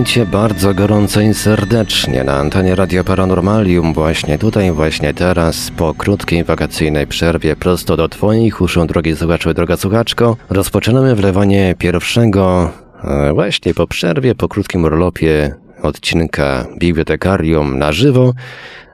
Witajcie bardzo gorąco i serdecznie na antenie Radio Paranormalium właśnie tutaj, właśnie teraz, po krótkiej wakacyjnej przerwie prosto do Twoich uszu, drogi słuchaczu, droga słuchaczko. Rozpoczynamy wlewanie pierwszego, e, właśnie po przerwie, po krótkim urlopie odcinka Bibliotekarium na żywo.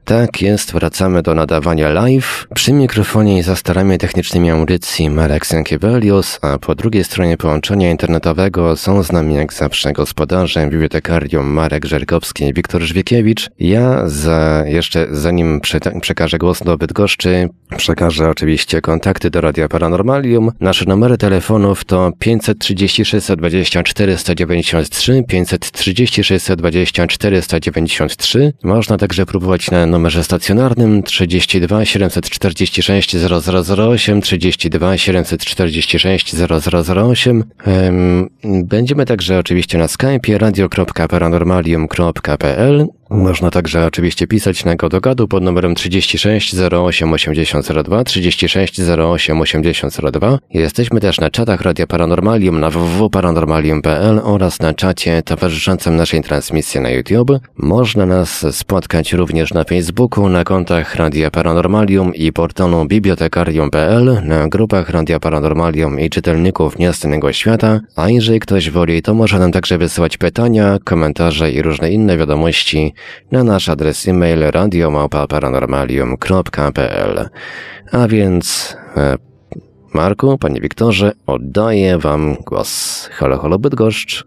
Tak jest, wracamy do nadawania live. Przy mikrofonie i za starami technicznymi audycji Marek Sankiewelius, a po drugiej stronie połączenia internetowego są z nami jak zawsze gospodarze bibliotekarium Marek Żerkowski i Wiktor Żwiekiewicz. Ja za, jeszcze zanim prze, przekażę głos do Bydgoszczy, przekażę oczywiście kontakty do Radia Paranormalium. Nasze numery telefonów to 536 20 493, 536 20 493. Można także próbować na numerze stacjonarnym 32 746 0008 32 746 0008. Będziemy także oczywiście na Skype radio.paranormalium.pl można także oczywiście pisać na gadu pod numerem 36 08 8002 36 08 8002. Jesteśmy też na czatach Radia Paranormalium na www.paranormalium.pl oraz na czacie towarzyszącym naszej transmisji na YouTube. Można nas spotkać również na Facebooku, na kontach Radia Paranormalium i portalu bibliotekarium.pl, na grupach Radia Paranormalium i czytelników Niestynnego Świata, a jeżeli ktoś woli, to może nam także wysyłać pytania, komentarze i różne inne wiadomości na nasz adres e-mail radiomałpa.paranormalium.pl. A więc, e, Marku, panie Wiktorze, oddaję wam głos. Halo, halo, Bydgoszcz.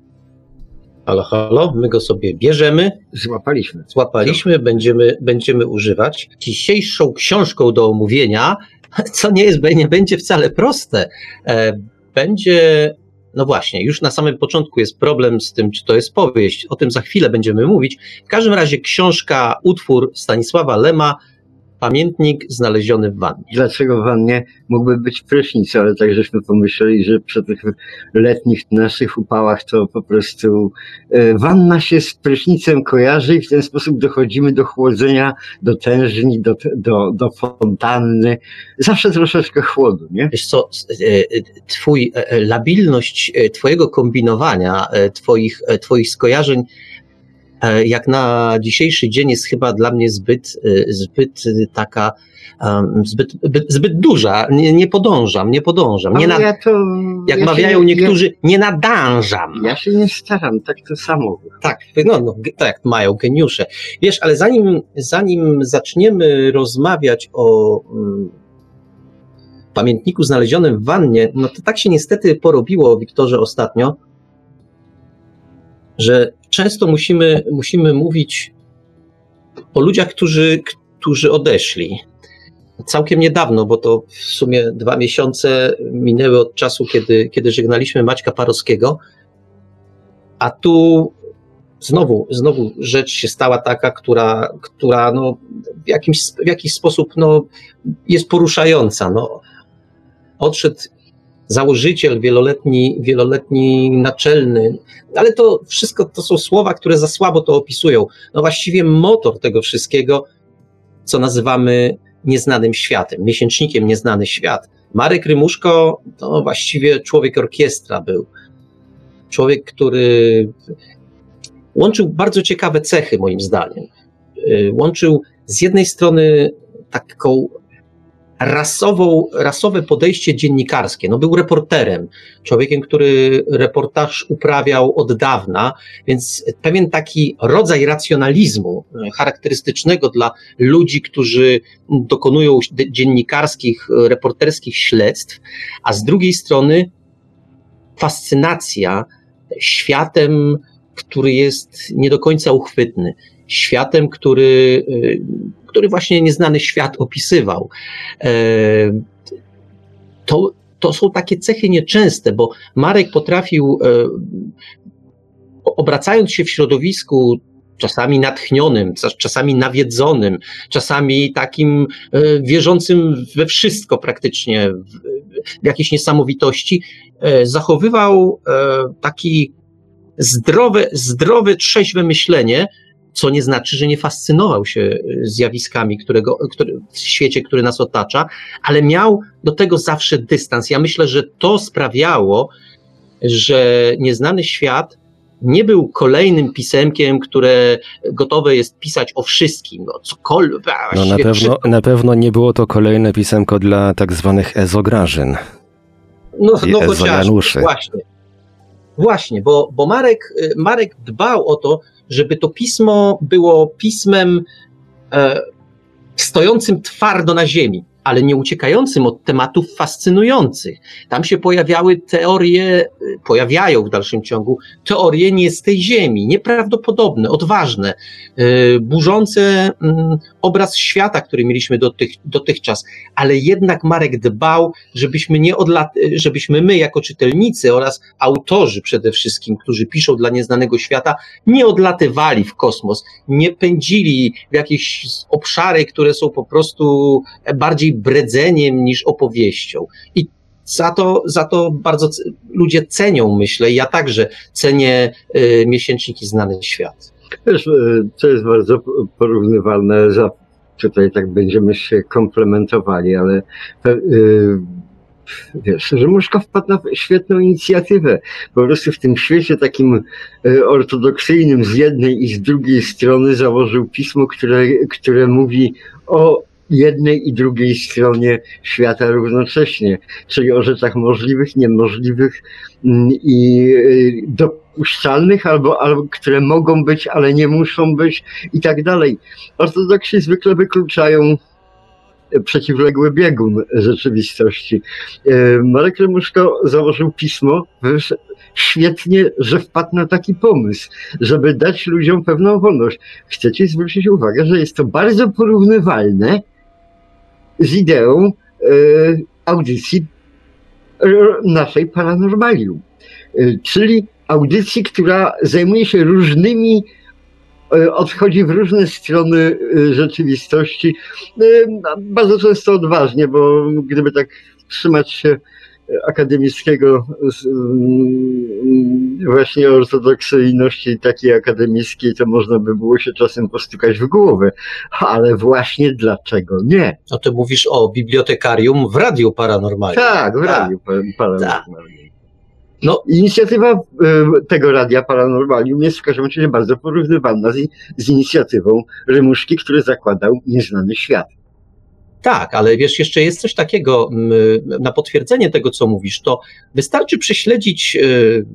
Halo, halo, my go sobie bierzemy. Złapaliśmy. Złapaliśmy, będziemy, będziemy używać. Dzisiejszą książką do omówienia, co nie jest, nie będzie wcale proste, e, będzie no właśnie, już na samym początku jest problem z tym, czy to jest powieść. O tym za chwilę będziemy mówić. W każdym razie książka, utwór Stanisława Lema pamiętnik znaleziony w wannie. Dlaczego w wannie mógłby być prysznic, ale tak żeśmy pomyśleli, że przy tych letnich naszych upałach to po prostu e, wanna się z prysznicem kojarzy i w ten sposób dochodzimy do chłodzenia, do tężni, do, do, do fontanny. Zawsze troszeczkę chłodu, nie? Wiesz co, e, twój e, labilność twojego kombinowania, twoich, twoich skojarzeń jak na dzisiejszy dzień jest chyba dla mnie zbyt, e, zbyt taka, zbyt, zbyt duża. Nie, nie podążam, nie podążam. Nie na, ja to, jak ja mawiają niektórzy, ja, nie nadążam. Ja się nie staram, tak to samo. Tak, no, no, tak mają geniusze. Wiesz, ale zanim, zanim zaczniemy rozmawiać o mm, pamiętniku znalezionym w wannie, no to tak się niestety porobiło, Wiktorze, ostatnio, że często musimy, musimy mówić o ludziach, którzy, którzy odeszli. Całkiem niedawno, bo to w sumie dwa miesiące minęły od czasu, kiedy, kiedy żegnaliśmy Maćka Parowskiego, a tu znowu, znowu rzecz się stała taka, która, która no, w, jakimś, w jakiś sposób no, jest poruszająca. No. Odszedł założyciel, wieloletni, wieloletni naczelny, ale to wszystko to są słowa, które za słabo to opisują. No właściwie motor tego wszystkiego, co nazywamy nieznanym światem, miesięcznikiem Nieznany Świat. Marek Rymuszko to właściwie człowiek orkiestra był. Człowiek, który łączył bardzo ciekawe cechy, moim zdaniem. Y, łączył z jednej strony taką rasową, rasowe podejście dziennikarskie. No był reporterem, człowiekiem, który reportaż uprawiał od dawna, więc pewien taki rodzaj racjonalizmu charakterystycznego dla ludzi, którzy dokonują dziennikarskich, reporterskich śledztw, a z drugiej strony fascynacja światem, który jest nie do końca uchwytny, światem, który który właśnie nieznany świat opisywał. E, to, to są takie cechy nieczęste, bo Marek potrafił, e, obracając się w środowisku czasami natchnionym, czasami nawiedzonym, czasami takim e, wierzącym we wszystko praktycznie, w jakieś niesamowitości, zachowywał taki zdrowe, zdrowe, trzeźwe myślenie, co nie znaczy, że nie fascynował się y, zjawiskami którego, który, w świecie, który nas otacza, ale miał do tego zawsze dystans. Ja myślę, że to sprawiało, że nieznany świat nie był kolejnym pisemkiem, które gotowe jest pisać o wszystkim, no cokolwiek. No na pewno, na pewno nie było to kolejne pisemko dla tak zwanych ezograżyn. No, no chociaż, właśnie. Właśnie, bo, bo Marek, Marek dbał o to, żeby to pismo było pismem e, stojącym twardo na ziemi ale nie uciekającym od tematów fascynujących. Tam się pojawiały teorie, pojawiają w dalszym ciągu teorie nie z tej ziemi, nieprawdopodobne, odważne, e, burzące mm, obraz świata, który mieliśmy dotych, dotychczas, ale jednak Marek dbał, żebyśmy nie odlat, żebyśmy my jako czytelnicy oraz autorzy przede wszystkim, którzy piszą dla nieznanego świata, nie odlatywali w kosmos, nie pędzili w jakieś obszary, które są po prostu bardziej bredzeniem niż opowieścią. I za to, za to bardzo ludzie cenią, myślę, ja także cenię y, miesięczniki Znany Świat. Wiesz, y, to jest bardzo porównywalne, za, tutaj tak będziemy się komplementowali, ale y, wiesz, że Muszko wpadł na świetną inicjatywę. Po prostu w tym świecie takim y, ortodoksyjnym z jednej i z drugiej strony założył pismo, które, które mówi o jednej i drugiej stronie świata równocześnie, czyli o rzeczach możliwych, niemożliwych mm, i y, dopuszczalnych, albo, albo które mogą być, ale nie muszą być i tak dalej. Ortodoksi zwykle wykluczają przeciwległy biegun rzeczywistości. Y, Marek Lemuszko założył pismo, świetnie, że wpadł na taki pomysł, żeby dać ludziom pewną wolność. Chcecie zwrócić uwagę, że jest to bardzo porównywalne z ideą e, audycji naszej paranormalium. E, czyli audycji, która zajmuje się różnymi, e, odchodzi w różne strony rzeczywistości, bardzo często odważnie, bo gdyby tak trzymać się akademickiego mm, właśnie ortodoksyjności takiej akademickiej, to można by było się czasem postukać w głowę. Ale właśnie dlaczego nie? No ty mówisz o bibliotekarium w Radiu Paranormalnym. Tak, w tak. Radiu Paranormalnym. No, inicjatywa y, tego Radia Paranormalium jest w każdym razie bardzo porównywalna z, z inicjatywą Rymuszki, który zakładał Nieznany Świat. Tak, ale wiesz, jeszcze jest coś takiego mm, na potwierdzenie tego, co mówisz, to wystarczy prześledzić, y,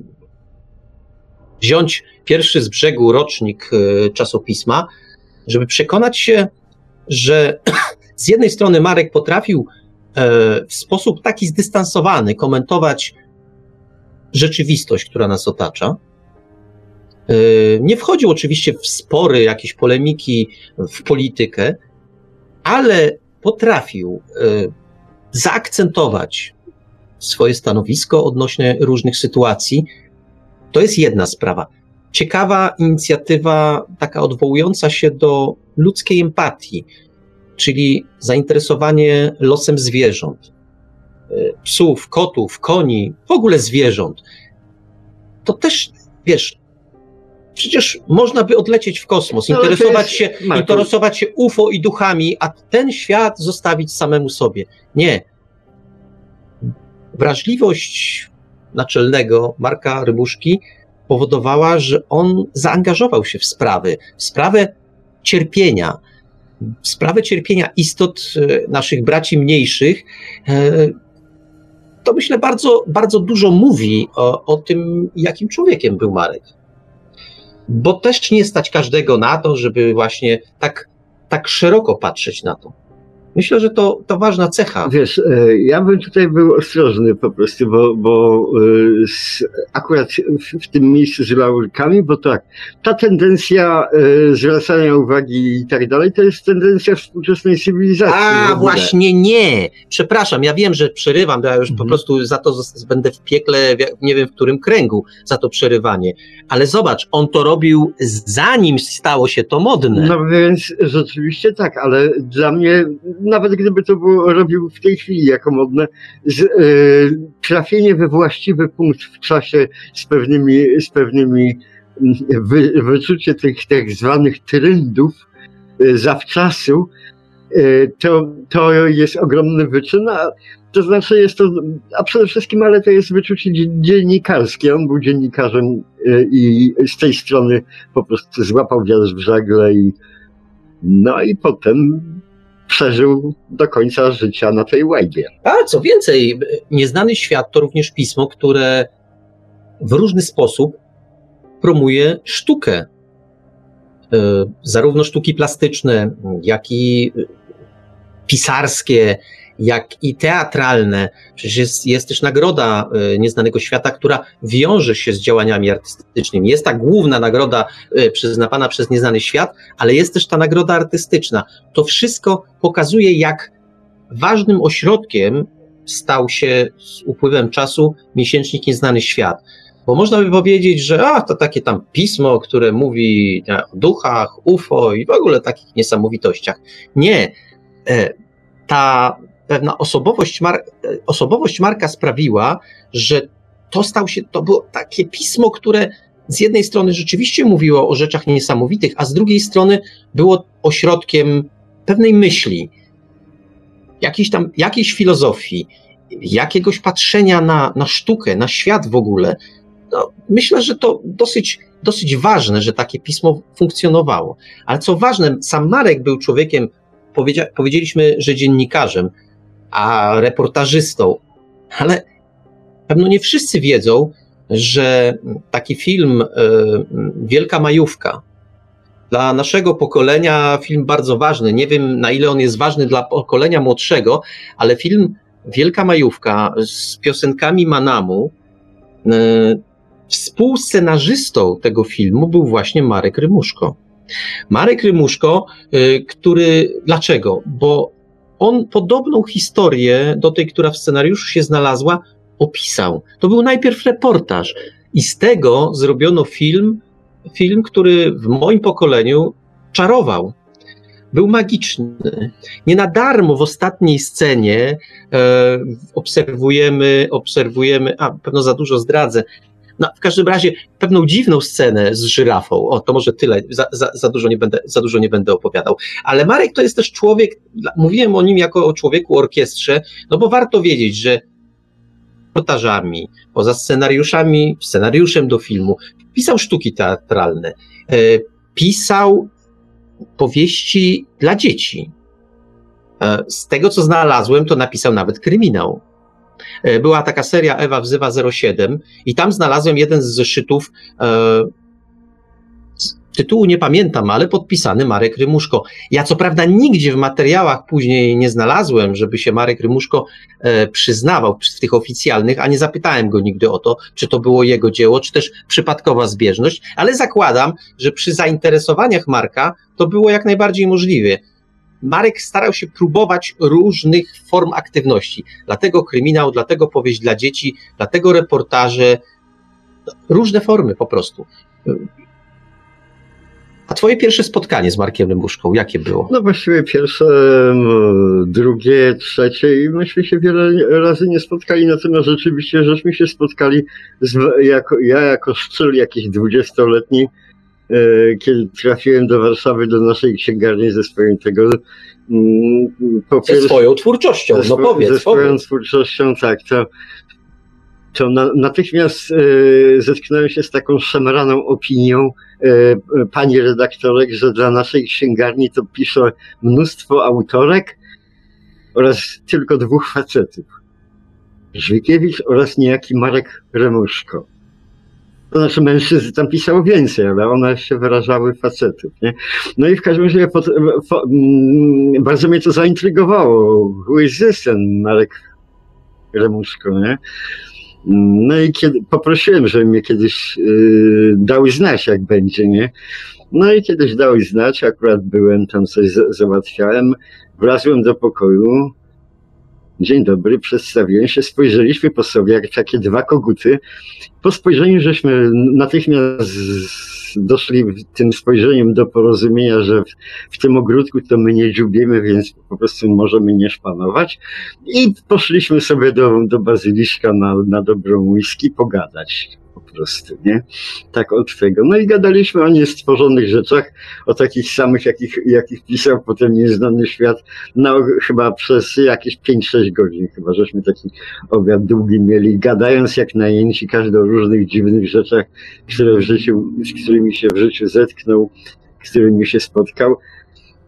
wziąć pierwszy z brzegu rocznik y, czasopisma, żeby przekonać się, że z jednej strony Marek potrafił e, w sposób taki zdystansowany komentować rzeczywistość, która nas otacza. E, nie wchodził oczywiście w spory, jakieś polemiki, w politykę, ale potrafił e, zaakcentować swoje stanowisko odnośnie różnych sytuacji, to jest jedna sprawa. Ciekawa inicjatywa, taka odwołująca się do ludzkiej empatii, czyli zainteresowanie losem zwierząt, e, psów, kotów, koni, w ogóle zwierząt. To też, wiesz, Przecież można by odlecieć w kosmos, no, interesować się, interesować się UFO i duchami, a ten świat zostawić samemu sobie. Nie. Wrażliwość naczelnego Marka Rybuszki powodowała, że on zaangażował się w sprawy, w sprawę cierpienia, w sprawę cierpienia istot e, naszych braci mniejszych. E, to myślę bardzo, bardzo dużo mówi o, o tym, jakim człowiekiem był Marek bo też nie stać każdego na to, żeby właśnie tak, tak szeroko patrzeć na to. Myślę, że to, to ważna cecha. Wiesz, e, ja bym tutaj był ostrożny po prostu, bo, bo e, akurat w tym miejscu z laurkami, bo tak, ta tendencja e, zwracania uwagi i tak dalej, to jest tendencja współczesnej cywilizacji. A, właśnie nie. Przepraszam, ja wiem, że przerywam, ja już mhm. po prostu za to będę w piekle, nie wiem w którym kręgu, za to przerywanie. Ale zobacz, on to robił zanim stało się to modne. No więc rzeczywiście tak, ale dla mnie nawet gdyby to było, robił w tej chwili jako modne, z, e, trafienie we właściwy punkt w czasie z pewnymi, z pewnymi wy, wyczucie tych tak zwanych trendów e, zawczasu, to, to jest ogromny wyczyn, a to znaczy jest to, a przede wszystkim, ale to jest wyczucie dziennikarskie. On był dziennikarzem i z tej strony po prostu złapał wiatr w żagle i no i potem przeżył do końca życia na tej łajbie. A co więcej, Nieznany Świat to również pismo, które w różny sposób promuje sztukę. E, zarówno sztuki plastyczne, jak i pisarskie, jak i teatralne. Przecież jest, jest też nagroda e, Nieznanego Świata, która wiąże się z działaniami artystycznymi. Jest ta główna nagroda e, przyznawana przez Nieznany Świat, ale jest też ta nagroda artystyczna. To wszystko pokazuje, jak ważnym ośrodkiem stał się z upływem czasu miesięcznik Nieznany Świat. Bo można by powiedzieć, że a, to takie tam pismo, które mówi o duchach, UFO i w ogóle takich niesamowitościach. Nie. E, ta pewna osobowość, Mar osobowość Marka sprawiła, że to stał się, to było takie pismo, które z jednej strony rzeczywiście mówiło o rzeczach niesamowitych, a z drugiej strony było ośrodkiem pewnej myśli, jakiejś tam, jakiejś filozofii, jakiegoś patrzenia na, na sztukę, na świat w ogóle. No, myślę, że to dosyć, dosyć ważne, że takie pismo funkcjonowało. Ale co ważne, sam Marek był człowiekiem, powiedzieliśmy, że dziennikarzem, a reportażystą. Ale pewno nie wszyscy wiedzą, że taki film e, Wielka Majówka, dla naszego pokolenia film bardzo ważny. Nie wiem, na ile on jest ważny dla pokolenia młodszego, ale film Wielka Majówka z piosenkami Manamu, e, współscenarzystą tego filmu był właśnie Marek Rymuszko. Marek Rymuszko, e, który, dlaczego? Bo on podobną historię do tej, która w scenariuszu się znalazła, opisał. To był najpierw reportaż i z tego zrobiono film, film, który w moim pokoleniu czarował. Był magiczny. Nie na darmo w ostatniej scenie e, obserwujemy, obserwujemy, a pewno za dużo zdradzę, no, w każdym razie pewną dziwną scenę z żyrafą. O, to może tyle, za, za, za, dużo nie będę, za dużo nie będę opowiadał. Ale Marek to jest też człowiek, mówiłem o nim jako o człowieku orkiestrze, no bo warto wiedzieć, że reportażami, poza scenariuszami, scenariuszem do filmu, pisał sztuki teatralne, e, pisał powieści dla dzieci. E, z tego, co znalazłem, to napisał nawet kryminał. E, była taka seria Ewa wzywa 07 i tam znalazłem jeden z zeszytów, e, tytułu nie pamiętam, ale podpisany Marek Rymuszko. Ja co prawda nigdzie w materiałach później nie znalazłem, żeby się Marek Rymuszko e, przyznawał w tych oficjalnych, a nie zapytałem go nigdy o to, czy to było jego dzieło, czy też przypadkowa zbieżność, ale zakładam, że przy zainteresowaniach Marka to było jak najbardziej możliwe. Marek starał się próbować różnych form aktywności. Dlatego kryminał, dlatego powieść dla dzieci, dlatego reportaże, różne formy po prostu. A twoje pierwsze spotkanie z Markiem Rymuszką, jakie było? No właściwie pierwsze, drugie, trzecie i myśmy się wiele razy nie spotkali, natomiast rzeczywiście żeśmy się spotkali, z, jako, ja jako szczyl jakiś dwudziestoletni, E, kiedy trafiłem do Warszawy, do naszej księgarni ze swoim tego. Mm, po ze pierwsze, swoją twórczością, no powiedz. Ze swoją powiedz. twórczością, tak. To, to na, natychmiast e, zetknąłem się z taką szemraną opinią e, pani redaktorek, że dla naszej księgarni to pisze mnóstwo autorek oraz tylko dwóch facetów. Żwikiewicz oraz niejaki Marek Remuszko. To znaczy mężczyzn tam pisało więcej, ale one się wyrażały facetów. Nie? No i w każdym razie pod, po, mm, bardzo mnie to zaintrygowało. Who is this ten Marek Remuszko, nie? No i kiedy, poprosiłem, żeby mnie kiedyś yy, dały znać, jak będzie, nie? No i kiedyś dały znać, akurat byłem tam coś załatwiałem, wlazłem do pokoju, Dzień dobry, przedstawiłem się, spojrzeliśmy po sobie jak takie dwa koguty. Po spojrzeniu żeśmy natychmiast doszli tym spojrzeniem do porozumienia, że w, w tym ogródku to my nie dziubimy, więc po prostu możemy nie szpanować. I poszliśmy sobie do, do bazyliszka na, na dobrą whisky pogadać. Prostu, nie? Tak od tego. No i gadaliśmy o niestworzonych rzeczach, o takich samych, jakich, jakich pisał potem Nieznany Świat, no chyba przez jakieś 5-6 godzin, chyba żeśmy taki obiad długi mieli, gadając jak najęci, każdy o różnych dziwnych rzeczach, które w życiu, z którymi się w życiu zetknął, z którymi się spotkał.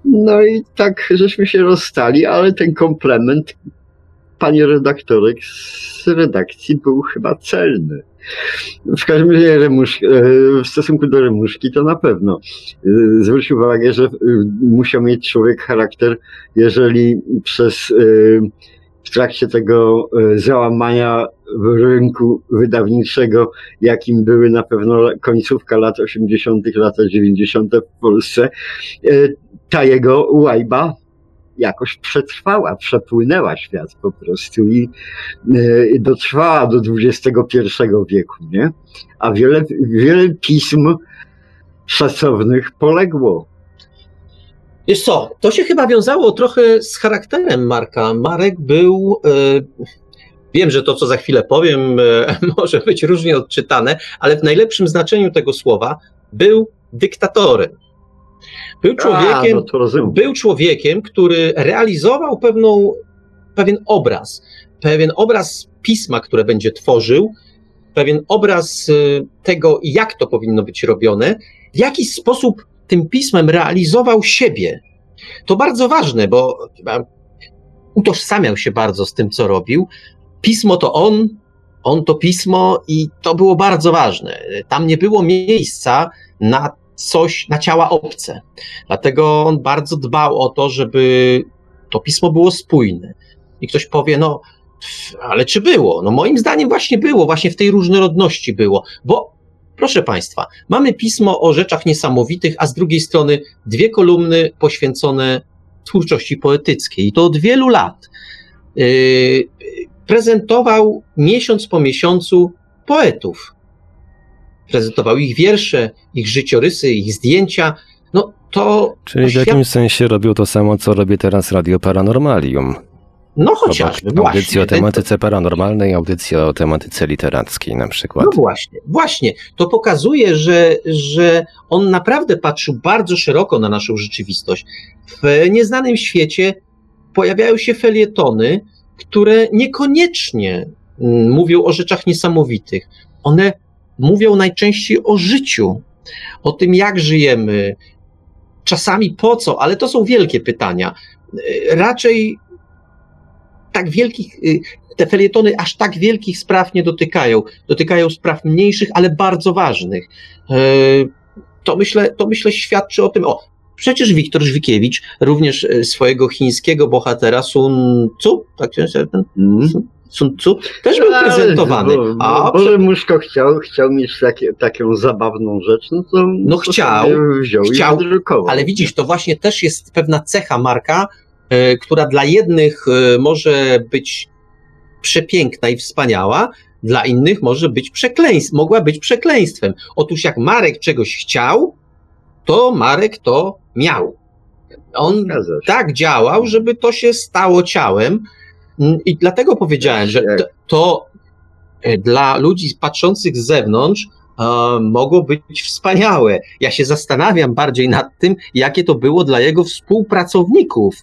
No i tak żeśmy się rozstali, ale ten komplement pani redaktorek z redakcji był chyba celny. W każdym razie Remusz, e, w stosunku do Remuszki to na pewno. E, zwróć uwagę, że e, musiał mieć człowiek charakter, jeżeli przez w trakcie tego załamania rynku wydawniczego, jakim były na pewno końcówka lat 80., lata 90. w Polsce, ta jego łajba jakoś przetrwała, przepłynęła świat po prostu i, i dotrwała do XXI wieku, nie? A wiele, wiele pism szacownych poległo. Wiesz co, to się chyba wiązało trochę z charakterem Marka. Marek był, e, wiem, że to, co za chwilę powiem, e, może być różnie odczytane, ale w najlepszym znaczeniu tego słowa był dyktatorem. Był człowiekiem, A, no był człowiekiem, który realizował pewną, pewien obraz, pewien obraz pisma, które będzie tworzył, pewien obraz y, tego, jak to powinno być robione, w jaki sposób tym pismem realizował siebie. To bardzo ważne, bo utożsamiał się bardzo z tym, co robił. Pismo to on, on to pismo i to było bardzo ważne. Tam nie było miejsca na coś na ciała obce. Dlatego on bardzo dbał o to, żeby to pismo było spójne. I ktoś powie, no, ale czy było? No, moim zdaniem właśnie było, właśnie w tej różnorodności było, bo proszę Państwa, mamy pismo o rzeczach niesamowitych, a z drugiej strony dwie kolumny poświęcone twórczości poetyckiej. I to od wielu lat. Yy, prezentował miesiąc po miesiącu poetów prezentował ich wiersze, ich życiorysy, ich zdjęcia. No to. Czyli w jakimś sensie robił to samo, co robi teraz Radio Paranormalium. No chociażby, Obok Audycji o tematyce paranormalnej, audycji o tematyce literackiej na przykład. No właśnie, właśnie. To pokazuje, że, że on naprawdę patrzył bardzo szeroko na naszą rzeczywistość. W nieznanym świecie pojawiają się felietony, które niekoniecznie mm, mówią o rzeczach niesamowitych. One mówią najczęściej o życiu, o tym, jak żyjemy, czasami po co, ale to są wielkie pytania. Raczej tak wielkich, y, te felietony aż tak wielkich spraw nie dotykają. Dotykają spraw mniejszych, ale bardzo ważnych. E, to myślę, to myślę świadczy o tym. O, przecież Wiktor Żwikiewicz, również e, swojego chińskiego bohatera Sun Tzu, tak się ten? Mm. Sun Tzu też był prezentowany. Bo, a Boże Muszko chciał, chciał mieć takie, taką zabawną rzecz, no to, no chciał, wziął chciał, ale widzisz, to właśnie też jest pewna cecha marka, y, która dla jednych y, może być przepiękna i wspaniała, dla innych może być przekleństw, mogła być przekleństwem. Otóż jak Marek czegoś chciał, to Marek to miał. On tak działał, żeby to się stało ciałem, I dlatego powiedziałem, że to e, dla ludzi patrzących z zewnątrz e, mogło być wspaniałe. Ja się zastanawiam bardziej nad tym, jakie to było dla jego współpracowników e,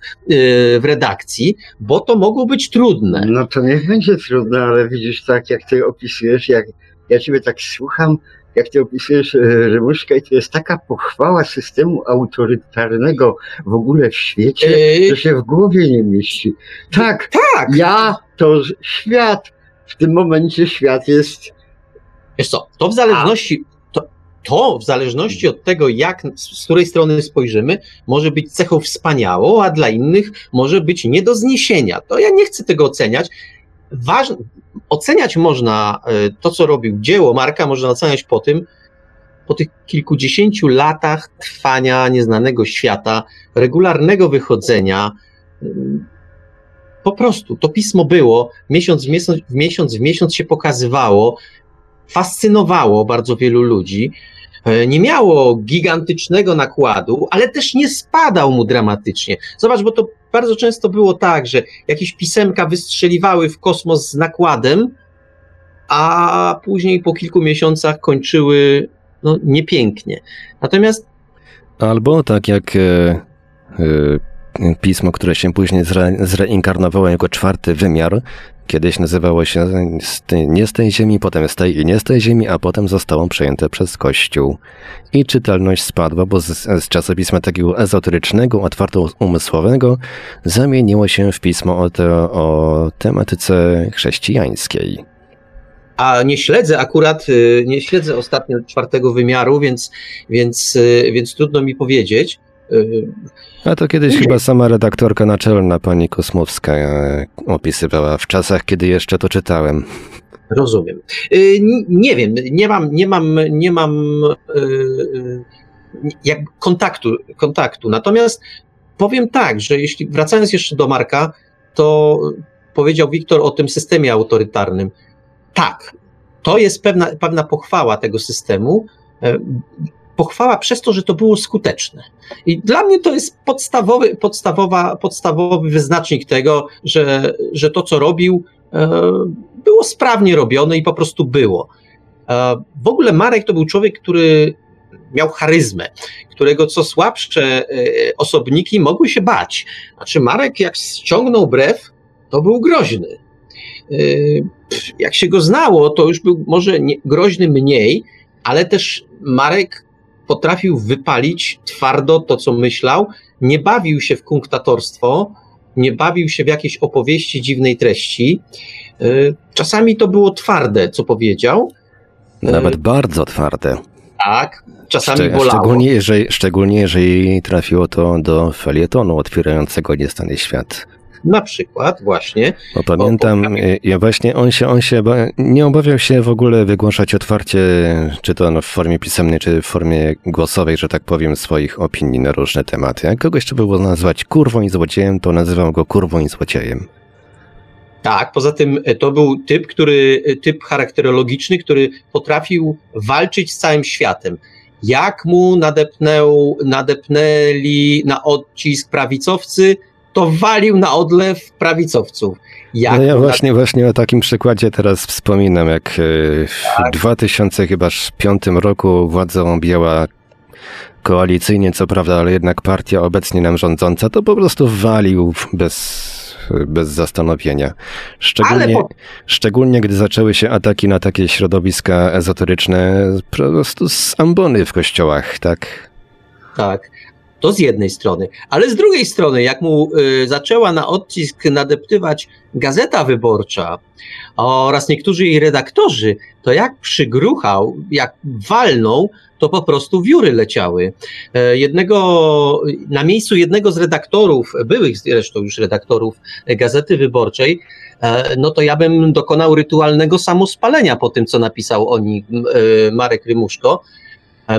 w redakcji, bo to mogło być trudne. No to niech będzie trudne, ale widzisz, tak jak ty opisujesz, jak ja ciebie tak słucham, jak ty opisujesz Rymuszka, i to jest taka pochwała systemu autorytarnego w ogóle w świecie, yy... że się w głowie nie mieści. Tak, tak. Ja to świat, w tym momencie świat jest. Wiesz co, to w zależności. To, to w zależności od tego, jak, z której strony spojrzymy, może być cechą wspaniałą, a dla innych może być nie do zniesienia. To ja nie chcę tego oceniać. Ważne, oceniać można e, to, co robił dzieło Marka, można oceniać po tym, po tych kilkudziesięciu latach trwania nieznanego świata, regularnego wychodzenia. Po prostu to pismo było, miesiąc w miesiąc, w miesiąc, w miesiąc się pokazywało, fascynowało bardzo wielu ludzi. E, nie miało gigantycznego nakładu, ale też nie spadał mu dramatycznie. Zobacz, bo to bardzo często było tak, że jakieś pisemka wystrzeliwały w kosmos z nakładem, a później po kilku miesiącach kończyły no, niepięknie. Natomiast. Albo tak jak. E, e, pismo, które się później zre, zreinkarnowało jako czwarty wymiar, Kiedyś nazywało się nie z tej ziemi, potem z tej i nie z tej ziemi, a potem zostało przejęte przez Kościół. I czytelność spadła, bo z, z czasopisma takiego ezoterycznego, otwarto umysłowego zamieniło się w pismo o, te, o tematyce chrześcijańskiej. A nie śledzę akurat, y, nie śledzę ostatnio czwartego wymiaru, więc, więc, y, więc trudno mi powiedzieć. Y, A to kiedyś chyba sama redaktorka naczelna, pani Kosmowska, e, opisywała w czasach, kiedy jeszcze to czytałem. Rozumiem. Y, nie wiem, nie mam, nie mam, nie mam y, jak kontaktu, kontaktu. Natomiast powiem tak, że jeśli wracając jeszcze do Marka, to powiedział Wiktor o tym systemie autorytarnym. Tak, to jest pewna, pewna pochwała tego systemu, e, pochwała przez to, że to było skuteczne. I dla mnie to jest podstawowy, podstawowa, podstawowy wyznacznik tego, że, że to, co robił, e, było sprawnie robione i po prostu było. E, w ogóle Marek to był człowiek, który miał charyzmę, którego co słabsze e, osobniki mogły się bać. Znaczy, Marek, jak ściągnął brew, to był groźny. Jak się go znało, to już był może groźny mniej, ale też Marek potrafił wypalić twardo to, co myślał, nie bawił się w kunktatorstwo, nie bawił się w jakieś opowieści dziwnej treści. Y, czasami to było twarde, co powiedział. Y, Nawet bardzo twarde. Tak, czasami Szcze- bolało. Szczególnie jeżeli, szczególnie jeżeli trafiło to do felietonu otwierającego niestany świat. Na przykład, właśnie. Bo pamiętam, bo, bo... ja właśnie on się, on się nie obawiał się w ogóle wygłaszać otwarcie, czy to w formie pisemnej, czy w formie głosowej, że tak powiem, swoich opinii na różne tematy. Jak kogoś trzeba było nazwać kurwą i złociejem, to nazywał go kurwą i złociejem. Tak, poza tym e, to był typ, który, e, typ charakterologiczny, który potrafił walczyć z całym światem. Jak mu nadepnął, nadepnęli na odcisk prawicowcy, to walił na odlew prawicowców. Jak no ja właśnie, na... właśnie o takim przykładzie teraz wspominam, jak e, w tak. 2005 roku władzę objęła koalicyjnie, co prawda, ale jednak partia obecnie nam rządząca, to po prostu walił bez, bez zastanowienia. Szczególnie, po... szczególnie gdy zaczęły się ataki na takie środowiska ezoteryczne, po prostu z ambony w kościołach, tak? Tak. To z jednej strony. Ale z drugiej strony, jak mu y, zaczęła na odcisk nadeptywać Gazeta Wyborcza oraz niektórzy jej redaktorzy, to jak przygruchał, jak walnął, to po prostu wióry leciały. E, jednego, na miejscu jednego z redaktorów, byłych zresztą już redaktorów Gazety Wyborczej, e, no to ja bym dokonał rytualnego samospalenia po tym, co napisał o nim e, Marek Rymuszko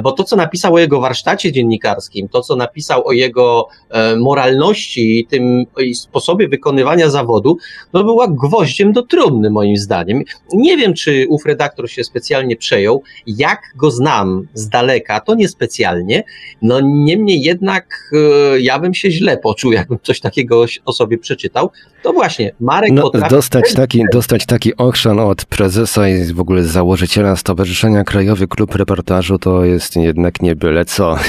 bo to, co napisał o jego warsztacie dziennikarskim, to, co napisał o jego e, moralności i tym sposobie wykonywania zawodu, no była gwoździem do trumny, moim zdaniem. Nie wiem, czy ów redaktor się specjalnie przejął. Jak go znam z daleka, to niespecjalnie. No niemniej jednak e, ja bym się źle poczuł, jakbym coś takiego o sobie przeczytał. To właśnie, Marek no, potrafi... Dostać taki, dostać taki ochrzan od prezesa i w ogóle założyciela Stowarzyszenia Krajowy Klub Reportażu to jest jednak nie byle co.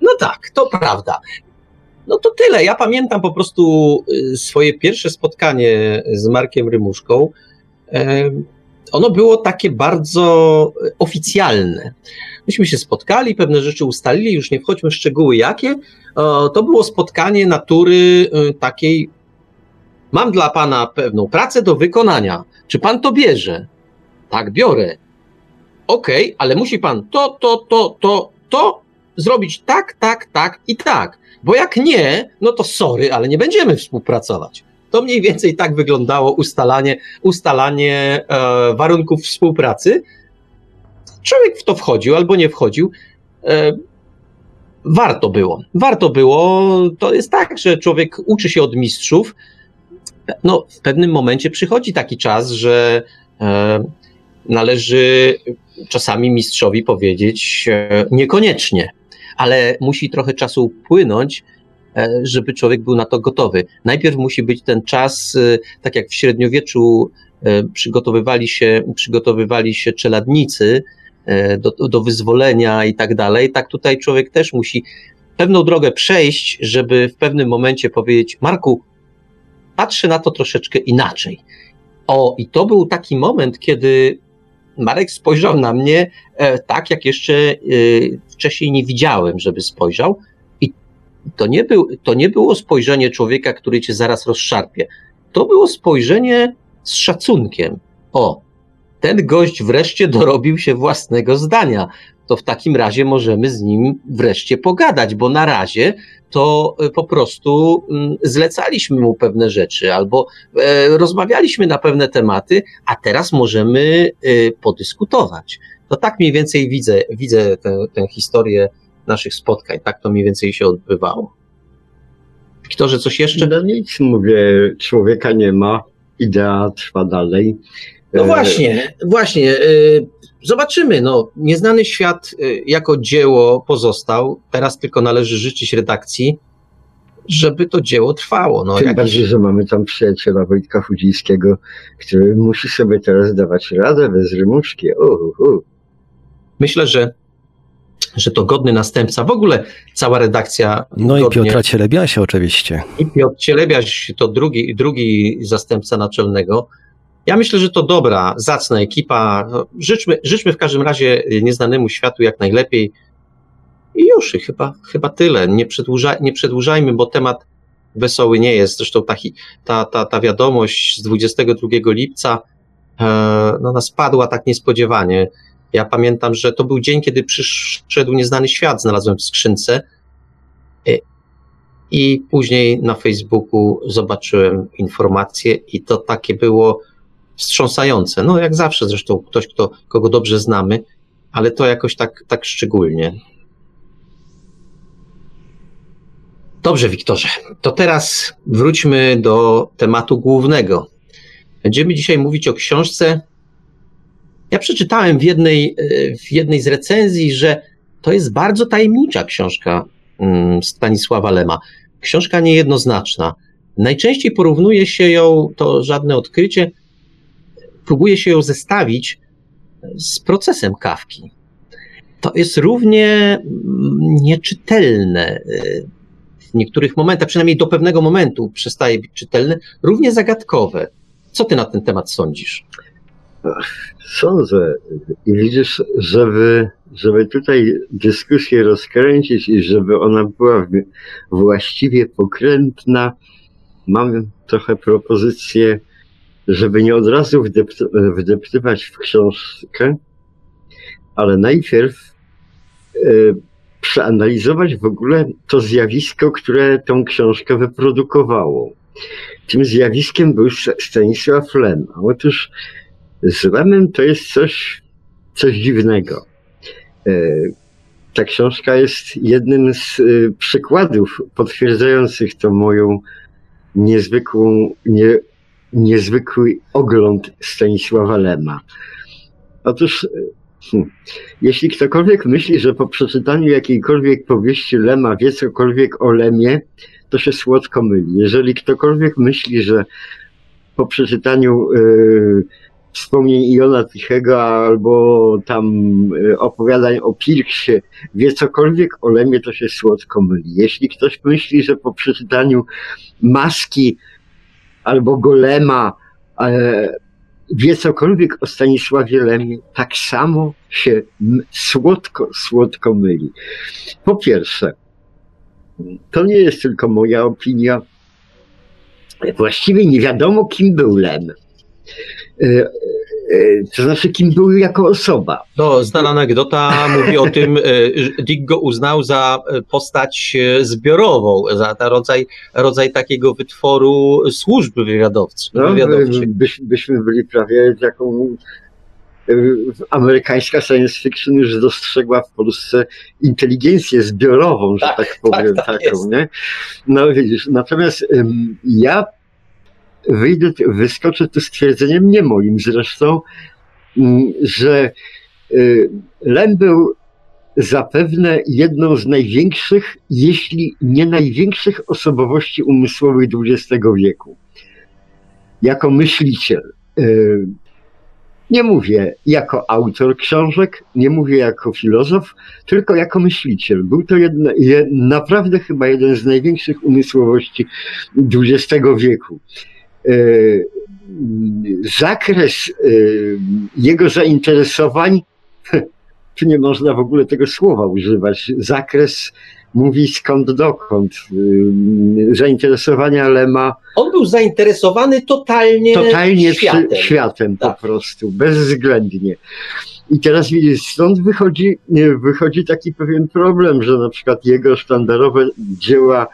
No tak, to prawda. No to tyle. Ja pamiętam po prostu y, swoje pierwsze spotkanie z Markiem Rymuszką. Ono było takie bardzo oficjalne. Myśmy się spotkali, pewne rzeczy ustalili, już nie wchodźmy w szczegóły jakie. To było spotkanie natury y, takiej. Mam dla pana pewną pracę do wykonania. Czy pan to bierze? Tak, biorę okej, okay, ale musi pan to, to, to, to, to zrobić tak, tak, tak i tak. Bo jak nie, no to sorry, ale nie będziemy współpracować. To mniej więcej tak wyglądało ustalanie, ustalanie e, warunków współpracy. Człowiek w to wchodził albo nie wchodził. E, warto było. Warto było. To jest tak, że człowiek uczy się od mistrzów. No, w pewnym momencie przychodzi taki czas, że e, należy czasami mistrzowi powiedzieć e, niekoniecznie, ale musi trochę czasu upłynąć, e, żeby człowiek był na to gotowy. Najpierw musi być ten czas, e, tak jak w średniowieczu przygotowywali się, przygotowywali się czeladnicy do, do wyzwolenia i tak dalej, tak tutaj człowiek też musi pewną drogę przejść, żeby w pewnym momencie powiedzieć: Marku, patrzę na to troszeczkę inaczej. O, i to był taki moment, kiedy Marek spojrzał na mnie e, tak, jak jeszcze e, wcześniej nie widziałem, żeby spojrzał. I to nie, był, to nie było spojrzenie człowieka, który cię zaraz rozszarpie. To było spojrzenie z szacunkiem. O, ten gość wreszcie dorobił się własnego zdania. To w takim razie możemy z nim wreszcie pogadać, bo na razie to e, po prostu mm, zlecaliśmy mu pewne rzeczy albo e, rozmawialiśmy na pewne tematy, a teraz możemy e, podyskutować. To tak mniej więcej widzę, widzę tę, tę historię naszych spotkań. Tak to mniej więcej się odbywało. Wiktorze, coś jeszcze? No nic, mówię, człowieka nie ma, idea trwa dalej. No właśnie, właśnie. Zobaczymy. No, Nieznany świat y, jako dzieło pozostał. Teraz tylko należy życzyć redakcji, żeby to dzieło trwało. No, Tym bardziej, że mamy tam przyjaciela Wojtka Chudzińskiego, który musi sobie teraz dawać radę bez rymuszki. Uh, uh. Myślę, że że to godny następca. W ogóle cała redakcja. No godnie... i Piotra Cielebiasia oczywiście. I Piotr Cielebiaś to drugi, drugi zastępca naczelnego. Ja myślę, że to dobra, zacna ekipa. Życzmy, życzmy w każdym razie nieznanemu światu jak najlepiej. I już, i chyba, chyba tyle. Nie, przedłuża, nie przedłużajmy, bo temat wesoły nie jest. Zresztą ta, ta, ta, ta wiadomość z 22 lipca e, no, nas padła tak niespodziewanie. Ja pamiętam, że to był dzień, kiedy przyszedł nieznany świat, znalazłem w skrzynce. E, I później na Facebooku zobaczyłem informację, i to takie było wstrząsające. No jak zawsze zresztą ktoś, kto, kogo dobrze znamy, ale to jakoś tak, tak szczególnie. Dobrze, Wiktorze. To teraz wróćmy do tematu głównego. Będziemy dzisiaj mówić o książce. Ja przeczytałem w jednej, w jednej z recenzji, że to jest bardzo tajemnicza książka mm, Stanisława Lema. Książka niejednoznaczna. Najczęściej porównuje się ją, to żadne odkrycie, próbuje się ją zestawić z procesem kawki. To jest równie nieczytelne w niektórych momentach, przynajmniej do pewnego momentu przestaje być czytelne, równie zagadkowe. Co ty na ten temat sądzisz? Sądzę i widzisz, żeby, żeby tutaj dyskusję rozkręcić i żeby ona była właściwie pokrętna, mam trochę propozycję żeby nie od razu wdept wdeptywać w książkę, ale najpierw y, przeanalizować w ogóle to zjawisko, które tą książkę wyprodukowało. Tym zjawiskiem był Stanisław Lem. Otóż z Lemem to jest coś, coś dziwnego. Y, ta książka jest jednym z y, przykładów potwierdzających to moją niezwykłą, nie, niezwykły ogląd Stanisława Lema. Otóż, hmm, jeśli ktokolwiek myśli, że po przeczytaniu jakiejkolwiek powieści Lema wie cokolwiek o Lemie, to się słodko myli. Jeżeli ktokolwiek myśli, że po przeczytaniu y, wspomnień Iona Tichego albo tam y, opowiadań o Pirksie wie cokolwiek o Lemie, to się słodko myli. Jeśli ktoś myśli, że po przeczytaniu Maski albo Golema wie cokolwiek o Stanisławie Lemie, tak samo się słodko, słodko myli. Po pierwsze, to nie jest tylko moja opinia. Właściwie nie wiadomo, kim był Lem. To znaczy, kim był jako osoba. No, znana anegdota mówi o tym, e, Dick go uznał za e, postać zbiorową, za rodzaj, rodzaj takiego wytworu służby wywiadowczej. No, byś, byśmy byli prawie taką amerykańska science fiction już dostrzegła w Polsce inteligencję zbiorową, że tak, tak powiem, tak, tak taką, nie? No widzisz, natomiast ja wyjdę, wyskoczę tu stwierdzeniem, nie moim zresztą, mm, że y, Lem był zapewne jedną z największych, jeśli nie największych osobowości umysłowych XX wieku. Jako myśliciel. y, nie mówię jako autor książek, nie mówię jako filozof, tylko jako myśliciel. Był to jedna, je, naprawdę chyba jeden z największych umysłowości XX wieku. Y, zakres y, jego zainteresowań, tu nie można w ogóle tego słowa używać, zakres mówi skąd dokąd. Y, zainteresowania Lema. On był zainteresowany totalnie, totalnie światem. światem tak. po prostu, bezwzględnie. I teraz stąd wychodzi, wychodzi taki pewien problem, że na przykład jego sztandarowe dzieła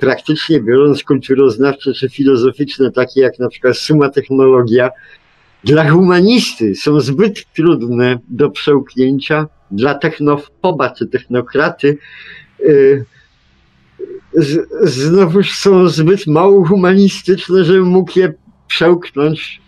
praktycznie biorąc kulturoznawcze czy filozoficzne, takie jak na przykład Suma Technologia, dla humanisty są zbyt trudne do przełknięcia, dla technofoba czy technokraty yy, z, znowuż są zbyt mało humanistyczne, żebym mógł je przełknąć.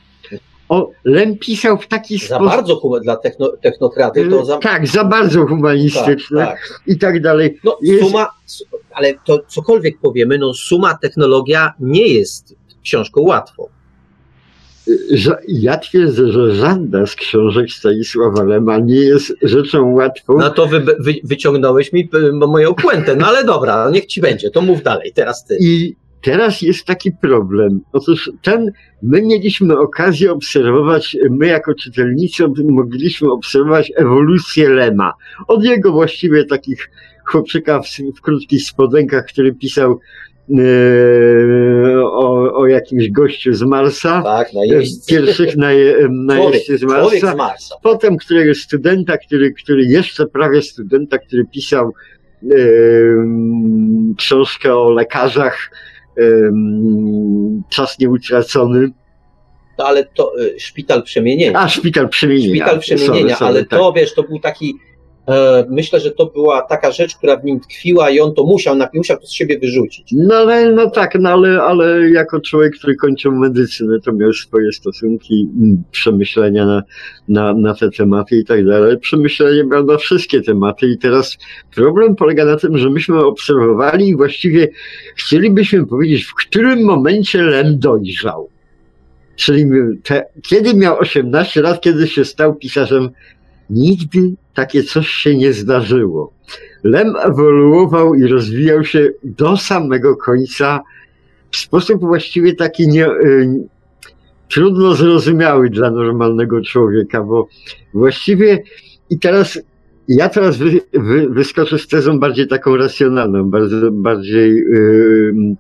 O, Lem pisał w taki Za sposób. bardzo hum- dla techno, technokraty to za... Tak, za bardzo humanistyczne tak, tak. i tak dalej. No, Jest- suma, su- ale to cokolwiek powiemy, no suma technologia nie jest książką łatwą. Ja twierdzę, że żadna z książek Stanisława Lema nie jest rzeczą łatwą. No to wy, wy, wyciągnąłeś mi moją puentę, no ale dobra, niech ci będzie, to mów dalej, teraz ty. I teraz jest taki problem. Otóż ten, my mieliśmy okazję obserwować, my jako czytelnicy mogliśmy obserwować ewolucję Lema. Od jego właściwie takich chłopczyka w, w krótkich spodenkach, który pisał e, o, o jakimś gościu z Marsa. Tak, na Pierwszych naje, najeźdźcy z Marsa. z Marsa. Potem któregoś studenta, który, który jeszcze prawie studenta, który pisał em, książkę o lekarzach, czas nieutracony. No, ale to y, szpital przemienienia. A, szpital przemienienia. Szpital przemienienia, Sorry, sorry, ale tak. to wiesz, to był taki. E, myślę, że to była taka rzecz, która w nim tkwiła i on to musiał, musiał to z siebie wyrzucić. No ale, no tak, no ale, ale jako człowiek, który kończył medycynę, to miał swoje stosunki, mm, przemyślenia na, na, na te tematy i tak dalej. Przemyślenia miał na wszystkie tematy i teraz problem polega na tym, że myśmy obserwowali i właściwie chcielibyśmy powiedzieć, w którym momencie Lem dojrzał. Czyli te, kiedy miał 18 lat, kiedy się stał pisarzem, nigdy takie coś się nie zdarzyło. Lem ewoluował i rozwijał się do samego końca w sposób właściwie taki nie, y, trudno zrozumiały dla normalnego człowieka, bo właściwie i teraz ja teraz wy, wy, wyskoczę z tezą bardziej taką racjonalną, bardzo, bardziej yy,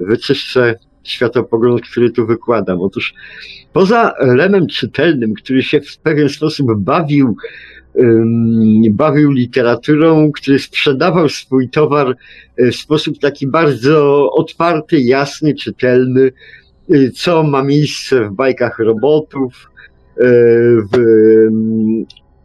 wyczyszczę światopogląd, który tu wykładam. Otóż poza lemem czytelnym, który się w pewien sposób bawił bawił literaturą, który sprzedawał swój towar y, w sposób taki bardzo otwarty, jasny, czytelny, y, co ma miejsce w bajkach robotów, y, w,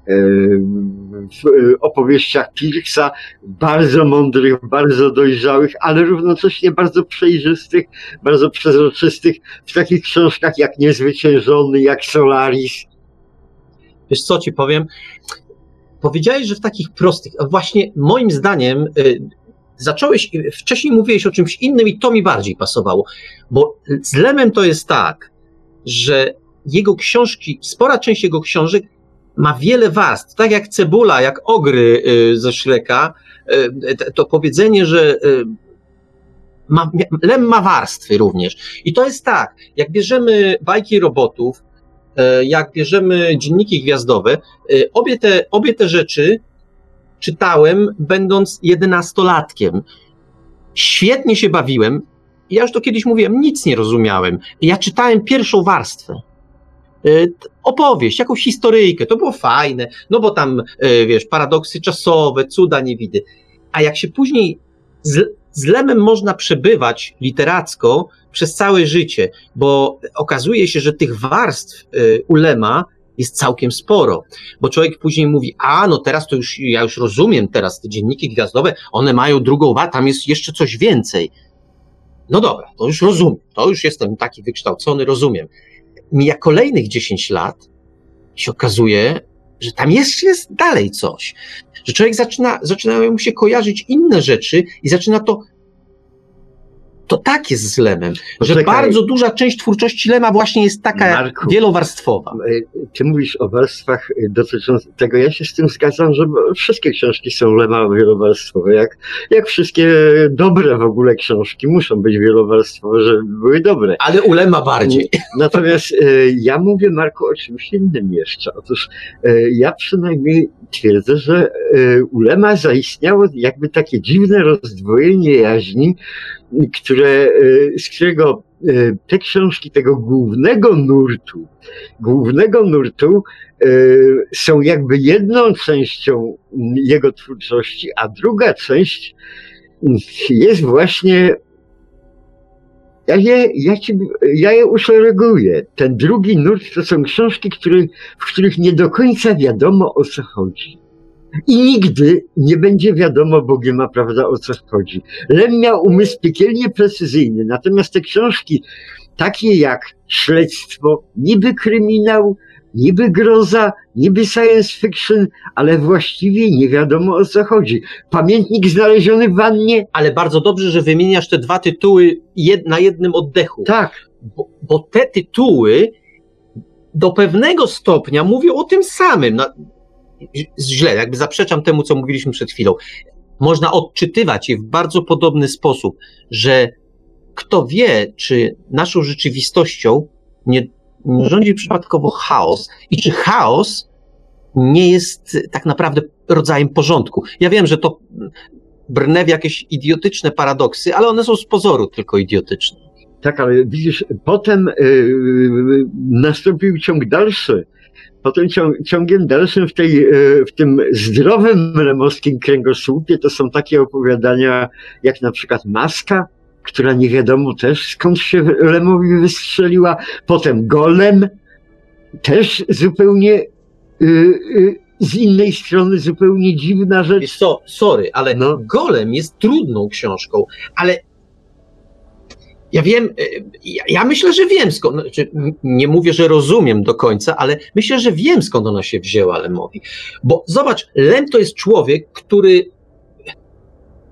w y, opowieściach Pirksa, bardzo mądrych, bardzo dojrzałych, ale równocześnie bardzo przejrzystych, bardzo przezroczystych, w takich książkach jak Niezwyciężony, jak Solaris. Wiesz co ci powiem? Powiedziałeś, że w takich prostych, właśnie moim zdaniem y, zacząłeś, wcześniej mówiłeś o czymś innym i to mi bardziej pasowało, bo z Lemem to jest tak, że jego książki, spora część jego książek ma wiele warstw, tak jak cebula, jak ogry y, ze Szreka, y, to powiedzenie, że y, ma, Lem ma warstwy również. I to jest tak, jak bierzemy bajki robotów, jak bierzemy dzienniki gwiazdowe, obie te, obie te rzeczy czytałem, będąc jedenastolatkiem. Świetnie się bawiłem. Ja już to kiedyś mówiłem, nic nie rozumiałem. Ja czytałem pierwszą warstwę. T- Opowieść, jakąś historyjkę, to było fajne, no bo tam, e, wiesz, paradoksy czasowe, cuda niewidy. A jak się później z, z Lemem można przebywać literacko przez całe życie, bo okazuje się, że tych warstw y, u Lema jest całkiem sporo, bo człowiek później mówi, a no teraz to już, ja już rozumiem teraz te dzienniki gwiazdowe, one mają drugą warstwę, tam jest jeszcze coś więcej. No dobra, to już rozumiem, to już jestem taki wykształcony, rozumiem. Mija kolejnych 10 lat, się okazuje, że tam jeszcze jest dalej coś. Że człowiek zaczyna, zaczynają mu się kojarzyć inne rzeczy i zaczyna to to tak jest z Lemem, że bardzo duża część twórczości Lema właśnie jest taka Marku. wielowarstwowa. E, Ty mówisz o warstwach e, dotyczących tego. Ja się z tym zgadzam, że wszystkie książki są Lema wielowarstwowe. Jak, jak wszystkie dobre w ogóle książki muszą być wielowarstwowe, żeby były dobre. Ale u Lema bardziej. Natomiast e, ja mówię, Marku, o czymś innym jeszcze. Otóż ja przynajmniej twierdzę, że u Lema zaistniało jakby takie dziwne rozdwojenie jaźni, które, e, z którego e, te książki tego głównego nurtu, głównego nurtu e, są jakby jedną częścią jego twórczości, a druga część jest właśnie ja je, ja, ci, ja je uszereguję. Ten drugi nurt to są książki, które, w których nie do końca wiadomo o co chodzi. I nigdy nie będzie wiadomo Bogiem ma prawda o co chodzi. Lem miał umysł piekielnie precyzyjny, natomiast te książki, takie jak Śledztwo, niby kryminał, niby groza, niby science fiction, ale właściwie nie wiadomo o co chodzi. Pamiętnik znaleziony w wannie? Ale bardzo dobrze, że wymieniasz te dwa tytuły jed, na jednym oddechu. Tak, Bo, bo te tytuły do pewnego stopnia mówią o tym samym. No, źle, jakby zaprzeczam temu, co mówiliśmy przed chwilą. Można odczytywać je w bardzo podobny sposób, że kto wie, czy naszą rzeczywistością nie, nie rządzi przypadkowo chaos i czy chaos nie jest tak naprawdę rodzajem porządku. Ja wiem, że to brnę w jakieś idiotyczne paradoksy, ale one są z pozoru tylko idiotyczne. Tak, ale widzisz, potem yy, nastąpił ciąg dalszy. Potem ciąg, ciągiem dalszym w, tej, yy, w tym zdrowym lemowskim kręgosłupie to są takie opowiadania jak na przykład Maska, która nie wiadomo też skąd się Lemowi wystrzeliła. Potem Golem, też zupełnie yy, yy, z innej strony zupełnie dziwna rzecz. Wiesz co, sorry, ale No. Golem jest trudną książką, ale ja wiem, y, ja, ja myślę, że wiem skąd, znaczy, n- nie mówię, że rozumiem do końca, ale myślę, że wiem skąd ona się wzięła Lemowi. Bo zobacz, Lem to jest człowiek, który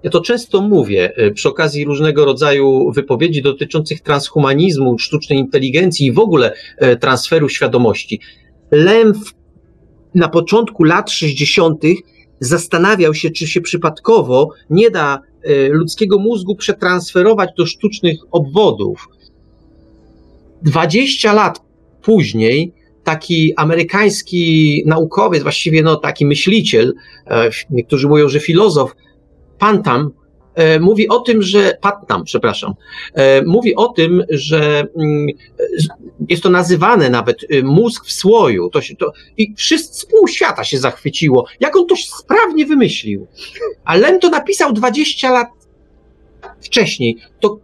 ja to często mówię y, przy okazji różnego rodzaju wypowiedzi dotyczących transhumanizmu, sztucznej inteligencji i w ogóle y, transferu świadomości. Lem na początku lat 60. zastanawiał się, czy się przypadkowo nie da e, ludzkiego mózgu przetransferować do sztucznych obwodów. 20 lat później taki amerykański naukowiec, właściwie no taki myśliciel, e, niektórzy mówią, że filozof, Pantam, mówi o tym, że Patnam, przepraszam, e, mówi o tym, że mm, z- jest to nazywane nawet mózg w słoju. To się, to, I wszyscy pół świata się zachwyciło. Jak on to sprawnie wymyślił. A Lem to napisał 20 lat wcześniej. To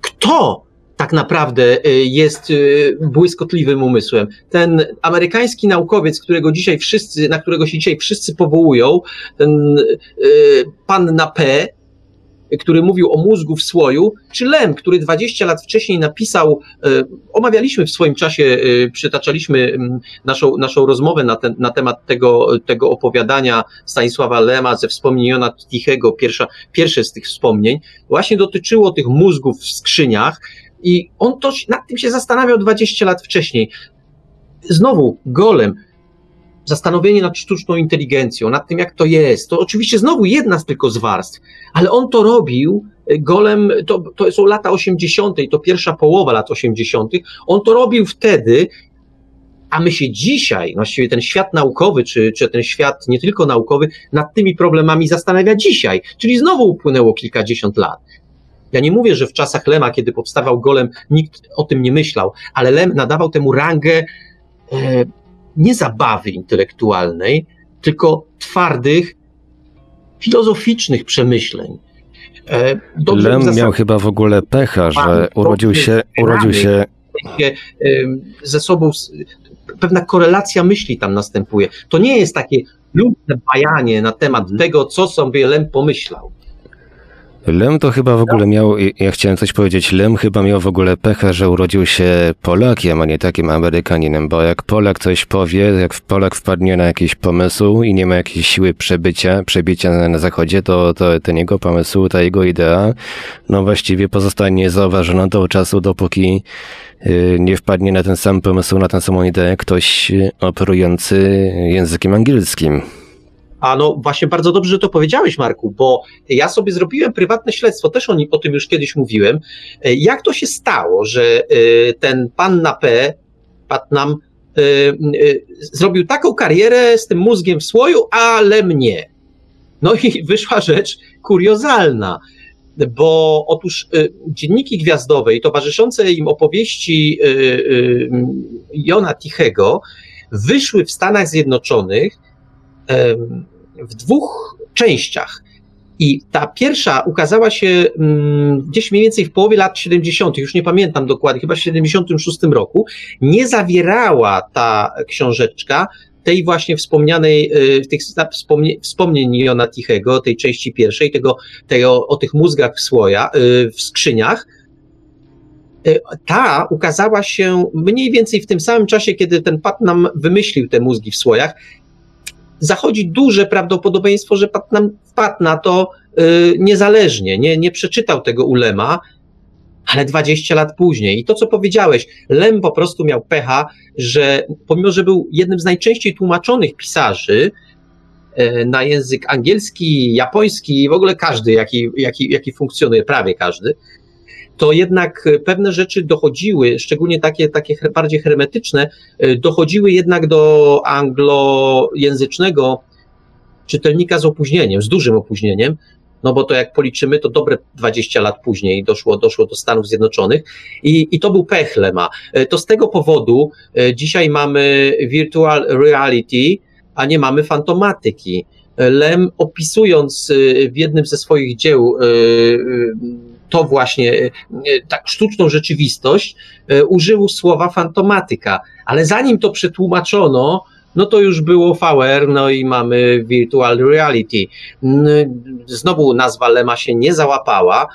kto tak naprawdę jest błyskotliwym umysłem? Ten amerykański naukowiec, którego dzisiaj wszyscy, na którego się dzisiaj wszyscy powołują, ten pan na P, który mówił o mózgu w słoju, czy Lem, który 20 lat wcześniej napisał, e, omawialiśmy w swoim czasie, e, przytaczaliśmy mm, naszą, naszą rozmowę na, ten, na temat tego, tego opowiadania Stanisława Lema ze wspomnień Jona Tichego, pierwsza, pierwsze z tych wspomnień, właśnie dotyczyło tych mózgów w skrzyniach i on to, nad tym się zastanawiał 20 lat wcześniej. Znowu, golem, zastanowienie nad sztuczną inteligencją, nad tym, jak to jest. To oczywiście znowu jedna z tylko z warstw, ale on to robił. y, Golem, to, to są lata 80., to pierwsza połowa lat 80., on to robił wtedy, a my się dzisiaj, właściwie ten świat naukowy, czy, czy ten świat nie tylko naukowy, nad tymi problemami zastanawia dzisiaj. Czyli znowu upłynęło kilkadziesiąt lat. Ja nie mówię, że w czasach Lema, kiedy powstawał Golem, nikt o tym nie myślał, ale Lem nadawał temu rangę e, nie zabawy intelektualnej, tylko twardych, filozoficznych przemyśleń. E, dobrze Lem miał chyba w ogóle pecha, że urodził się, urodził się ze sobą, pewna korelacja myśli tam następuje. To nie jest takie luźne bajanie na temat tego, co sobie Lem pomyślał. Lem to chyba w ogóle miał, ja chciałem coś powiedzieć, Lem chyba miał w ogóle pecha, że urodził się Polakiem, a nie takim Amerykaninem, bo jak Polak coś powie, jak Polak wpadnie na jakiś pomysł i nie ma jakiejś siły przebycia, przebicia na, na zachodzie, to, to ten jego pomysł, ta jego idea, no właściwie pozostanie zauważona do czasu, dopóki yy, nie wpadnie na ten sam pomysł, na tę samą ideę ktoś operujący językiem angielskim. A no właśnie bardzo dobrze, że to powiedziałeś, Marku, bo ja sobie zrobiłem prywatne śledztwo, też o, nim, o tym już kiedyś mówiłem. E, jak to się stało, że e, ten pan na P, Patnam, e, zrobił taką karierę z tym mózgiem w słoju, ale mnie. No i wyszła rzecz kuriozalna, bo otóż dzienniki gwiazdowe i towarzyszące im opowieści Jona Tichego wyszły w Stanach Zjednoczonych w dwóch częściach. I ta pierwsza ukazała się mm, gdzieś mniej więcej w połowie lat 70., już nie pamiętam dokładnie, chyba w 76 roku. Nie zawierała ta książeczka tej właśnie wspomnianej, y, tych wspomnie, wspomnień Jona Tichego, tej części pierwszej, tego, tego o tych mózgach w słoja, y, w skrzyniach. Y, ta ukazała się mniej więcej w tym samym czasie, kiedy ten Patnam wymyślił te mózgi w słojach zachodzi duże prawdopodobieństwo, że Patnam wpadł na to y, niezależnie, nie, nie przeczytał tego ulema, ale 20 lat później. I to, co powiedziałeś, Lem po prostu miał pecha, że pomimo, że był jednym z najczęściej tłumaczonych pisarzy y, na język angielski, japoński i w ogóle każdy, jaki, jaki, jaki funkcjonuje, prawie każdy, to jednak pewne rzeczy dochodziły, szczególnie takie, takie bardziej hermetyczne, y, dochodziły jednak do anglojęzycznego czytelnika z opóźnieniem, z dużym opóźnieniem, no bo to jak policzymy, to dobre 20 lat później doszło, doszło do Stanów Zjednoczonych i, i to był pech Lema. Y, to z tego powodu dzisiaj mamy virtual reality, a nie mamy fantomatyki. Lem opisując w jednym ze swoich dzieł to właśnie, e, tak sztuczną rzeczywistość, e, użył słowa fantomatyka, ale zanim to przetłumaczono, no to już było VR, no i mamy virtual reality. Znowu nazwa Lema się nie załapała,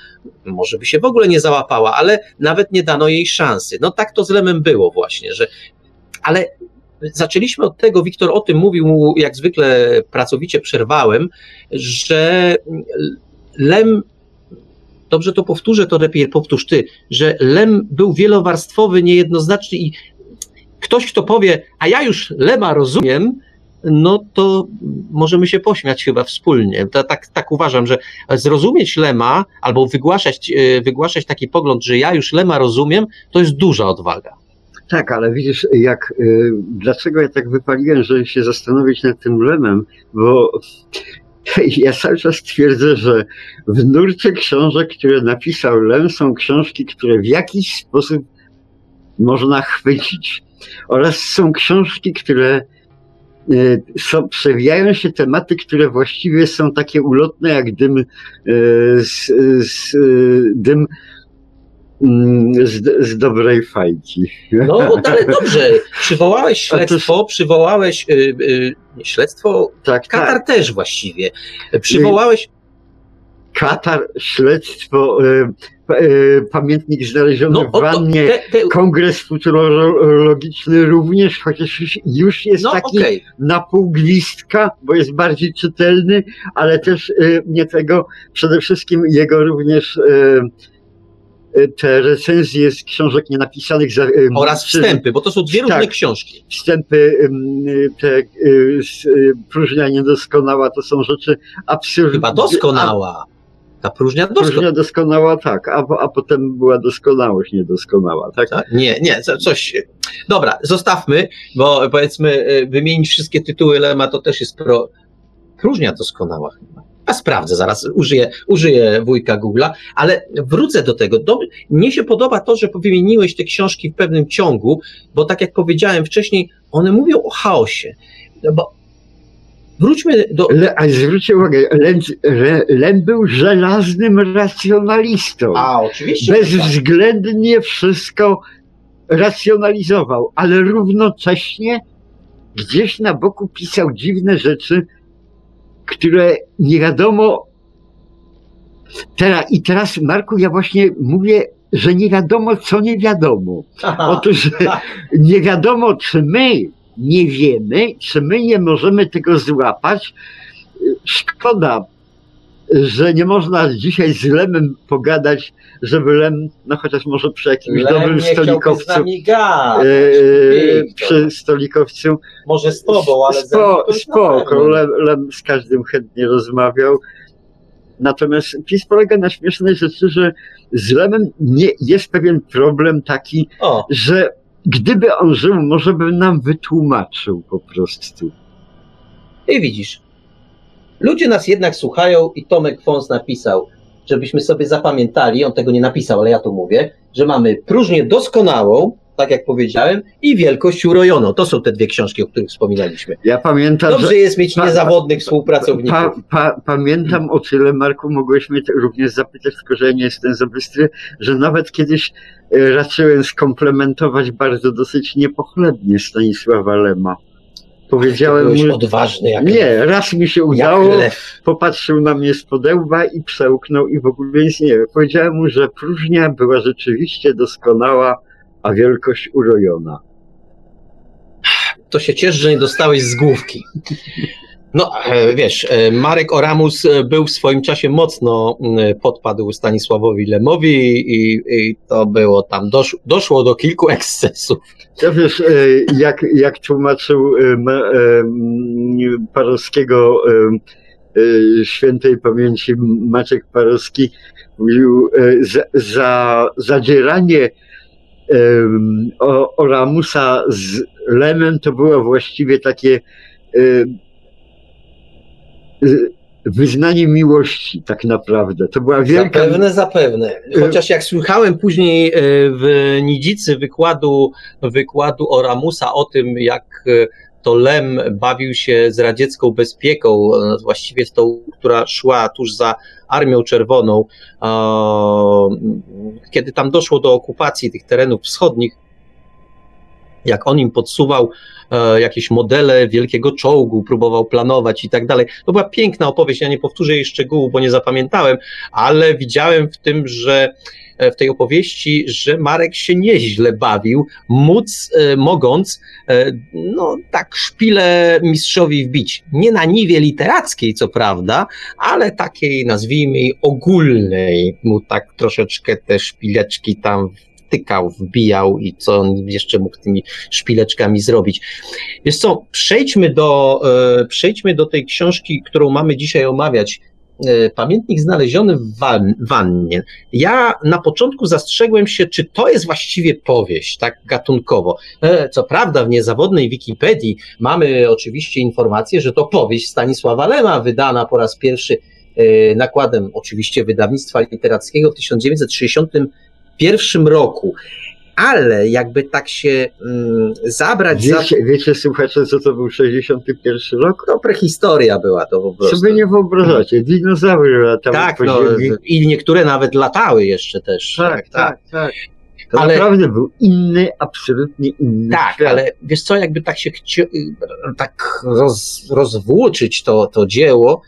może by się w ogóle nie załapała, ale nawet nie dano jej szansy. No tak to z Lemem było właśnie, że ale zaczęliśmy od tego, Wiktor o tym mówił, jak zwykle pracowicie przerwałem, że Lem dobrze to powtórzę, to lepiej powtórz ty, że Lem był wielowarstwowy, niejednoznaczny i ktoś, kto powie, a ja już Lema rozumiem, no to możemy się pośmiać chyba wspólnie. Tak, tak uważam, że zrozumieć Lema albo wygłaszać, e, wygłaszać taki pogląd, że ja już Lema rozumiem, to jest duża odwaga. Tak, ale widzisz, jak, y, dlaczego ja tak wypaliłem, żeby się zastanowić nad tym Lemem, bo ja cały czas twierdzę, że w nurcie książek, które napisał Lem, są książki, które w jakiś sposób można chwycić. Oraz są książki, które e, są, przewijają się tematy, które właściwie są takie ulotne jak dym, e, z, z, dym Mm, z, z dobrej fajki. No, ale dobrze, przywołałeś śledztwo, przywołałeś y, y, śledztwo, tak, Katar tak. też właściwie. Przywołałeś... Katar, śledztwo, y, y, pamiętnik znaleziony no, w wannie, te, te... kongres futurologiczny również, chociaż już, już jest no, taki okay. na pół glistka, bo jest bardziej czytelny, ale też y, nie tego, przede wszystkim jego również y, te recenzje z książek nienapisanych. Za, Oraz wstępy, bo to są dwie różne tak, książki. Wstępy, te y, y, próżnia niedoskonała to są rzeczy absurdalne. Chyba doskonała. Ta próżnia doskonała. Próżnia doskonała, tak, a, a potem była doskonałość niedoskonała, tak? tak? Nie, nie, coś. Dobra, zostawmy, bo powiedzmy, y, wymienić wszystkie tytuły Lema to też jest pro. Próżnia doskonała chyba. A sprawdzę zaraz, użyję, użyję wujka Google'a, ale wrócę do tego. Do, mnie się podoba to, że wymieniłeś te książki w pewnym ciągu, bo tak jak powiedziałem wcześniej, one mówią o chaosie. Bo wróćmy do. Le, a zwróćcie uwagę, Len, Len był żelaznym racjonalistą. A, oczywiście. Bezwzględnie wszystko racjonalizował, ale równocześnie gdzieś na boku pisał dziwne rzeczy, które nie wiadomo, Teraz, I teraz, Marku, ja właśnie mówię, że nie wiadomo, co nie wiadomo. Otóż nie wiadomo, czy my nie wiemy, czy my nie możemy tego złapać. Szkoda, że nie można dzisiaj z Lemem pogadać, żeby Lem, no chociaż może przy jakimś Lem dobrym stolikowcu, gadać. Wiktor. przy stolikowcu, Może z tobą, ale Spo, spoko. Lem, Lem z każdym chętnie rozmawiał. Natomiast PiS polega na śmiesznej rzeczy, że z Lemem nie, jest pewien problem taki, O, że gdyby on żył, może by nam wytłumaczył po prostu. i widzisz. Ludzie nas jednak słuchają i Tomek Fons napisał, żebyśmy sobie zapamiętali, on tego nie napisał, ale ja to mówię, że mamy próżnię doskonałą, tak jak powiedziałem, i wielkość urojoną. To są te dwie książki, o których wspominaliśmy. Ja pamiętam, Dobrze że jest mieć pa- niezawodnych współpracowników. pa, pa, pamiętam o tyle, Marku, mogłeś mnie również zapytać, tylko że ja nie jestem za bystry, że nawet kiedyś e, raczyłem skomplementować bardzo dosyć niepochlebnie Stanisława Lema. Powiedziałem mu, odważny jak nie, raz mi się udało, lew. popatrzył na mnie z podełba i przełknął i w ogóle nic nie wie. Powiedziałem mu, że próżnia była rzeczywiście doskonała, a wielkość urojona. To się ciesz, że nie dostałeś z główki. No, e, wiesz, e, Marek Oramus e, był w swoim czasie mocno podpadł Stanisławowi Lemowi i, i to było tam, dosz, doszło do kilku ekscesów. Ja wiesz, jak, jak tłumaczył Parowskiego świętej pamięci Maciek Parowski, mówił, za, za zadzieranie Oramusa z Lemem to było właściwie takie wyznanie miłości tak naprawdę. To była wielka... Zapewne, zapewne. Chociaż jak słuchałem później e, w Nidzicy wykładu, wykładu Oramusa o tym, jak to Lem bawił się z radziecką bezpieką, właściwie z tą, która szła tuż za Armią Czerwoną, kiedy tam doszło do okupacji tych terenów wschodnich, jak on im podsuwał e, jakieś modele wielkiego czołgu, próbował planować i tak dalej. To była piękna opowieść, ja nie powtórzę jej szczegółów, bo nie zapamiętałem, ale widziałem w tym, że e, w tej opowieści, że Marek się nieźle bawił, móc, e, mogąc, e, no tak szpilę mistrzowi wbić. Nie na niwie literackiej, co prawda, ale takiej, nazwijmy jej, ogólnej, mu tak troszeczkę te szpileczki tam wtykał, wbijał i co on jeszcze mógł tymi szpileczkami zrobić. Wiesz co, przejdźmy do, e, przejdźmy do tej książki, którą mamy dzisiaj omawiać. E, Pamiętnik znaleziony w wan- wannie. Ja na początku zastrzegłem się, czy to jest właściwie powieść, tak gatunkowo. E, Co prawda, w niezawodnej Wikipedii mamy oczywiście informację, że to powieść Stanisława Lema, wydana po raz pierwszy nakładem oczywiście wydawnictwa literackiego w 1961 roku. Ale jakby tak się mm, zabrać za. Wiecie, wiecie, słuchacze, co to był 61 rok? To prehistoria była to po prostu. Sobie nie wyobrażacie, dinozaury latały tak, no, i niektóre nawet latały jeszcze też. Tak, tak, tak. To Ale- naprawdę był inny, absolutnie inny Tak, świat. ale wiesz co, jakby tak się chci- tak roz, rozwłóczyć to, to dzieło,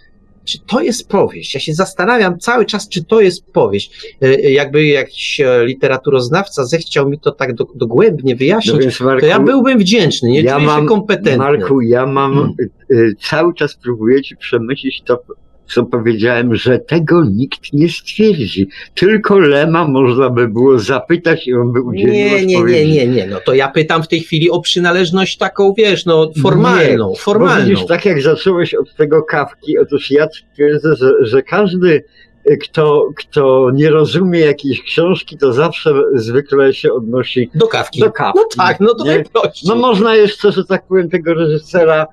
czy to jest powieść? Ja się zastanawiam cały czas, czy to jest powieść. E, e, Jakby jakiś e, literaturoznawca zechciał mi to tak do, dogłębnie No wyjaśnić, więc Marku, to ja byłbym wdzięczny, nie ja czuję mam- się kompetentny. Marku, ja mam Hmm. cały czas próbuję ci przemyśleć to, co powiedziałem, że tego nikt nie stwierdzi. Tylko Lema można by było zapytać i on by udzielił Nie, nie, nie, odpowiedzi. nie, nie, no to ja pytam w tej chwili o przynależność taką, wiesz, no formalną, Bo formalną. widzisz, tak jak zacząłeś od tego kawki, otóż ja twierdzę, że, że każdy, y, kto, kto nie rozumie jakiejś książki, to zawsze zwykle się odnosi Do kawki. do kawki. No tak, no to nie? najprościej. No można jeszcze, że tak powiem, tego reżysera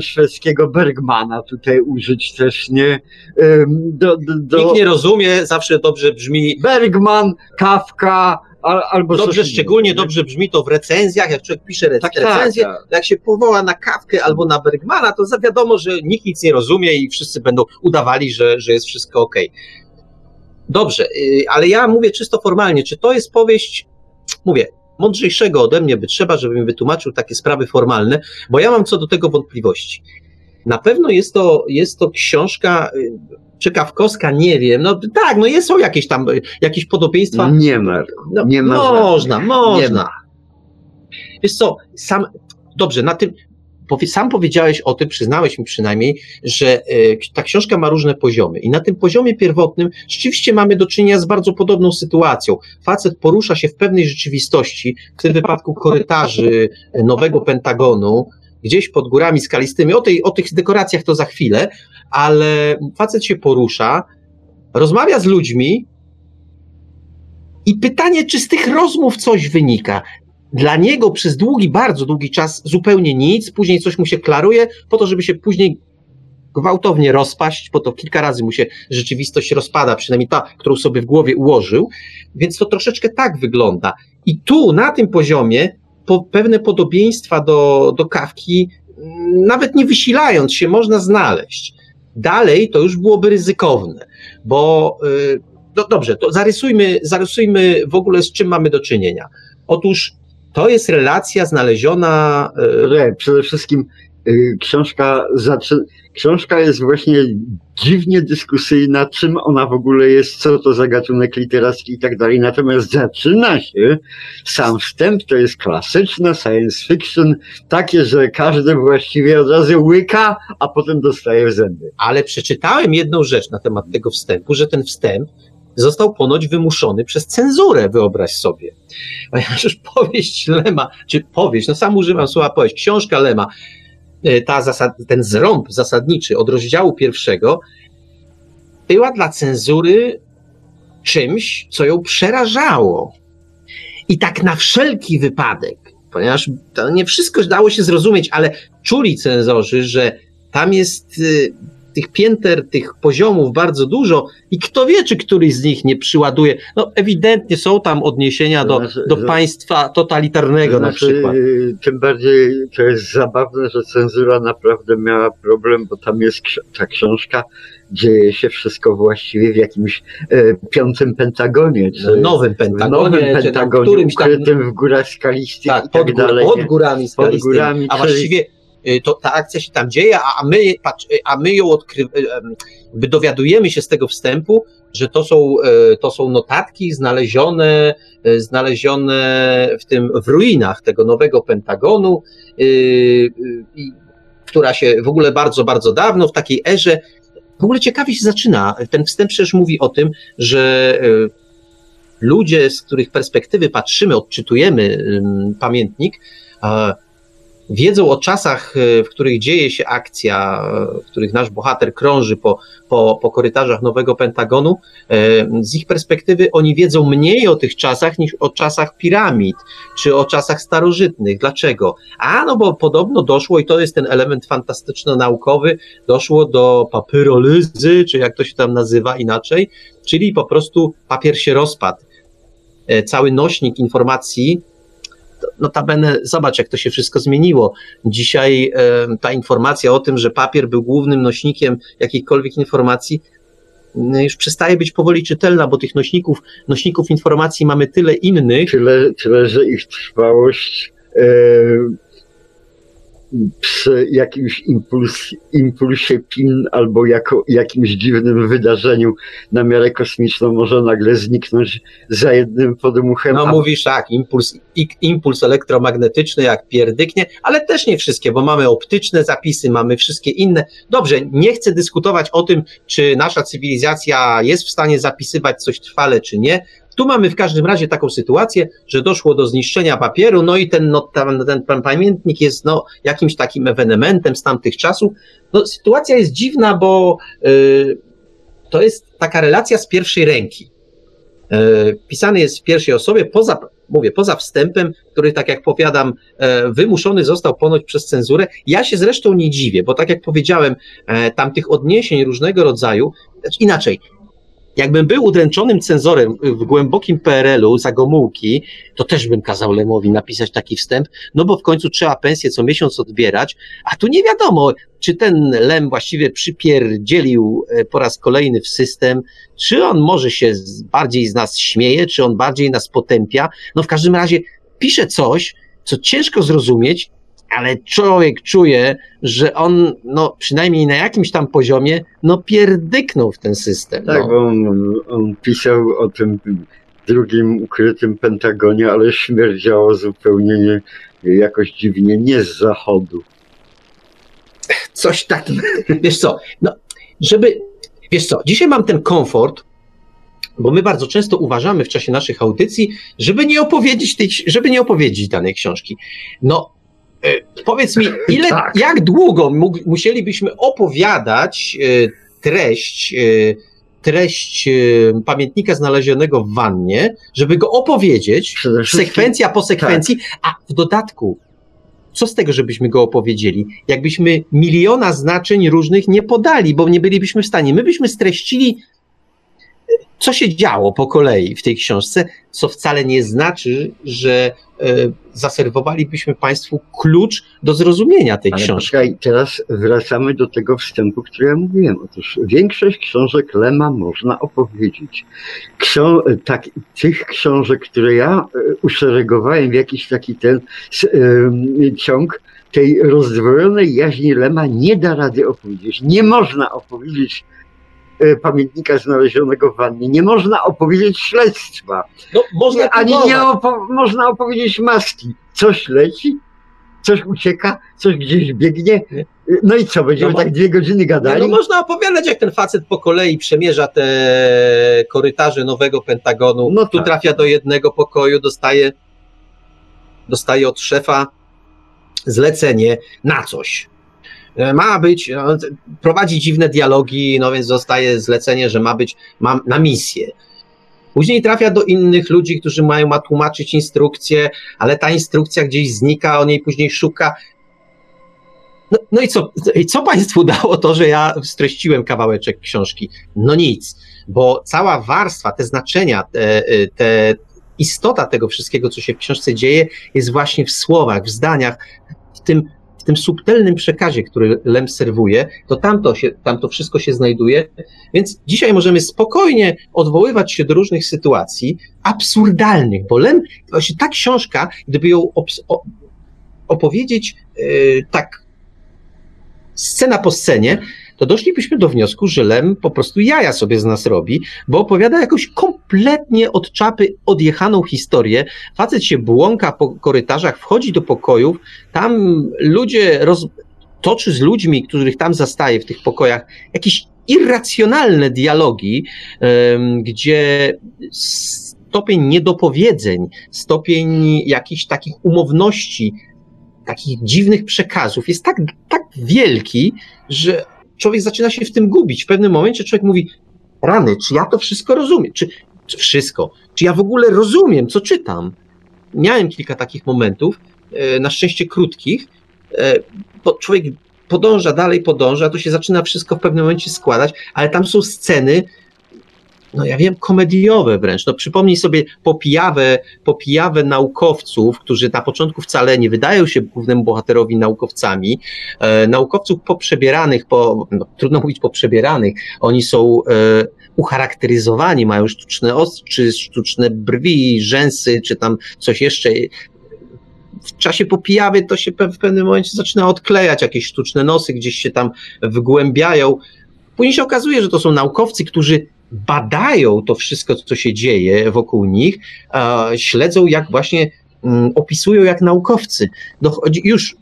szwedzkiego Bergmana tutaj użyć też, nie? Em, Do, do, do Nikt nie rozumie, zawsze dobrze brzmi Bergman, Kafka, a, albo Dobrze, coś szczególnie nie? dobrze brzmi to w recenzjach, jak człowiek pisze rec- Tak, tak, recenzję, tak. jak się powoła na Kawkę albo na Bergmana, to wiadomo, że nikt nic nie rozumie i wszyscy będą udawali, że, że jest wszystko ok. Dobrze, yy, ale ja mówię czysto formalnie, czy to jest powieść, mówię, mądrzejszego ode mnie by trzeba, żeby mi wytłumaczył takie sprawy formalne, bo ja mam co do tego wątpliwości. Na pewno jest to, jest to książka, yy, czy Kawkowska, nie wiem. No tak, no jest, są jakieś tam, jakieś podobieństwa. Nie ma. No, nie ma można, można. Nie ma. Wiesz co, sam, dobrze, na tym, sam powiedziałeś o tym, przyznałeś mi przynajmniej, że e, ta książka ma różne poziomy i na tym poziomie pierwotnym rzeczywiście mamy do czynienia z bardzo podobną sytuacją. Facet porusza się w pewnej rzeczywistości, w tym wypadku korytarzy nowego Pentagonu, gdzieś pod górami skalistymi, o, tej, o tych dekoracjach to za chwilę, ale facet się porusza, rozmawia z ludźmi i pytanie, czy z tych rozmów coś wynika. Dla niego przez długi, bardzo długi czas zupełnie nic, później coś mu się klaruje, po to, żeby się później gwałtownie rozpaść, po to kilka razy mu się rzeczywistość rozpada, przynajmniej ta, którą sobie w głowie ułożył, więc to troszeczkę tak wygląda. I tu, na tym poziomie, po, pewne podobieństwa do, do kawki, mm, nawet nie wysilając się, można znaleźć. Dalej to już byłoby ryzykowne, bo y, no dobrze, to zarysujmy, zarysujmy w ogóle z czym mamy do czynienia. Otóż to jest relacja znaleziona. Że przede wszystkim y, książka, zaczy... książka jest właśnie dziwnie dyskusyjna, czym ona w ogóle jest, co to za gatunek literacki i tak dalej. Natomiast zaczyna się, sam wstęp to jest klasyczna science fiction, takie, że każdy właściwie od razu łyka, a potem dostaje w zęby. Ale przeczytałem jedną rzecz na temat tego wstępu, że ten wstęp został ponoć wymuszony przez cenzurę, wyobraź sobie. Ponieważ powieść Lema, czy powieść, no sam używam słowa powieść, książka Lema, e, ta zasad, ten zrąb zasadniczy od rozdziału pierwszego była dla cenzury czymś, co ją przerażało. I tak na wszelki wypadek, ponieważ to nie wszystko dało się zrozumieć, ale czuli cenzorzy, że tam jest y, tych pięter, tych poziomów bardzo dużo i kto wie, czy któryś z nich nie przyładuje. No ewidentnie są tam odniesienia do, Znaczy, do państwa totalitarnego na Znaczy, przykład. y, Tym bardziej to jest zabawne, że cenzura naprawdę miała problem, bo tam jest ta książka, dzieje się wszystko właściwie w jakimś e, piątym Pentagonie, czy nowym Pentagonie, nowym czy tam Pentagonie, którymś tam ukrytym w górach skalistych tak, i tak pod, dalej. pod górami skalistymi. górami, a właściwie to, ta akcja się tam dzieje, a, my, y, a my ją odkrywamy, dowiadujemy się z tego wstępu, że to są, e, to są notatki znalezione, znalezione w tym, w ruinach tego nowego Pentagonu, y, y, która się w ogóle bardzo, bardzo dawno, w takiej erze, w ogóle ciekawie się zaczyna. Ten wstęp przecież mówi o tym, że ludzie, z których perspektywy patrzymy, odczytujemy pamiętnik, wiedzą o czasach, e, w których dzieje się akcja, e, w których nasz bohater krąży po, po, po korytarzach nowego Pentagonu. E, Z ich perspektywy oni wiedzą mniej o tych czasach niż o czasach piramid, czy o czasach starożytnych. Dlaczego? A no bo podobno doszło, i to jest ten element fantastyczno-naukowy, doszło do papyrolizy, czy jak to się tam nazywa inaczej, czyli po prostu papier się rozpadł. Cały nośnik informacji, notabene zobacz jak to się wszystko zmieniło. Dzisiaj e, ta informacja o tym, że papier był głównym nośnikiem jakichkolwiek informacji, no już przestaje być powoli czytelna, bo tych nośników, nośników informacji mamy tyle innych, Tyle, tyle, że ich trwałość e, przy jakimś impuls, impulsie PIN albo jako jakimś dziwnym wydarzeniu na miarę kosmiczną może nagle zniknąć za jednym podmuchem. No mówisz tak, impuls, impuls elektromagnetyczny jak pierdyknie, ale też nie wszystkie, bo mamy optyczne zapisy, mamy wszystkie inne. Dobrze, nie chcę dyskutować o tym, czy nasza cywilizacja jest w stanie zapisywać coś trwale, czy nie. Tu mamy w każdym razie taką sytuację, że doszło do zniszczenia papieru, no i ten, no, ten, ten pamiętnik jest no, jakimś takim ewenementem z tamtych czasów. No, sytuacja jest dziwna, bo y, to jest taka relacja z pierwszej ręki. E, pisany jest w pierwszej osobie, poza, mówię, poza wstępem, który, tak jak powiadam, e, wymuszony został ponoć przez cenzurę. Ja się zresztą nie dziwię, bo tak jak powiedziałem, e, tam tych odniesień różnego rodzaju, znaczy inaczej, jakbym był udręczonym cenzorem w głębokim PRL-u za Gomułki, to też bym kazał Lemowi napisać taki wstęp, no bo w końcu trzeba pensję co miesiąc odbierać, a tu nie wiadomo, czy ten Lem właściwie przypierdzielił e, po raz kolejny w system, czy on może się bardziej z nas śmieje, czy on bardziej nas potępia. No w każdym razie pisze coś, co ciężko zrozumieć, ale człowiek czuje, że on, no przynajmniej na jakimś tam poziomie, no pierdyknął w ten system. Tak, no. bo on, on pisał o tym drugim ukrytym Pentagonie, ale śmierdziało zupełnie nie, jakoś dziwnie nie z zachodu. Coś takiego. Wiesz co, no, żeby, wiesz co, dzisiaj mam ten komfort, bo my bardzo często uważamy w czasie naszych audycji, żeby nie opowiedzieć tej, żeby nie opowiedzieć danej książki. No, powiedz mi, ile, Tak. jak długo musielibyśmy opowiadać e, treść, e, treść e, pamiętnika znalezionego w wannie, żeby go opowiedzieć, sekwencja po sekwencji, a w dodatku, co z tego, żebyśmy go opowiedzieli, jakbyśmy miliona znaczeń różnych nie podali, bo nie bylibyśmy w stanie. My byśmy streścili, co się działo po kolei w tej książce, co wcale nie znaczy, że e, zaserwowalibyśmy Państwu klucz do zrozumienia tej Ale książki. poczekaj, teraz wracamy do tego wstępu, który ja mówiłem. Otóż większość książek Lema można opowiedzieć. Ksią tak, tych książek, które ja e, uszeregowałem w jakiś taki ten em, ciąg, tej rozdwojonej jaźni Lema nie da rady opowiedzieć. Nie można opowiedzieć e, pamiętnika znalezionego w wannie. Nie można opowiedzieć śledztwa. No, można Nie, ani nie opo- można opowiedzieć maski. Coś leci, coś ucieka, coś gdzieś biegnie. Nie. No i co, będziemy No, tak dwie godziny Nie, gadali? no można opowiadać, jak ten facet po kolei przemierza te korytarze nowego Pentagonu. No tu tak. trafia do jednego pokoju, dostaje, dostaje od szefa zlecenie na coś. E, Ma być, no, prowadzi dziwne dialogi, no więc dostaje zlecenie, że ma być ma, na misję. Później trafia do innych ludzi, którzy mają ma tłumaczyć instrukcję, ale ta instrukcja gdzieś znika, on jej później szuka. No, no i co, i co Państwu dało to, że ja streściłem kawałeczek książki? No nic, bo cała warstwa, te znaczenia, te, te istota tego wszystkiego, co się w książce dzieje, jest właśnie w słowach, w zdaniach, w tym, w tym subtelnym przekazie, który Lem serwuje, to tamto, się, tamto wszystko się znajduje. Więc dzisiaj możemy spokojnie odwoływać się do różnych sytuacji absurdalnych, bo Lem, właśnie ta książka, gdyby ją opowiedzieć yy, tak scena po scenie, to doszlibyśmy do wniosku, że Lem po prostu jaja sobie z nas robi, bo opowiada jakąś kompletnie od czapy odjechaną historię. Facet się błąka po korytarzach, wchodzi do pokojów, tam ludzie roz... toczy z ludźmi, których tam zastaje w tych pokojach, jakieś irracjonalne dialogi, em, gdzie stopień niedopowiedzeń, stopień jakichś takich umowności, takich dziwnych przekazów jest tak, tak wielki, że człowiek zaczyna się w tym gubić. W pewnym momencie człowiek mówi, rany, czy ja to wszystko rozumiem? Czy, czy wszystko? Czy ja w ogóle rozumiem, co czytam? Miałem kilka takich momentów, e, na szczęście krótkich, e, człowiek podąża dalej, podąża, to się zaczyna wszystko w pewnym momencie składać, ale tam są sceny, no ja wiem, komediowe wręcz. No przypomnij sobie popijawę, popijawę naukowców, którzy na początku wcale nie wydają się głównemu bohaterowi naukowcami, e, naukowców poprzebieranych, po, no, trudno mówić poprzebieranych, oni są e, ucharakteryzowani, mają sztuczne oczy, sztuczne brwi, rzęsy, czy tam coś jeszcze. W czasie popijawy to się w pewnym momencie zaczyna odklejać, jakieś sztuczne nosy gdzieś się tam wgłębiają. Później się okazuje, że to są naukowcy, którzy badają to wszystko, co się dzieje wokół nich, śledzą jak właśnie mm, opisują jak naukowcy. Dochodzi, już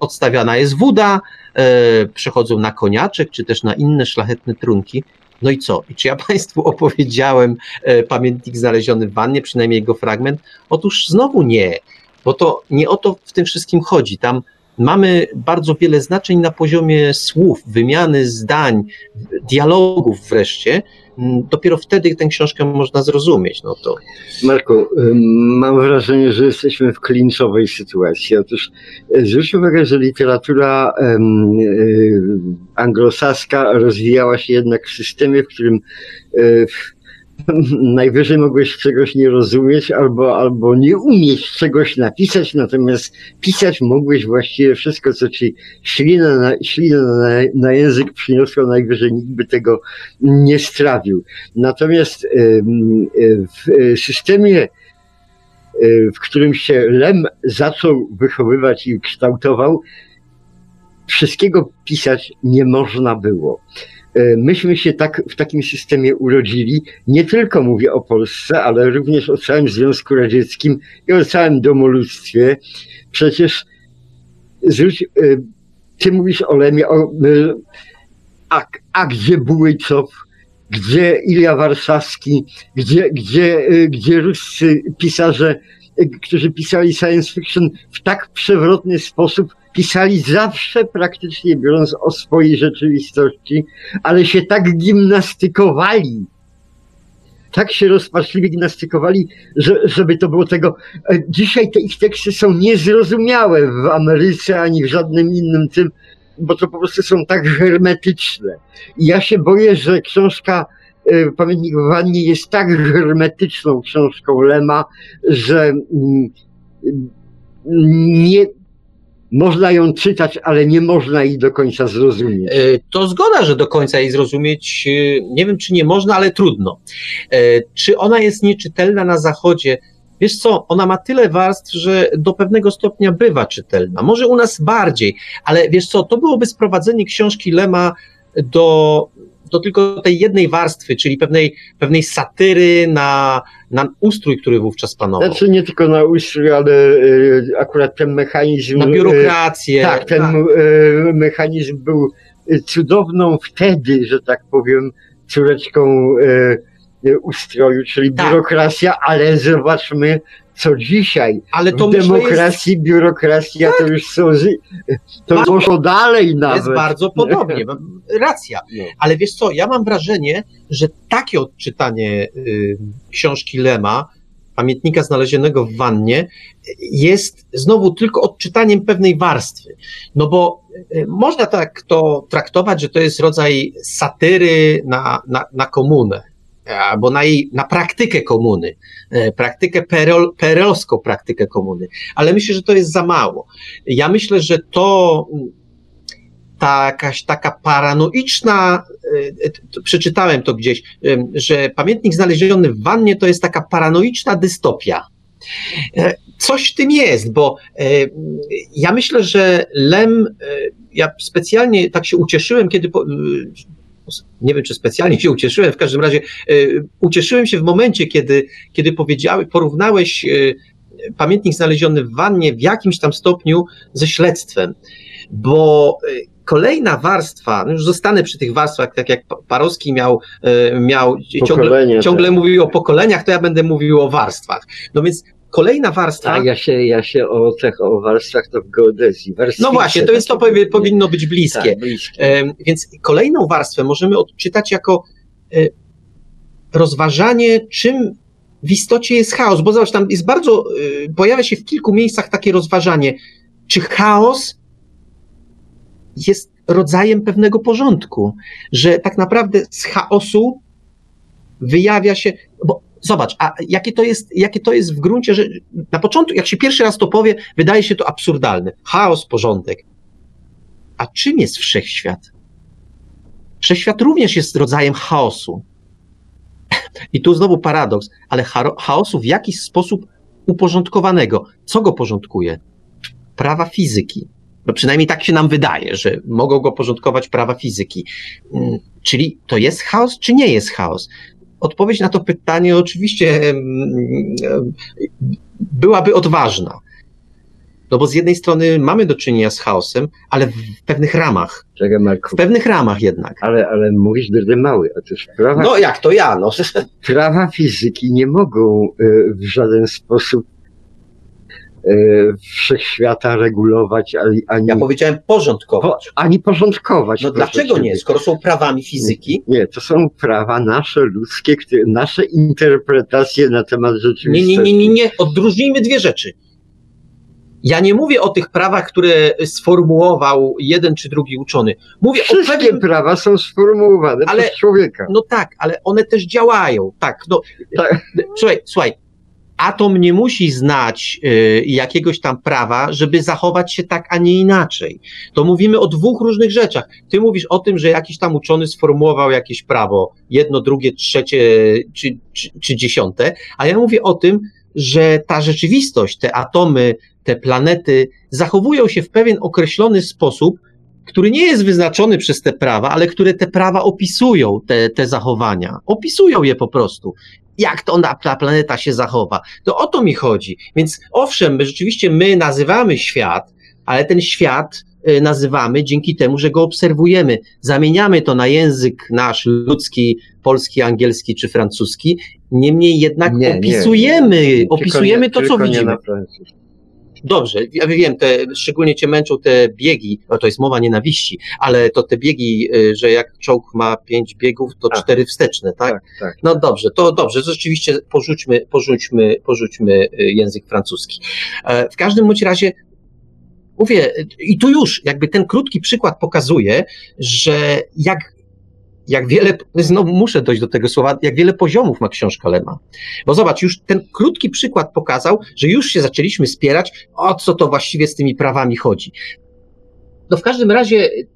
odstawiana jest woda, e, przechodzą na koniaczek, czy też na inne szlachetne trunki. No i co? I czy ja Państwu opowiedziałem e, pamiętnik znaleziony w wannie, przynajmniej jego fragment? Otóż znowu nie, bo to nie o to w tym wszystkim chodzi. Tam mamy bardzo wiele znaczeń na poziomie słów, wymiany zdań, dialogów wreszcie. Mm, Dopiero wtedy tę książkę można zrozumieć. No to Marku, mam wrażenie, że jesteśmy w klinczowej sytuacji. Otóż e, zwróć uwagę, że literatura y, anglosaska rozwijała się jednak w systemie, w którym y, najwyżej mogłeś czegoś nie rozumieć albo, albo nie umieć czegoś napisać, natomiast pisać mogłeś właściwie wszystko, co ci ślina na, ślina na, na język przyniosło, najwyżej nikt by tego nie strawił. Natomiast w systemie w którym się Lem zaczął wychowywać i kształtował, wszystkiego pisać nie można było. E, myśmy się tak w takim systemie urodzili. Nie tylko mówię o Polsce, ale również o całym Związku Radzieckim i o całym domoludstwie. Przecież zwróć, e, ty mówisz o Lemie, o, e, a, a gdzie Bułycow, gdzie Ilia Warszawski, gdzie, gdzie, gdzie ruscy pisarze, którzy pisali science fiction w tak przewrotny sposób, pisali zawsze praktycznie biorąc o swojej rzeczywistości, ale się tak gimnastykowali, tak się rozpaczliwie gimnastykowali, że, żeby to było tego. E, dzisiaj te ich teksty są niezrozumiałe w Ameryce ani w żadnym innym tym, bo to po prostu są tak hermetyczne. I ja się boję, że książka e, Pamiętnik w Wannie jest tak hermetyczną książką Lema, że mm, nie, można ją czytać, ale nie można jej do końca zrozumieć. E, to zgoda, że do końca jej zrozumieć, e, nie wiem czy nie można, ale trudno. E, czy ona jest nieczytelna na zachodzie? Wiesz co, ona ma tyle warstw, że do pewnego stopnia bywa czytelna. Może u nas bardziej, ale wiesz co, to byłoby sprowadzenie książki Lema do to tylko tej jednej warstwy, czyli pewnej, pewnej satyry na, na ustrój, który wówczas panował. Znaczy nie tylko na ustrój, ale y, akurat ten mechanizm... Na biurokrację. Y, tak, ten tak. Y, mechanizm był cudowną wtedy, że tak powiem, córeczką ustroju, czyli tak. biurokracja, ale zobaczmy, co dzisiaj. Ale to w demokracji, jest... biurokracja tak. to już są. To bardzo, poszło dalej nawet. Jest bardzo podobnie. Racja. No. Ale wiesz co, ja mam wrażenie, że takie odczytanie y, książki Lema, pamiętnika znalezionego w wannie, jest znowu tylko odczytaniem pewnej warstwy. No bo y, można tak to traktować, że to jest rodzaj satyry na, na, na komunę albo na, jej, na praktykę komuny, e, praktykę perol, perolską praktykę komuny, ale myślę, że to jest za mało. Ja myślę, że to ta jakaś taka paranoiczna, e, przeczytałem to gdzieś, że pamiętnik znaleziony w wannie to jest taka paranoiczna dystopia. E, coś w tym jest, bo ja myślę, że Lem, ja specjalnie tak się ucieszyłem, kiedy nie wiem, czy specjalnie się ucieszyłem, w każdym razie y, ucieszyłem się w momencie, kiedy, kiedy powiedziałeś, porównałeś y, pamiętnik znaleziony w wannie w jakimś tam stopniu ze śledztwem, bo y, kolejna warstwa, no już zostanę przy tych warstwach, tak jak Parowski miał, miał ciągle, ciągle tak. mówił o pokoleniach, to ja będę mówił o warstwach. No więc Kolejna warstwa. A ja się, ja się o tych o warstwach to w geodezji. No właśnie, to jest to powie, powinno być bliskie. Tak, bliskie. Więc kolejną warstwę możemy odczytać jako e, rozważanie, czym w istocie jest chaos, bo zobacz, tam jest bardzo, e, pojawia się w kilku miejscach takie rozważanie, czy chaos jest rodzajem pewnego porządku, że tak naprawdę z chaosu wyjawia się, bo Zobacz, a jakie to jest, jakie to jest w gruncie, że na początku, jak się pierwszy raz to powie, wydaje się to absurdalne. Chaos, porządek. A czym jest wszechświat? Wszechświat również jest rodzajem chaosu. I tu znowu paradoks, ale chaosu w jakiś sposób uporządkowanego. Co go porządkuje? Prawa fizyki. No przynajmniej tak się nam wydaje, że mogą go porządkować prawa fizyki. Mm, czyli to jest chaos, czy nie jest chaos? Odpowiedź na to pytanie oczywiście byłaby odważna. No bo z jednej strony mamy do czynienia z chaosem, ale w pewnych ramach. Czekaj, Marku. W pewnych ramach jednak. Ale, ale mówisz drdy mały. Otóż prawa, no jak to ja, no. Prawa fizyki nie mogą y, w żaden sposób wszechświata regulować, ani, ani Ja powiedziałem porządkować. Po, ani porządkować. No dlaczego nie? Skoro są prawami fizyki? Nie, to są prawa nasze, ludzkie, które, nasze interpretacje na temat rzeczywistości. Nie, nie, nie, nie, nie. Odróżnijmy dwie rzeczy. Ja nie mówię o tych prawach, które sformułował jeden czy drugi uczony. Mówię Wszystkie o pewnym... prawa są sformułowane ale, przez człowieka. No tak, ale one też działają. Tak, no. Tak. Słuchaj, słuchaj, atom nie musi znać y, jakiegoś tam prawa, żeby zachować się tak, a nie inaczej. To mówimy o dwóch różnych rzeczach. Ty mówisz o tym, że jakiś tam uczony sformułował jakieś prawo, jedno, drugie, trzecie czy, czy, czy dziesiąte, a ja mówię o tym, że ta rzeczywistość, te atomy, te planety zachowują się w pewien określony sposób, który nie jest wyznaczony przez te prawa, ale które te prawa opisują, te, te zachowania. Opisują je po prostu. Jak to ona, ta planeta się zachowa. To o to mi chodzi. Więc owszem, my rzeczywiście my nazywamy świat, ale ten świat y, nazywamy dzięki temu, że go obserwujemy. Zamieniamy to na język nasz ludzki, polski, angielski czy francuski. Niemniej jednak Nie, nie, opisujemy, nie. opisujemy Tylko to, nie- co nie widzimy. Dobrze, ja wiem, te, szczególnie cię męczą te biegi, o, to jest mowa nienawiści, ale to te biegi, y, że jak czołg ma pięć biegów, to Tak. cztery wsteczne, tak? Tak, tak. No dobrze, to dobrze, to rzeczywiście porzućmy, porzućmy, porzućmy y, język francuski. E, W każdym bądź razie mówię, i tu już jakby ten krótki przykład pokazuje, że jak, jak wiele, znowu muszę dojść do tego słowa, jak wiele poziomów ma książka Lema. Bo zobacz, już ten krótki przykład pokazał, że już się zaczęliśmy spierać, o co to właściwie z tymi prawami chodzi. No w każdym razie y,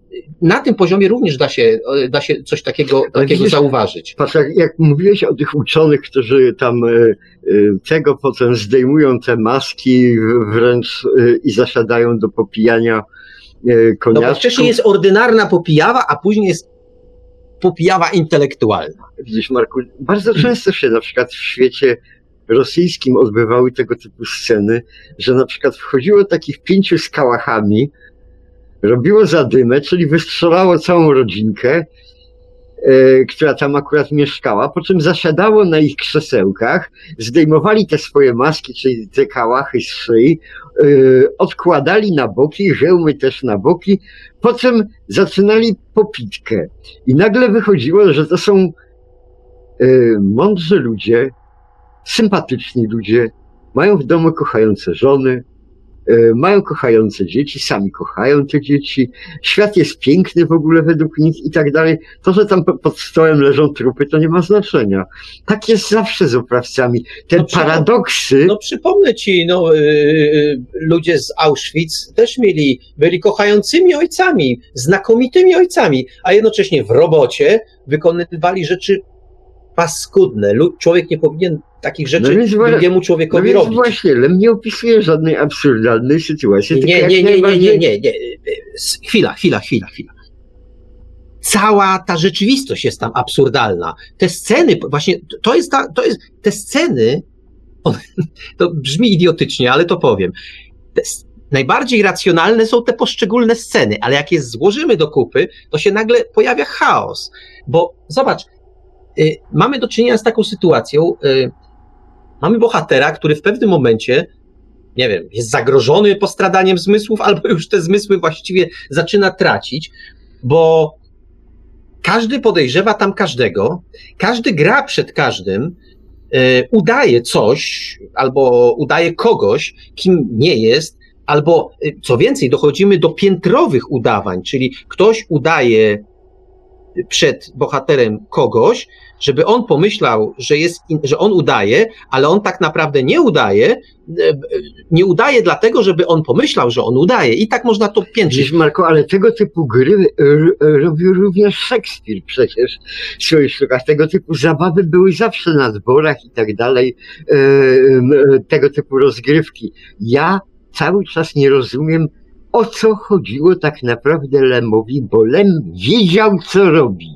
na tym poziomie również da się, y, da się coś takiego, takiego widzisz, zauważyć. Patrz, jak, jak mówiłeś o tych uczonych, którzy tam e, e, tego potem zdejmują te maski wręcz i zasiadają do popijania No koniaczków. wcześniej jest ordynarna popijawa, a później jest popijawa intelektualna. Widzisz, Marku, bardzo często się na przykład w świecie rosyjskim odbywały tego typu sceny, że na przykład wchodziło takich pięciu z kałachami, robiło zadymę, czyli wystrzelało całą rodzinkę, e, która tam akurat mieszkała, po czym zasiadało na ich krzesełkach, zdejmowali te swoje maski, czyli te kałachy z szyi, odkładali na boki, hełmy też na boki, po czym zaczynali popitkę. I nagle wychodziło, że to są y, mądrzy ludzie, sympatyczni ludzie, mają w domu kochające żony, y, mają kochające dzieci, sami kochają te dzieci, świat jest piękny w ogóle według nich i tak dalej. To, że tam po- pod stołem leżą trupy, to nie ma znaczenia. Tak jest zawsze z oprawcami. Te No paradoksy, No przypomnę ci, no, yy, ludzie z Auschwitz też mieli, byli kochającymi ojcami, znakomitymi ojcami, a jednocześnie w robocie wykonywali rzeczy paskudne. Człowiek nie powinien takich rzeczy No drugiemu no człowiekowi więc robić. właśnie, Lem nie opisuje żadnej absurdalnej sytuacji. Nie, nie, nie, nie, nie, nie, nie. Chwila, chwila, chwila, chwila. Cała ta rzeczywistość jest tam absurdalna. Te sceny, właśnie to jest ta, to jest, te sceny, one, to brzmi idiotycznie, ale to powiem. Te, najbardziej racjonalne są te poszczególne sceny, ale jak je złożymy do kupy, to się nagle pojawia chaos. Bo zobacz, mamy do czynienia z taką sytuacją, y, mamy bohatera, który w pewnym momencie nie wiem, jest zagrożony postradaniem zmysłów, albo już te zmysły właściwie zaczyna tracić, bo każdy podejrzewa tam każdego, każdy gra przed każdym, e, udaje coś, albo udaje kogoś, kim nie jest, albo co więcej, dochodzimy do piętrowych udawań, czyli ktoś udaje przed bohaterem kogoś, żeby on pomyślał, że, jest, że on udaje, ale on tak naprawdę nie udaje, e, nie udaje dlatego, żeby on pomyślał, że on udaje. I tak można to piętrzyć. Marko, ale tego typu gry r- robił również Szekspir przecież w swoich sztukach. Tego typu zabawy były zawsze na dworach i tak dalej, e, e, tego typu rozgrywki. Ja cały czas nie rozumiem, o co chodziło tak naprawdę Lemowi, bo Lem wiedział, co robi.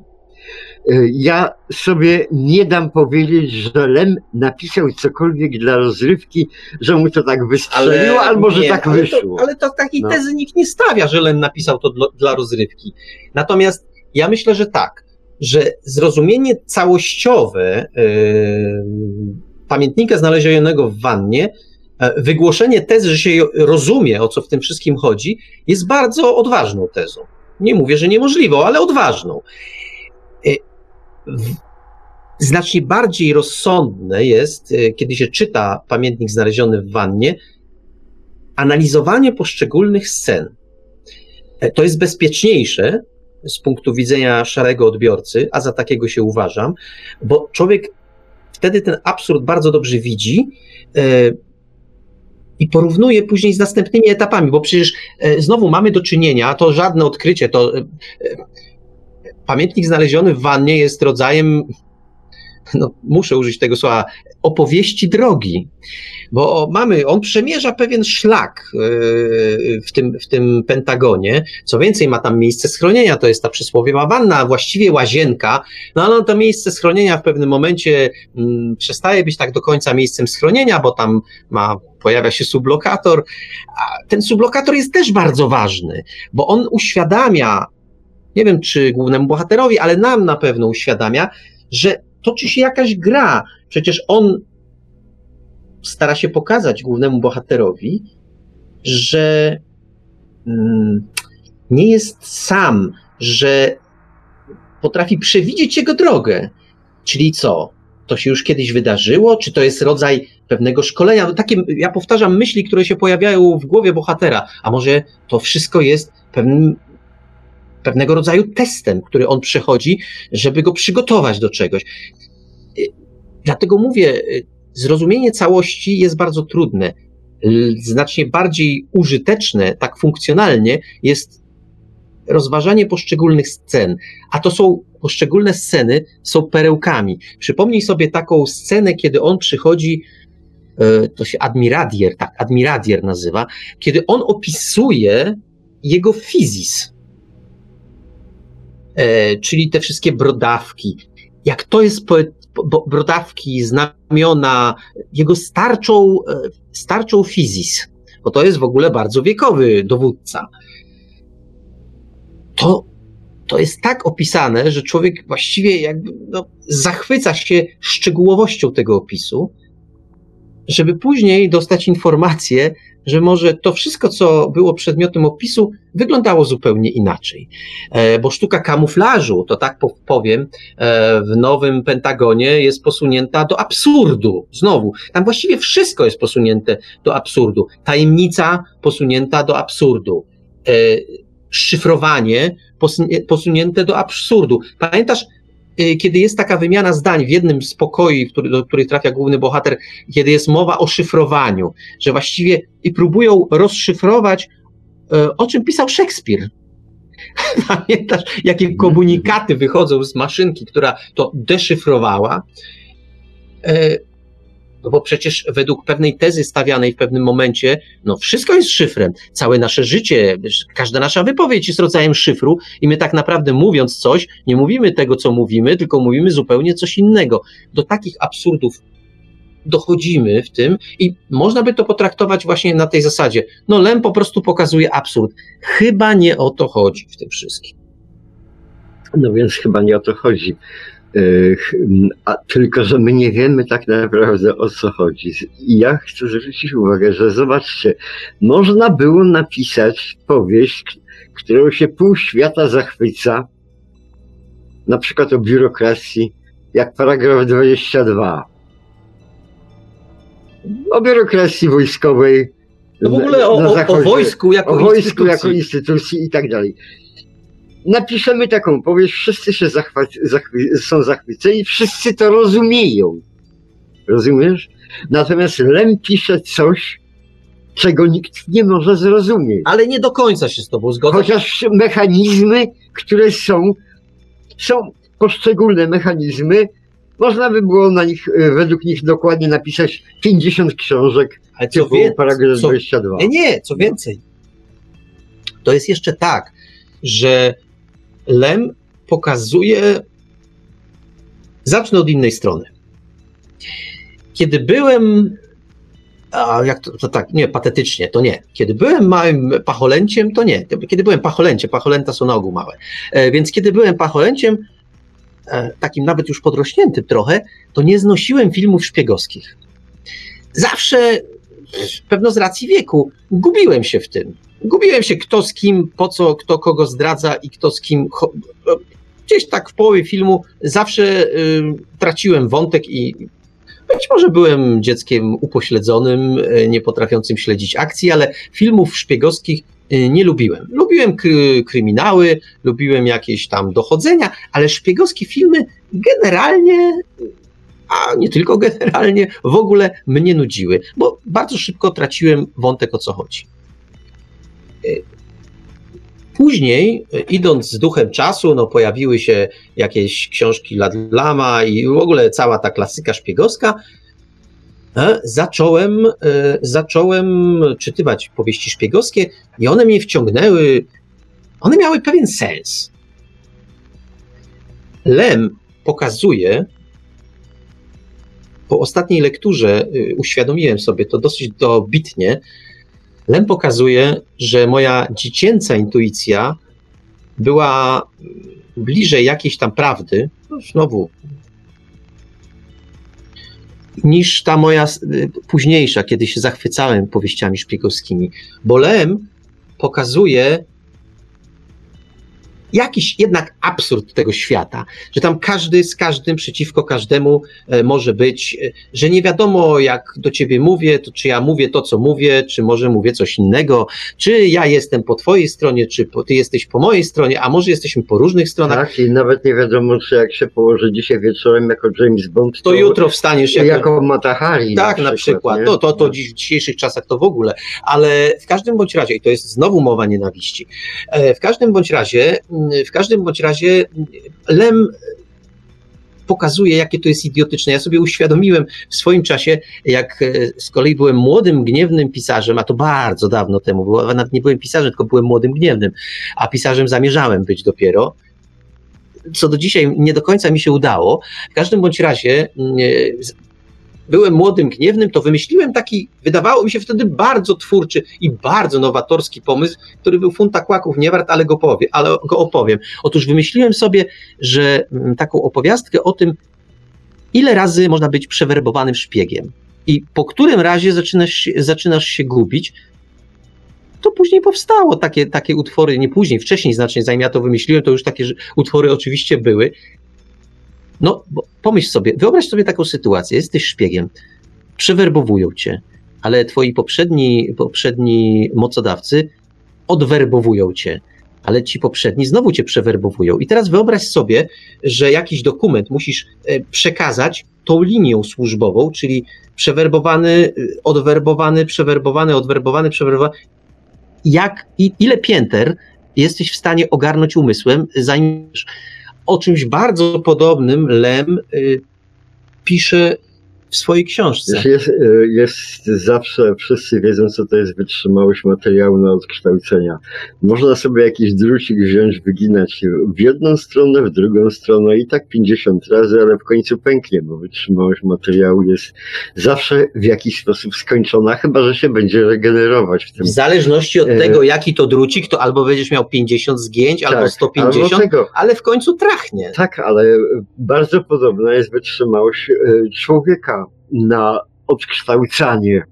E, Ja sobie nie dam powiedzieć, że Lem napisał cokolwiek dla rozrywki, że mu to tak wystrzeliło, albo że nie, tak ale wyszło. To, ale to takiej No. tezy nikt nie stawia, że Len napisał to dla, dla rozrywki. Natomiast ja myślę, że tak, że zrozumienie całościowe yy, pamiętnika znalezionego w wannie, e, wygłoszenie tezy, że się rozumie, o co w tym wszystkim chodzi, jest bardzo odważną tezą. Nie mówię, że niemożliwą, ale odważną. W- Znacznie bardziej rozsądne jest, y, kiedy się czyta pamiętnik znaleziony w wannie, analizowanie poszczególnych scen. E, To jest bezpieczniejsze z punktu widzenia szarego odbiorcy, a za takiego się uważam, bo człowiek wtedy ten absurd bardzo dobrze widzi e, i porównuje później z następnymi etapami, bo przecież e, znowu mamy do czynienia, to żadne odkrycie, to pamiętnik znaleziony w wannie jest rodzajem no, muszę użyć tego słowa, opowieści drogi, bo mamy, on przemierza pewien szlak yy, w tym, w tym Pentagonie. Co więcej, ma tam miejsce schronienia, to jest ta przysłowiowa wanna, a właściwie łazienka. No ale to miejsce schronienia w pewnym momencie mm, przestaje być tak do końca miejscem schronienia, bo tam ma, pojawia się sublokator. A ten sublokator jest też bardzo ważny, bo on uświadamia, nie wiem czy głównemu bohaterowi, ale nam na pewno uświadamia, że toczy się jakaś gra. Przecież on stara się pokazać głównemu bohaterowi, że mm, nie jest sam, że potrafi przewidzieć jego drogę. Czyli co? To się już kiedyś wydarzyło? Czy to jest rodzaj pewnego szkolenia? No takie, ja powtarzam myśli, które się pojawiają w głowie bohatera. A może to wszystko jest pewnym, pewnego rodzaju testem, który on przechodzi, żeby go przygotować do czegoś. Dlatego mówię, zrozumienie całości jest bardzo trudne. Znacznie bardziej użyteczne, tak funkcjonalnie, jest rozważanie poszczególnych scen. A to są poszczególne sceny, są perełkami. Przypomnij sobie taką scenę, kiedy on przychodzi, e, to się admiradier, tak, admiradier nazywa, kiedy on opisuje jego fizis. E, czyli te wszystkie brodawki. Jak to jest brodawki, znamiona, jego starczą, e, starczą fizis, bo to jest w ogóle bardzo wiekowy dowódca. To, to jest tak opisane, że człowiek właściwie jakby no, zachwyca się szczegółowością tego opisu, żeby później dostać informację, że może to wszystko, co było przedmiotem opisu, wyglądało zupełnie inaczej. E, bo sztuka kamuflażu, to tak powiem, e, w nowym Pentagonie jest posunięta do absurdu. Znowu, tam właściwie wszystko jest posunięte do absurdu. Tajemnica posunięta do absurdu. E, szyfrowanie posunięte do absurdu. Pamiętasz, kiedy jest taka wymiana zdań w jednym z pokoi, który, do których trafia główny bohater, kiedy jest mowa o szyfrowaniu, że właściwie i próbują rozszyfrować, y, o czym pisał Szekspir. Pamiętasz, jakie komunikaty wychodzą z maszynki, która to deszyfrowała? No bo przecież według pewnej tezy stawianej w pewnym momencie, no wszystko jest szyfrem. Całe nasze życie, każda nasza wypowiedź jest rodzajem szyfru i my tak naprawdę mówiąc coś, nie mówimy tego, co mówimy, tylko mówimy zupełnie coś innego. Do takich absurdów dochodzimy w tym i można by to potraktować właśnie na tej zasadzie. No Lem po prostu pokazuje absurd. Chyba nie o to chodzi w tym wszystkim. No więc chyba nie o to chodzi. A tylko, że my nie wiemy tak naprawdę o co chodzi. I ja chcę zwrócić uwagę, że zobaczcie, można było napisać powieść, którą się pół świata zachwyca, na przykład o biurokracji, jak paragraf 22. O biurokracji wojskowej. No w ogóle o, o, o wojsku jako o wojsku instytucji. jako instytucji i tak dalej napiszemy taką powieść, wszyscy się zachwy, zachwy, są zachwyceni, wszyscy to rozumieją. Rozumiesz? Natomiast Lem pisze coś, czego nikt nie może zrozumieć. Ale nie do końca się z tobą zgodzę. Chociaż mechanizmy, które są, są poszczególne mechanizmy, można by było na nich, e, według nich dokładnie napisać 50 książek, Ale co wie, paragraf co, 22. Nie, nie, co więcej. To jest jeszcze tak, że Lem pokazuje. Zacznę od innej strony. Kiedy byłem. A jak to, to, tak, nie, patetycznie, to nie. Kiedy byłem małym pacholęciem, to nie. Kiedy byłem pacholęciem, pacholęta są na ogół małe. E, więc kiedy byłem pacholęciem, e, takim nawet już podrośniętym trochę, to nie znosiłem filmów szpiegowskich. Zawsze, pewno z racji wieku, gubiłem się w tym gubiłem się kto z kim, po co, kto kogo zdradza i kto z kim. Gdzieś tak w połowie filmu zawsze y, traciłem wątek i być może byłem dzieckiem upośledzonym, y, nie potrafiącym śledzić akcji, ale filmów szpiegowskich y, nie lubiłem. Lubiłem kryminały, lubiłem jakieś tam dochodzenia, ale szpiegowskie filmy generalnie a nie tylko generalnie, w ogóle mnie nudziły, bo bardzo szybko traciłem wątek o co chodzi Później, idąc z duchem czasu, no, pojawiły się jakieś książki Ladlama i w ogóle cała ta klasyka szpiegowska. E, zacząłem, e, zacząłem czytywać powieści szpiegowskie i one mnie wciągnęły. One miały pewien sens. Lem pokazuje, po ostatniej lekturze y, uświadomiłem sobie to dosyć dobitnie, Lem pokazuje, że moja dziecięca intuicja była bliżej jakiejś tam prawdy, no znowu, niż ta moja późniejsza, kiedy się zachwycałem powieściami szpiegowskimi. Bo Lem pokazuje jakiś jednak absurd tego świata, że tam każdy z każdym przeciwko każdemu e, może być, e, że nie wiadomo jak do ciebie mówię, to czy ja mówię to, co mówię, czy może mówię coś innego, czy ja jestem po twojej stronie, czy ty jesteś po mojej stronie, a może jesteśmy po różnych stronach. Tak, i nawet nie wiadomo, czy jak się położy dzisiaj wieczorem jako James Bond, to, to jutro wstaniesz jako, jako Matahari. Tak, na przykład. Na przykład. To, to, to dziś, w dzisiejszych czasach to w ogóle, ale w każdym bądź razie, i to jest znowu mowa nienawiści, e, w każdym bądź razie w każdym bądź razie Lem pokazuje, jakie to jest idiotyczne. Ja sobie uświadomiłem w swoim czasie, jak e, z kolei byłem młodym, gniewnym pisarzem, a to bardzo dawno temu było, nawet nie byłem pisarzem, tylko byłem młodym, gniewnym, a pisarzem zamierzałem być dopiero. Co do dzisiaj nie do końca mi się udało. W każdym bądź razie byłem młodym, gniewnym, to wymyśliłem taki, wydawało mi się wtedy bardzo twórczy i bardzo nowatorski pomysł, który był funta kłaków nie wart, ale go, powie, ale go opowiem. Otóż wymyśliłem sobie, że mm, taką opowiastkę o tym, ile razy można być przewerbowanym szpiegiem. I po którym razie zaczynasz, zaczynasz się gubić, to później powstało takie, takie utwory, nie później, wcześniej znacznie, zanim ja to wymyśliłem, to już takie utwory oczywiście były, no, pomyśl sobie, wyobraź sobie taką sytuację, jesteś szpiegiem, przewerbowują cię, ale twoi poprzedni, poprzedni mocodawcy odwerbowują cię, ale ci poprzedni znowu cię przewerbowują. I teraz wyobraź sobie, że jakiś dokument musisz e, przekazać tą linią służbową, czyli przewerbowany, e, odwerbowany, przewerbowany, odwerbowany, przewerbowany. Jak, i, ile pięter jesteś w stanie ogarnąć umysłem, zanim o czymś bardzo podobnym Lem y, pisze w swojej książce. Jest, y, jest zawsze, wszyscy wiedzą, co to jest wytrzymałość materiału na odkształcenia. Można sobie jakiś drucik wziąć, wyginać w jedną stronę, w drugą stronę i tak 50 razy, ale w końcu pęknie, bo wytrzymałość materiału jest zawsze w jakiś sposób skończona, chyba że się będzie regenerować w tym. W zależności od e, tego, jaki to drucik, to albo będziesz miał 50 zgięć, tak, albo 150, albo ale w końcu trachnie. Tak, ale bardzo podobna jest wytrzymałość e, na odkształcanie.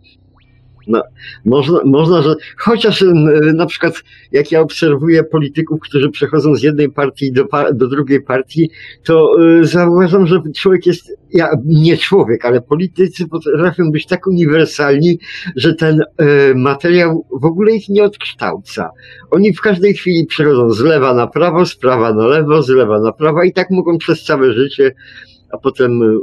No, można, można, że chociaż na przykład jak ja obserwuję polityków, którzy przechodzą z jednej partii do, do drugiej partii, to y, zauważam, że człowiek jest, ja, nie człowiek, ale politycy potrafią być tak uniwersalni, że ten y, materiał w ogóle ich nie odkształca. Oni w każdej chwili przechodzą z lewa na prawo, z prawa na lewo, z lewa na prawo i tak mogą przez całe życie, a potem y,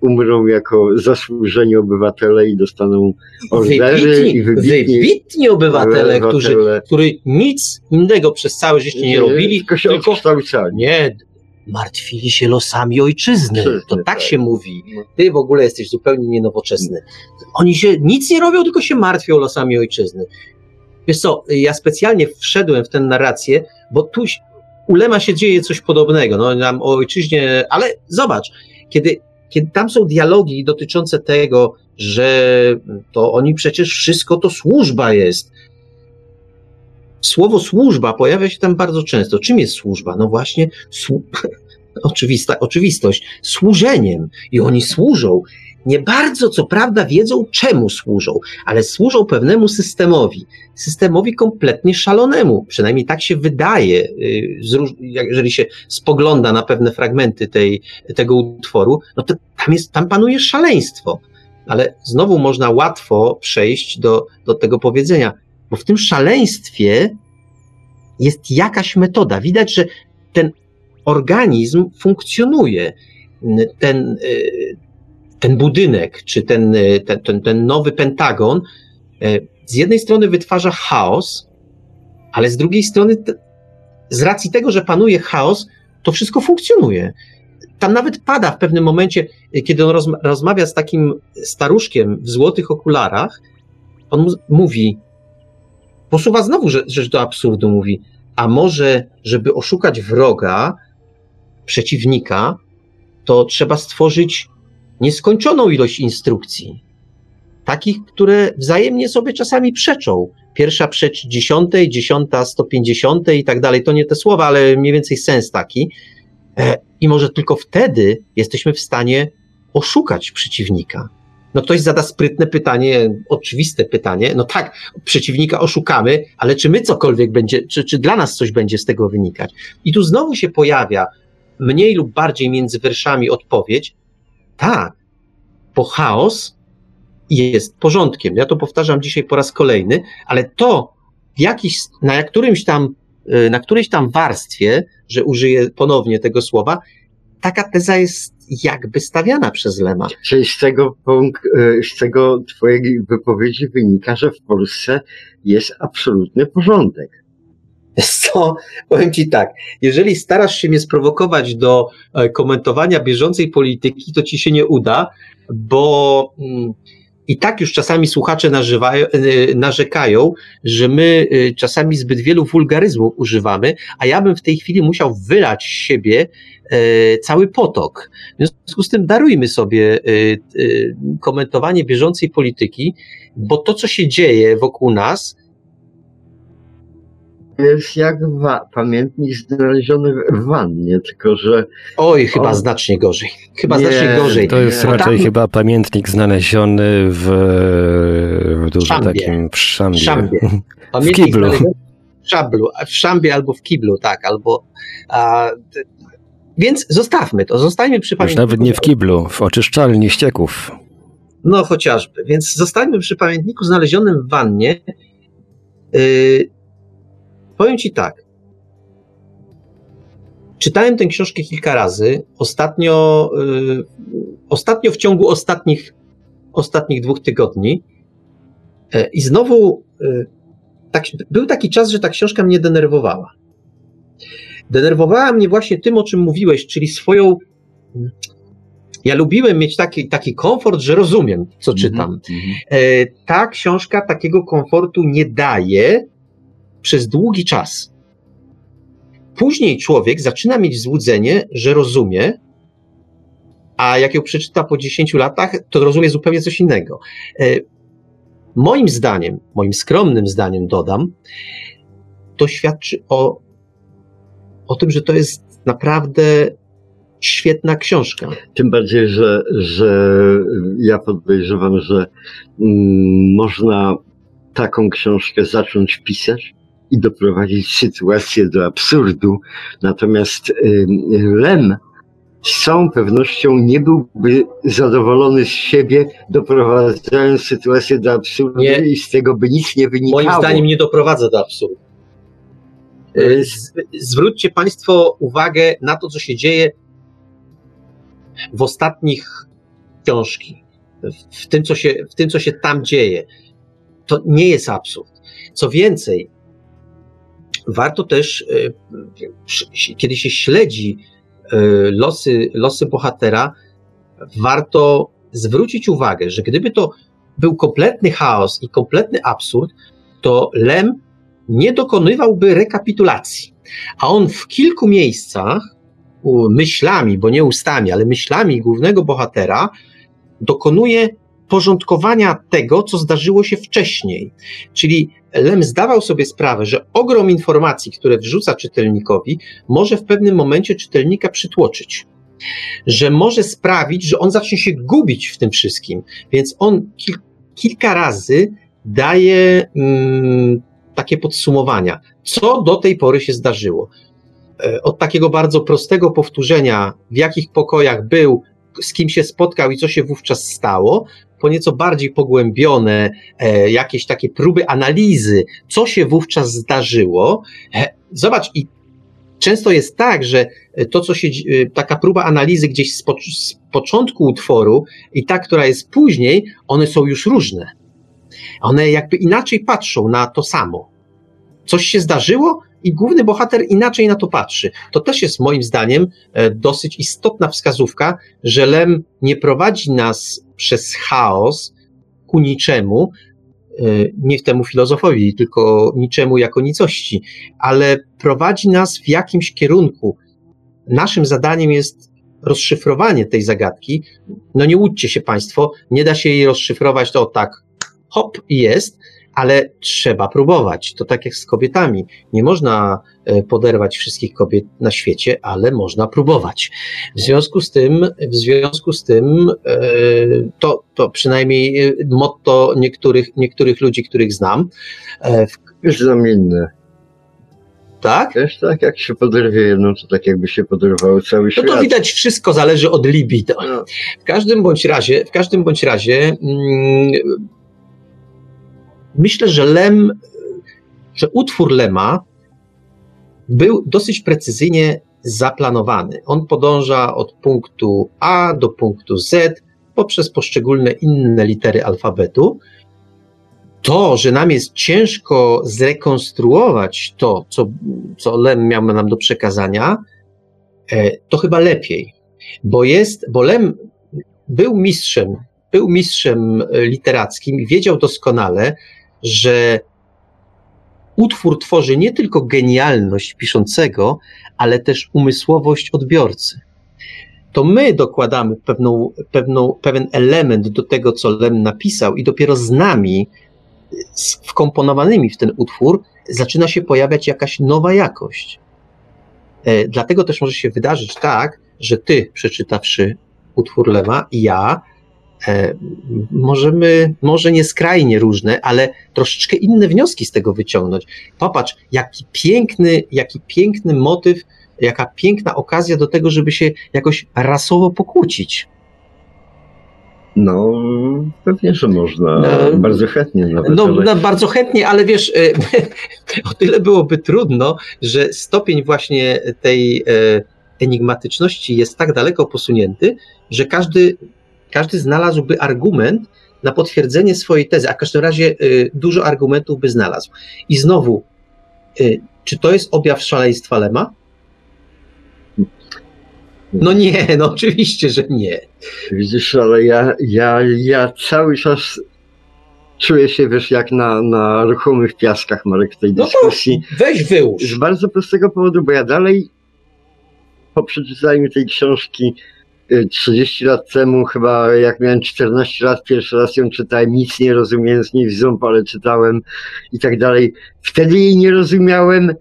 umrą jako zasłużeni obywatele i dostaną ordery wybitni, i wybitni, wybitni obywatele, obywatele, którzy, którzy nic innego przez całe życie nie, nie robili, tylko się tylko. Nie, martwili się losami ojczyzny. to tak, tak, się mówi. Ty w ogóle jesteś zupełnie nienowoczesny. Oni się nic nie robią, tylko się martwią losami ojczyzny. Wiesz co, ja specjalnie wszedłem w tę narrację, bo tu u Lema się dzieje coś podobnego. No, nam o ojczyźnie, ale zobacz, kiedy kiedy tam są dialogi dotyczące tego, że to oni przecież wszystko to służba jest. Słowo służba pojawia się tam bardzo często. Czym jest służba? No właśnie, słu oczywista, oczywistość, służeniem. I oni służą nie bardzo, co prawda, wiedzą, czemu służą, ale służą pewnemu systemowi. Systemowi kompletnie szalonemu. Przynajmniej tak się wydaje, y, jeżeli się spogląda na pewne fragmenty tej, tego utworu, no to tam, jest, tam panuje szaleństwo. Ale znowu można łatwo przejść do, do tego powiedzenia, bo w tym szaleństwie jest jakaś metoda. Widać, że ten organizm funkcjonuje. Ten, y, ten budynek, czy ten, e, ten, ten, ten nowy Pentagon e, z jednej strony wytwarza chaos, ale z drugiej strony z racji tego, że panuje chaos, to wszystko funkcjonuje. Tam nawet pada w pewnym momencie, kiedy on rozma rozmawia z takim staruszkiem w złotych okularach, on mówi, posuwa znowu rzecz do absurdu, mówi, a może, żeby oszukać wroga, przeciwnika, to trzeba stworzyć nieskończoną ilość instrukcji. Takich, które wzajemnie sobie czasami przeczą. Pierwsza przecz dziesiątej, dziesiąta sto pięćdziesiątej i tak dalej. To nie te słowa, ale mniej więcej sens taki. E, I może tylko wtedy jesteśmy w stanie oszukać przeciwnika. No ktoś zada sprytne pytanie, oczywiste pytanie. No tak, przeciwnika oszukamy, ale czy my cokolwiek będzie, czy, czy dla nas coś będzie z tego wynikać? I tu znowu się pojawia mniej lub bardziej między werszami odpowiedź. Tak, bo chaos jest porządkiem. Ja to powtarzam dzisiaj po raz kolejny, ale to jakiś, na którymś tam, y, na którejś tam warstwie, że użyję ponownie tego słowa, taka teza jest jakby stawiana przez Lema. Czyli z tego, y, z tego twojej wypowiedzi wynika, że w Polsce jest absolutny porządek. Co? Powiem ci tak, jeżeli starasz się mnie sprowokować do e, komentowania bieżącej polityki, to ci się nie uda, bo mm, i tak już czasami słuchacze nażywają, e, narzekają, że my e, czasami zbyt wielu wulgaryzmów używamy, a ja bym w tej chwili musiał wylać z siebie cały potok. W związku z tym darujmy sobie komentowanie bieżącej polityki, bo to, co się dzieje wokół nas, jest jak wa- pamiętnik znaleziony w wannie, tylko że. Oj, chyba on... znacznie gorzej. Chyba nie, znacznie gorzej. To jest nie. raczej tam... chyba pamiętnik znaleziony w, w dużym szambie. takim w szambie. W, szambie. w kiblu. W szablu, w szambie albo w kiblu, tak, albo. A, więc zostawmy to, zostańmy przy pamiętniku. Już nawet nie w kiblu, w oczyszczalni ścieków. No chociażby. Więc zostańmy przy pamiętniku znalezionym w wannie. Yy, Powiem ci tak. Czytałem tę książkę kilka razy. Ostatnio, yy, ostatnio w ciągu ostatnich, ostatnich dwóch tygodni. Yy, I znowu yy, tak, był taki czas, że ta książka mnie denerwowała. Denerwowała mnie właśnie tym, o czym mówiłeś, czyli swoją. Ja lubiłem mieć taki, taki komfort, że rozumiem, co czytam. Mm -hmm. Ta książka takiego komfortu nie daje, przez długi czas. Później człowiek zaczyna mieć złudzenie, że rozumie, a jak ją przeczyta po 10 latach, to rozumie zupełnie coś innego. E, moim zdaniem, moim skromnym zdaniem dodam, to świadczy o, o tym, że to jest naprawdę świetna książka. Tym bardziej, że, że ja podejrzewam, że mm, można taką książkę zacząć pisać i doprowadzić sytuację do absurdu. Natomiast Lem z całą pewnością nie byłby zadowolony z siebie, doprowadzając sytuację do absurdu nie. i z tego by nic nie wynikało. Moim zdaniem nie doprowadza do absurdu. Y, zwróćcie Państwo uwagę na to, co się dzieje w ostatnich książki, w tym, co się, w tym, co się tam dzieje. To nie jest absurd. Co więcej, warto też, e, kiedy się śledzi e, losy, losy bohatera, warto zwrócić uwagę, że gdyby to był kompletny chaos i kompletny absurd, to Lem nie dokonywałby rekapitulacji. A on w kilku miejscach myślami, bo nie ustami, ale myślami głównego bohatera dokonuje porządkowania tego, co zdarzyło się wcześniej. Czyli Lem zdawał sobie sprawę, że ogrom informacji, które wrzuca czytelnikowi, może w pewnym momencie czytelnika przytłoczyć. Że może sprawić, że on zacznie się gubić w tym wszystkim. Więc on kil kilka razy daje mm, takie podsumowania, co do tej pory się zdarzyło. E, od takiego bardzo prostego powtórzenia, w jakich pokojach był, z kim się spotkał i co się wówczas stało, po nieco bardziej pogłębione, e, jakieś takie próby analizy, co się wówczas zdarzyło. E, zobacz, i często jest tak, że to, co się, e, taka próba analizy gdzieś z, po, z początku utworu i ta, która jest później, one są już różne. One jakby inaczej patrzą na to samo. Coś się zdarzyło, i główny bohater inaczej na to patrzy. To też jest moim zdaniem e, dosyć istotna wskazówka, że Lem nie prowadzi nas przez chaos ku niczemu, e, nie w temu filozofowi, tylko niczemu jako nicości, ale prowadzi nas w jakimś kierunku. Naszym zadaniem jest rozszyfrowanie tej zagadki. No nie łudźcie się Państwo, nie da się jej rozszyfrować to tak, hop jest, ale trzeba próbować. To tak jak z kobietami. Nie można e, poderwać wszystkich kobiet na świecie, ale można próbować. W związku z tym, w związku z tym, e, to, to przynajmniej e, motto niektórych, niektórych ludzi, których znam. Już zamienne. Tak? Też tak, jak się poderwie jedną, to tak jakby się poderwało cały świat. No to widać, wszystko zależy od libido. No. W każdym bądź razie, w każdym bądź razie, mm, myślę, że Lem, że utwór Lema był dosyć precyzyjnie zaplanowany. On podąża od punktu A do punktu Z poprzez poszczególne inne litery alfabetu. To, że nam jest ciężko zrekonstruować to, co, co Lem miał nam do przekazania, e, to chyba lepiej, bo jest, bo Lem był mistrzem, był mistrzem literackim i wiedział doskonale, że utwór tworzy nie tylko genialność piszącego, ale też umysłowość odbiorcy. To my dokładamy pewną, pewną, pewien element do tego, co Lem napisał, i dopiero z nami, wkomponowanymi w ten utwór, zaczyna się pojawiać jakaś nowa jakość. E, dlatego też może się wydarzyć tak, że ty, przeczytawszy utwór Lema, ja możemy, może nie skrajnie różne, ale troszeczkę inne wnioski z tego wyciągnąć. Popatrz, jaki piękny, jaki piękny motyw, jaka piękna okazja do tego, żeby się jakoś rasowo pokłócić. No, pewnie, że można. No, bardzo chętnie nawet. No, ale... no, bardzo chętnie, ale wiesz, e, o tyle byłoby trudno, że stopień właśnie tej e, enigmatyczności jest tak daleko posunięty, że każdy każdy znalazłby argument na potwierdzenie swojej tezy, a w każdym razie y, dużo argumentów by znalazł. I znowu, y, czy to jest objaw szaleństwa Lema? No nie, no oczywiście, że nie. Widzisz, ale ja, ja, ja cały czas czuję się, wiesz, jak na, na ruchomych piaskach, Marek, w tej no dyskusji. weź wyłóż. Z bardzo prostego powodu, bo ja dalej po przeczytaniu tej książki 30 lat temu, chyba jak miałem 14 lat, pierwszy raz ją czytałem, nic nie rozumiejąc, nie ząb, ale czytałem i tak dalej. Wtedy jej nie rozumiałem,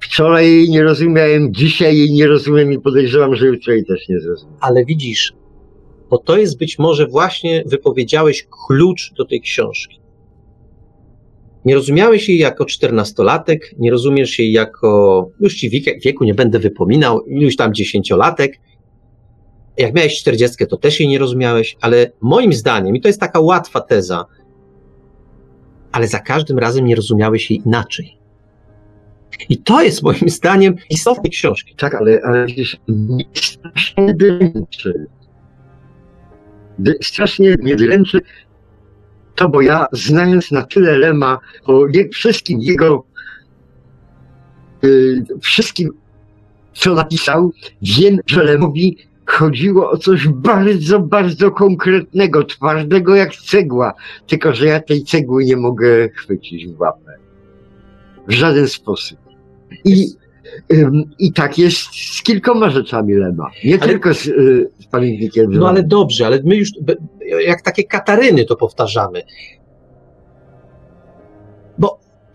wczoraj jej nie rozumiałem, dzisiaj jej nie rozumiem i podejrzewam, że jutro jej też nie zrozumiem. Ale widzisz, bo to jest być może właśnie, wypowiedziałeś klucz do tej książki. Nie rozumiałeś jej jako czternastolatek, nie rozumiesz jej jako, już ci wieku nie będę wypominał, już tam dziesięciolatek, jak miałeś 40, to też jej nie rozumiałeś, ale moim zdaniem, i to jest taka łatwa teza, ale za każdym razem nie rozumiałeś jej inaczej. I to jest moim zdaniem istotnej książki. Tak, ale, ale mnie strasznie dręczy. Strasznie mnie dręczy to, bo ja znając na tyle Lema, o wszystkim jego, yy, wszystkim, co napisał, wiem, że Lemowi chodziło o coś bardzo, bardzo konkretnego, twardego jak cegła, tylko że ja tej cegły nie mogę chwycić w łapę. W żaden sposób. I, i tak jest z kilkoma rzeczami Lema. Nie ale, tylko z, y, z pamiętnikiem. No ale dobrze, ale my już jak takie Kataryny to powtarzamy.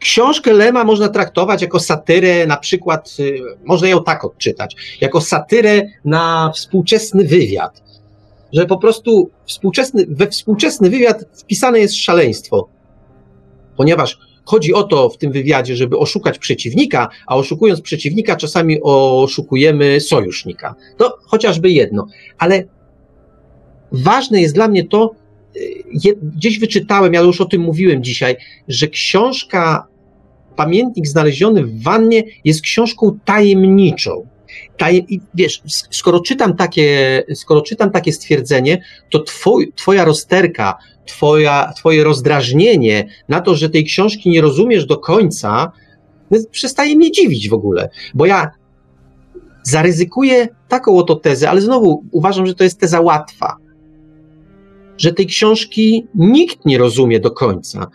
Książkę Lema można traktować jako satyrę, na przykład, y, można ją tak odczytać, jako satyrę na współczesny wywiad. Że po prostu współczesny, we współczesny wywiad wpisane jest szaleństwo. Ponieważ chodzi o to w tym wywiadzie, żeby oszukać przeciwnika, a oszukując przeciwnika, czasami oszukujemy sojusznika. To chociażby jedno. Ale ważne jest dla mnie to, y, gdzieś wyczytałem, ja już o tym mówiłem dzisiaj, że książka pamiętnik znaleziony w wannie jest książką tajemniczą. Taj, wiesz, skoro czytam, takie, skoro czytam takie stwierdzenie, to twoj, twoja rozterka, twoja, twoje rozdrażnienie na to, że tej książki nie rozumiesz do końca, No, przestaje mnie dziwić w ogóle, bo ja zaryzykuję taką oto tezę, ale znowu uważam, że to jest teza łatwa, że tej książki nikt nie rozumie do końca.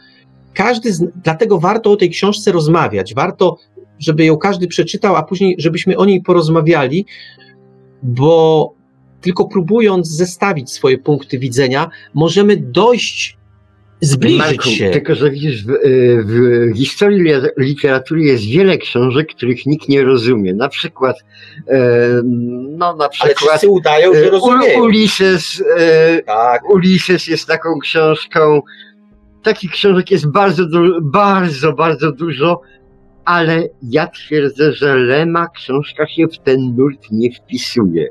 Każdy z, dlatego warto o tej książce rozmawiać, warto, żeby ją każdy przeczytał, a później, żebyśmy o niej porozmawiali, bo tylko próbując zestawić swoje punkty widzenia, możemy dojść zbliżyć Marku, się. Tylko, że widzisz, w, w historii literatury jest wiele książek, których nikt nie rozumie. Na przykład, e, no na Ale przykład wszyscy udają, że e, rozumieją. Ulises, Tak. Ulises jest taką książką. Takich książek jest bardzo, bardzo, bardzo dużo, ale ja twierdzę, że Lema książka się w ten nurt nie wpisuje.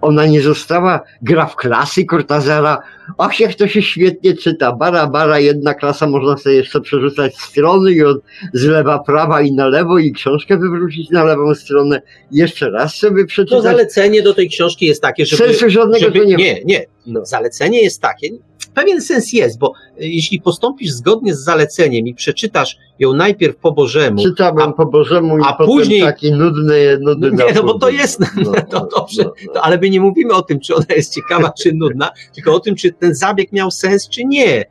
Ona nie została gra w klasy Cortazara. Ach, jak to się świetnie czyta. Bara, bara, jedna klasa, można sobie jeszcze przerzucać strony i od, z lewa, prawa i na lewo i książkę wywrócić na lewą stronę. Jeszcze raz sobie To przeczytać. zalecenie do tej książki jest takie, żeby. Sensu żadnego żeby to nie nie, nie. No. Zalecenie jest takie. Pewien sens jest, bo y, jeśli postąpisz zgodnie z zaleceniem i przeczytasz ją najpierw po Bożemu, Czytałem a- po Bożemu i a później- taki nudny, nudny No nie, no bo to jest- no dobrze. to, ale my nie mówimy o tym, czy ona jest ciekawa, czy nudna, tylko o tym, czy ten zabieg miał sens, czy nie.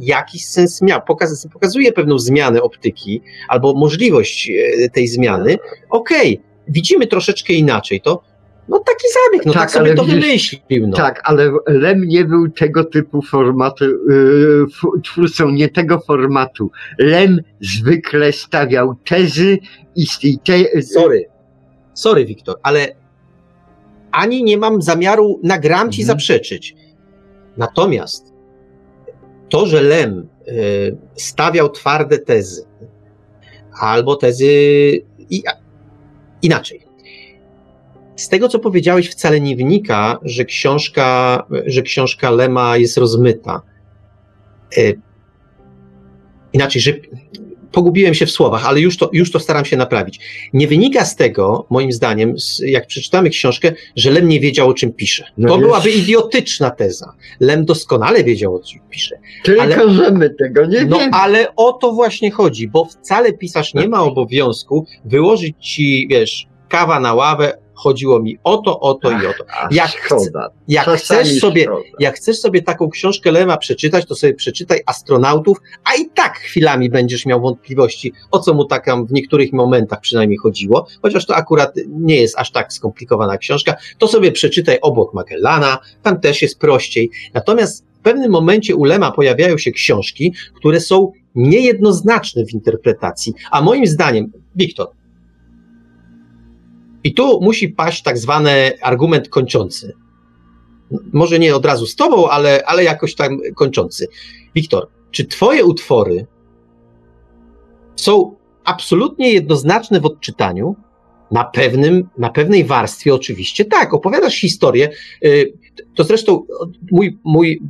Jakiś sens miał. Pokaz, pokazuje pewną zmianę optyki albo możliwość e, tej zmiany. Okej, widzimy troszeczkę inaczej to. No taki zabieg, no tak, Tak, sobie to wymyślił. No. Tak, ale Lem nie był tego typu formatu, yy, fu- twórcą nie tego formatu. Lem zwykle stawiał tezy i z tej te, Sorry. Sorry, Wiktor, ale ani nie mam zamiaru na gram ci Mhm. zaprzeczyć. Natomiast to, że Lem y, stawiał twarde tezy, albo tezy i, inaczej. Z tego, co powiedziałeś, wcale nie wynika, że książka, że książka Lema jest rozmyta. Y, inaczej, że pogubiłem się w słowach, ale już to, już to staram się naprawić. Nie wynika z tego, moim zdaniem, z- jak przeczytamy książkę, że Lem nie wiedział, o czym pisze. No to wiesz- byłaby idiotyczna teza. Lem doskonale wiedział, o czym pisze. Tylko, ale- że my tego nie No wiemy. ale o to właśnie chodzi, bo wcale pisarz nie ma obowiązku wyłożyć ci, wiesz, kawa na ławę, chodziło mi o to, o to i o to. Jak. Jak chcesz sobie, jak chcesz sobie taką książkę Lema przeczytać, to sobie przeczytaj astronautów, a i tak chwilami będziesz miał wątpliwości, o co mu tak w niektórych momentach przynajmniej chodziło, chociaż to akurat nie jest aż tak skomplikowana książka, to sobie przeczytaj obok Magellana, tam też jest prościej. Natomiast w pewnym momencie u Lema pojawiają się książki, które są niejednoznaczne w interpretacji, a moim zdaniem, Wiktor, i tu musi paść tak zwany argument kończący może nie od razu z tobą, ale, ale jakoś tam kończący. Wiktor, czy twoje utwory są absolutnie jednoznaczne w odczytaniu? Na, pewnym, na pewnej warstwie oczywiście tak. Opowiadasz historię. y, To zresztą mój, mój,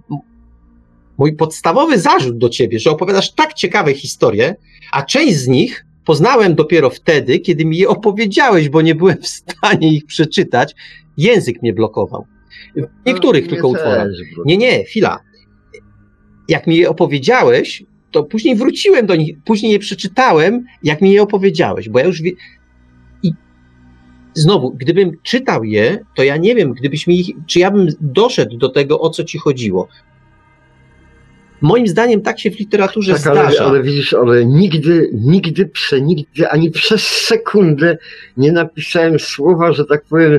mój podstawowy zarzut do ciebie, że opowiadasz tak ciekawe historie, a część z nich poznałem dopiero wtedy, kiedy mi je opowiedziałeś, bo nie byłem w stanie ich przeczytać. Język mnie blokował. W niektórych No, tylko mnie utworach. Nie, nie, chwila. Jak mi je opowiedziałeś, to później wróciłem do nich, później je przeczytałem, jak mi je opowiedziałeś, bo ja już wie... I znowu, gdybym czytał je, to ja nie wiem, gdybyś mi ich, czy ja bym doszedł do tego, o co ci chodziło. Moim zdaniem tak się w literaturze Tak, ale, zdarza. ale widzisz, ale nigdy, nigdy, przenigdy, ani przez sekundę nie napisałem słowa, że tak powiem,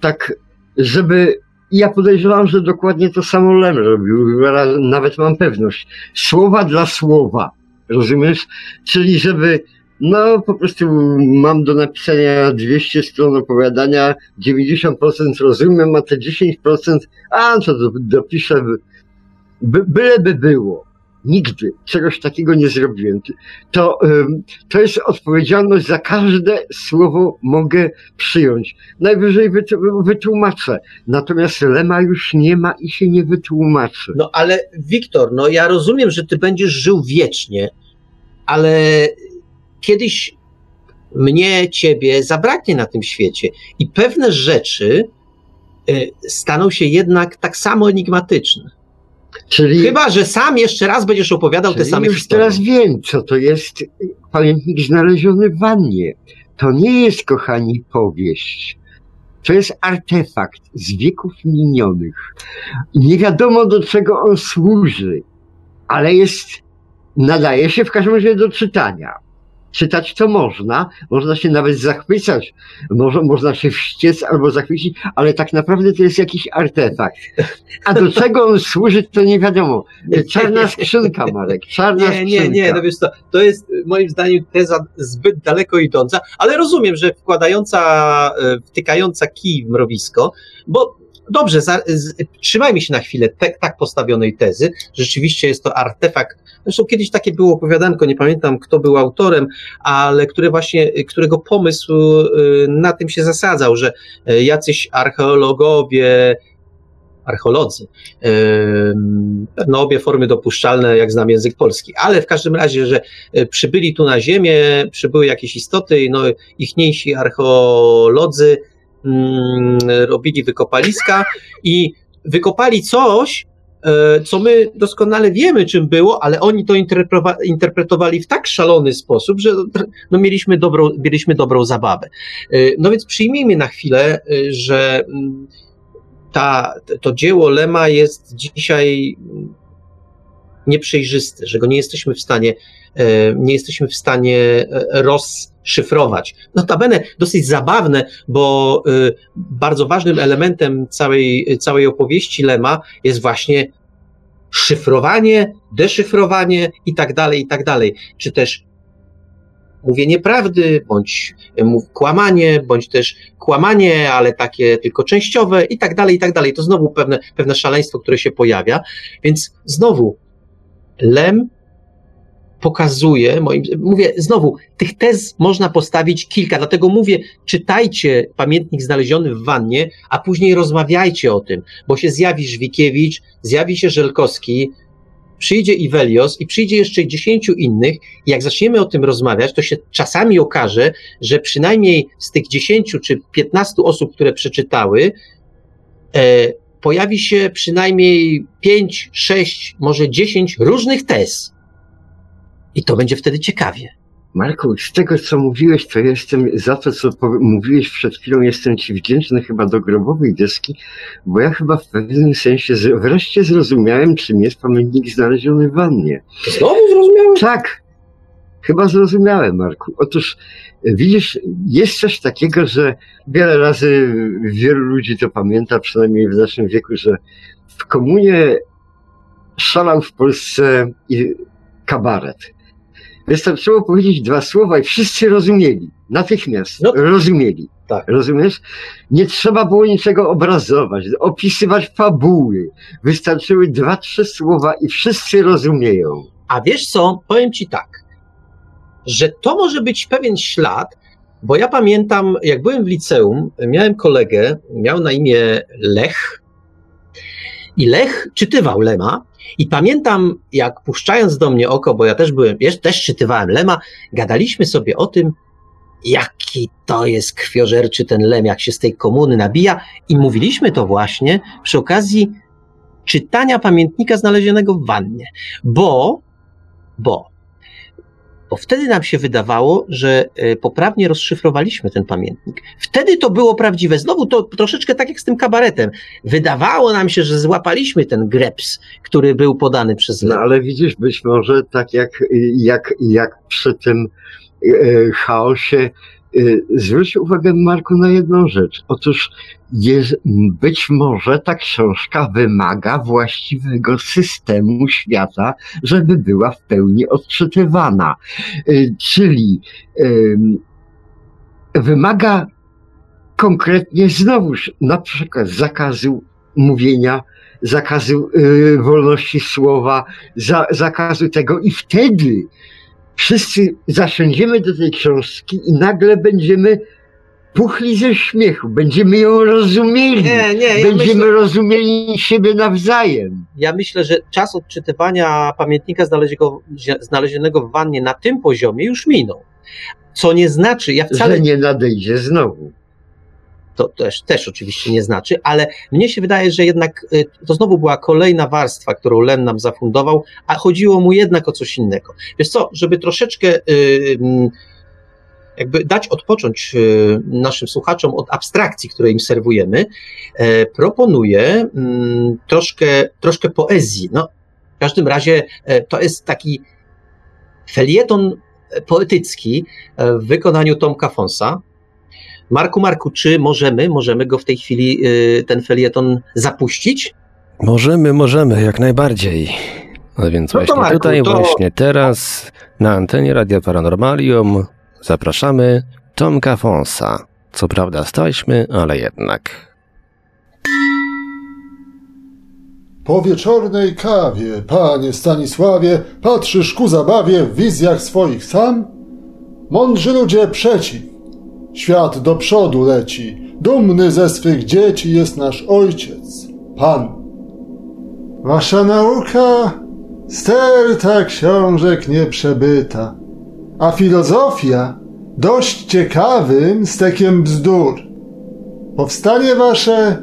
tak, żeby. Ja podejrzewam, że dokładnie to samo Lem robił, nawet mam pewność. Słowa dla słowa, rozumiesz? Czyli żeby, no po prostu mam do napisania 200 stron opowiadania, 90% rozumiem, a te 10%, a to do- dopiszę, by, byleby było. Nigdy czegoś takiego nie zrobiłem. To, to jest odpowiedzialność za każde słowo mogę przyjąć. Najwyżej wyt- wytłumaczę. Natomiast Lema już nie ma i się nie wytłumaczy. No ale Wiktor, no ja rozumiem, że ty będziesz żył wiecznie, ale kiedyś mnie, ciebie zabraknie na tym świecie i pewne rzeczy y, staną się jednak tak samo enigmatyczne. Czyli, Chyba, że sam jeszcze raz będziesz opowiadał te same już historie. teraz wiem, co to jest pamiętnik znaleziony w wannie. To nie jest, kochani, powieść. To jest artefakt z wieków minionych. Nie wiadomo, do czego on służy, ale jest, nadaje się w każdym razie do czytania. Czytać to można, można się nawet zachwycać, może, można się wściec albo zachwycić, ale tak naprawdę to jest jakiś artefakt. A do czego on służy, to nie wiadomo. Czarna skrzynka, Marek, czarna Nie, nie, skrzynka. nie, no wiesz co, to jest moim zdaniem teza zbyt daleko idąca, ale rozumiem, że wkładająca, e, wtykająca kij w mrowisko, bo dobrze, za, z, trzymajmy się na chwilę te, tak postawionej tezy, rzeczywiście jest to artefakt, zresztą kiedyś takie było opowiadanko, nie pamiętam kto był autorem, ale właśnie, którego pomysł y, na tym się zasadzał, że e, jacyś archeologowie, archeolodzy, no obie formy dopuszczalne, jak znam język polski, ale w każdym razie, że przybyli tu na ziemię, przybyły jakieś istoty, no ichniejsi archeolodzy robili wykopaliska i wykopali coś, e, co my doskonale wiemy, czym było, ale oni to interpretowali w tak szalony sposób, że no, mieliśmy, dobrą, mieliśmy dobrą zabawę. E, No więc przyjmijmy na chwilę, e, że mm, ta, to dzieło Lema jest dzisiaj nieprzejrzyste, że go nie jesteśmy w stanie, e, nie jesteśmy w stanie e, rozszyfrować. Notabene dosyć zabawne, bo e, bardzo ważnym elementem całej, całej opowieści Lema jest właśnie szyfrowanie, deszyfrowanie i tak dalej, i tak dalej. Czy też mówienie prawdy, bądź kłamanie, bądź też kłamanie, ale takie tylko częściowe i tak dalej, i tak dalej. To znowu pewne, pewne szaleństwo, które się pojawia. Więc znowu Lem pokazuje, moim, mówię znowu, tych tez można postawić kilka, dlatego mówię, czytajcie pamiętnik znaleziony w wannie, a później rozmawiajcie o tym, bo się zjawi Żwikiewicz, zjawi się Żelkowski, przyjdzie Iwelios i przyjdzie jeszcze dziesięciu innych. I jak zaczniemy o tym rozmawiać, to się czasami okaże, że przynajmniej z tych dziesięciu czy piętnastu osób, które przeczytały, e, pojawi się przynajmniej pięć, sześć, może dziesięć różnych tez. I to będzie wtedy ciekawie. Marku, z tego co mówiłeś, to jestem za to, co mówiłeś przed chwilą, jestem ci wdzięczny chyba do grobowej deski, bo ja chyba w pewnym sensie wreszcie zrozumiałem, czym jest pamiętnik znaleziony w wannie. Znowu zrozumiałeś? Tak, chyba zrozumiałem, Marku. Otóż e, widzisz, jest coś takiego, że wiele razy wielu ludzi to pamięta, przynajmniej w naszym wieku, że w komunie szalał w Polsce i kabaret. Wystarczyło powiedzieć dwa słowa i wszyscy rozumieli. Natychmiast No. rozumieli. Tak. Rozumiesz? Nie trzeba było niczego obrazować, opisywać fabuły. Wystarczyły dwa, trzy słowa i wszyscy rozumieją. A wiesz co, powiem ci tak, że to może być pewien ślad, bo ja pamiętam, jak byłem w liceum, miałem kolegę, miał na imię Lech. I Lech czytywał Lema. I pamiętam, jak puszczając do mnie oko, bo ja też byłem, też czytywałem Lema, gadaliśmy sobie o tym, jaki to jest krwiożerczy ten Lem, jak się z tej komuny nabija. I mówiliśmy to właśnie przy okazji czytania pamiętnika znalezionego w wannie, bo bo, bo wtedy nam się wydawało, że e, poprawnie rozszyfrowaliśmy ten pamiętnik. Wtedy to było prawdziwe. Znowu to troszeczkę tak jak z tym kabaretem. Wydawało nam się, że złapaliśmy ten greps, który był podany przez No ale widzisz, być może tak jak, jak, jak przy tym e, chaosie, e, zwróć uwagę Marku na jedną rzecz. Otóż jest, być może ta książka wymaga właściwego systemu świata, żeby była w pełni odczytywana. E, czyli wymaga konkretnie znowuż na przykład zakazu mówienia, zakazu y, wolności słowa, za, zakazu tego i wtedy wszyscy zasiądziemy do tej książki i nagle będziemy puchli ze śmiechu, będziemy ją rozumieli, Nie, nie, ja będziemy myślę, rozumieli siebie nawzajem. ja myślę, że czas odczytywania pamiętnika znalezionego, w wannie na tym poziomie już minął. Co nie znaczy, ja wcale Że nie nadejdzie znowu. To też, też oczywiście nie znaczy, ale mnie się wydaje, że jednak y, to znowu była kolejna warstwa, którą Len nam zafundował, a chodziło mu jednak o coś innego. Wiesz co, żeby troszeczkę y, mm, jakby dać odpocząć y, naszym słuchaczom od abstrakcji, które im serwujemy, e, proponuję mm, troszkę, troszkę poezji. No, w każdym razie e, to jest taki felieton poetycki e, w wykonaniu Tomka Fonsa. Marku, Marku, czy możemy, możemy go w tej chwili, y, ten felieton zapuścić? Możemy, możemy, jak najbardziej. No więc No to właśnie Marku, tutaj, to- właśnie teraz na antenie Radia Paranormalium zapraszamy Tomka Fonsa. Co prawda staśmy, ale jednak. Po wieczornej kawie, panie Stanisławie, patrzysz ku zabawie w wizjach swoich sam? Mądrzy ludzie przeciw. Świat do przodu leci, dumny ze swych dzieci jest nasz ojciec, Pan. Wasza nauka sterta książek nieprzebyta, a filozofia dość ciekawym stekiem bzdur. Powstanie wasze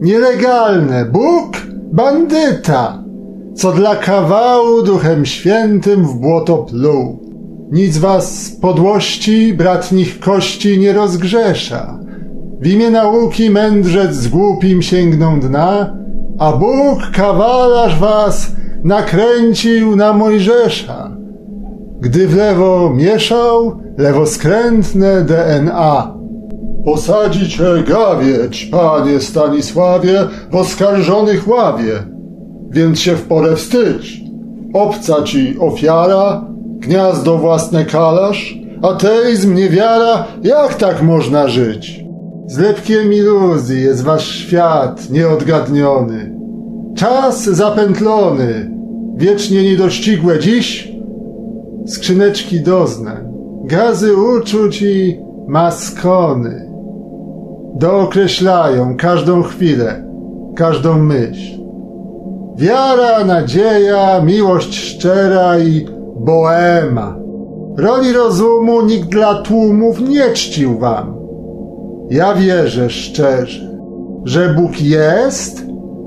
nielegalne, Bóg bandyta, co dla kawału duchem świętym w błoto pluł. Nic was podłości bratnich kości nie rozgrzesza. W imię nauki mędrzec z głupim sięgną dna, a Bóg kawalarz was nakręcił na Mojżesza. Gdy w lewo mieszał lewoskrętne DNA. Posadzi cię gawieć, panie Stanisławie, w oskarżonych ławie, więc się w porę wstydź. Obca ci ofiara, gniazdo własne kalasz, ateizm, niewiara, jak tak można żyć? Zlepkiem iluzji jest wasz świat nieodgadniony. Czas zapętlony, wiecznie niedościgłe dziś, skrzyneczki doznań, gazy uczuć i maskony dookreślają każdą chwilę, każdą myśl. Wiara, nadzieja, miłość szczera i boema. Roli rozumu nikt dla tłumów nie czcił wam. Ja wierzę szczerze, że Bóg jest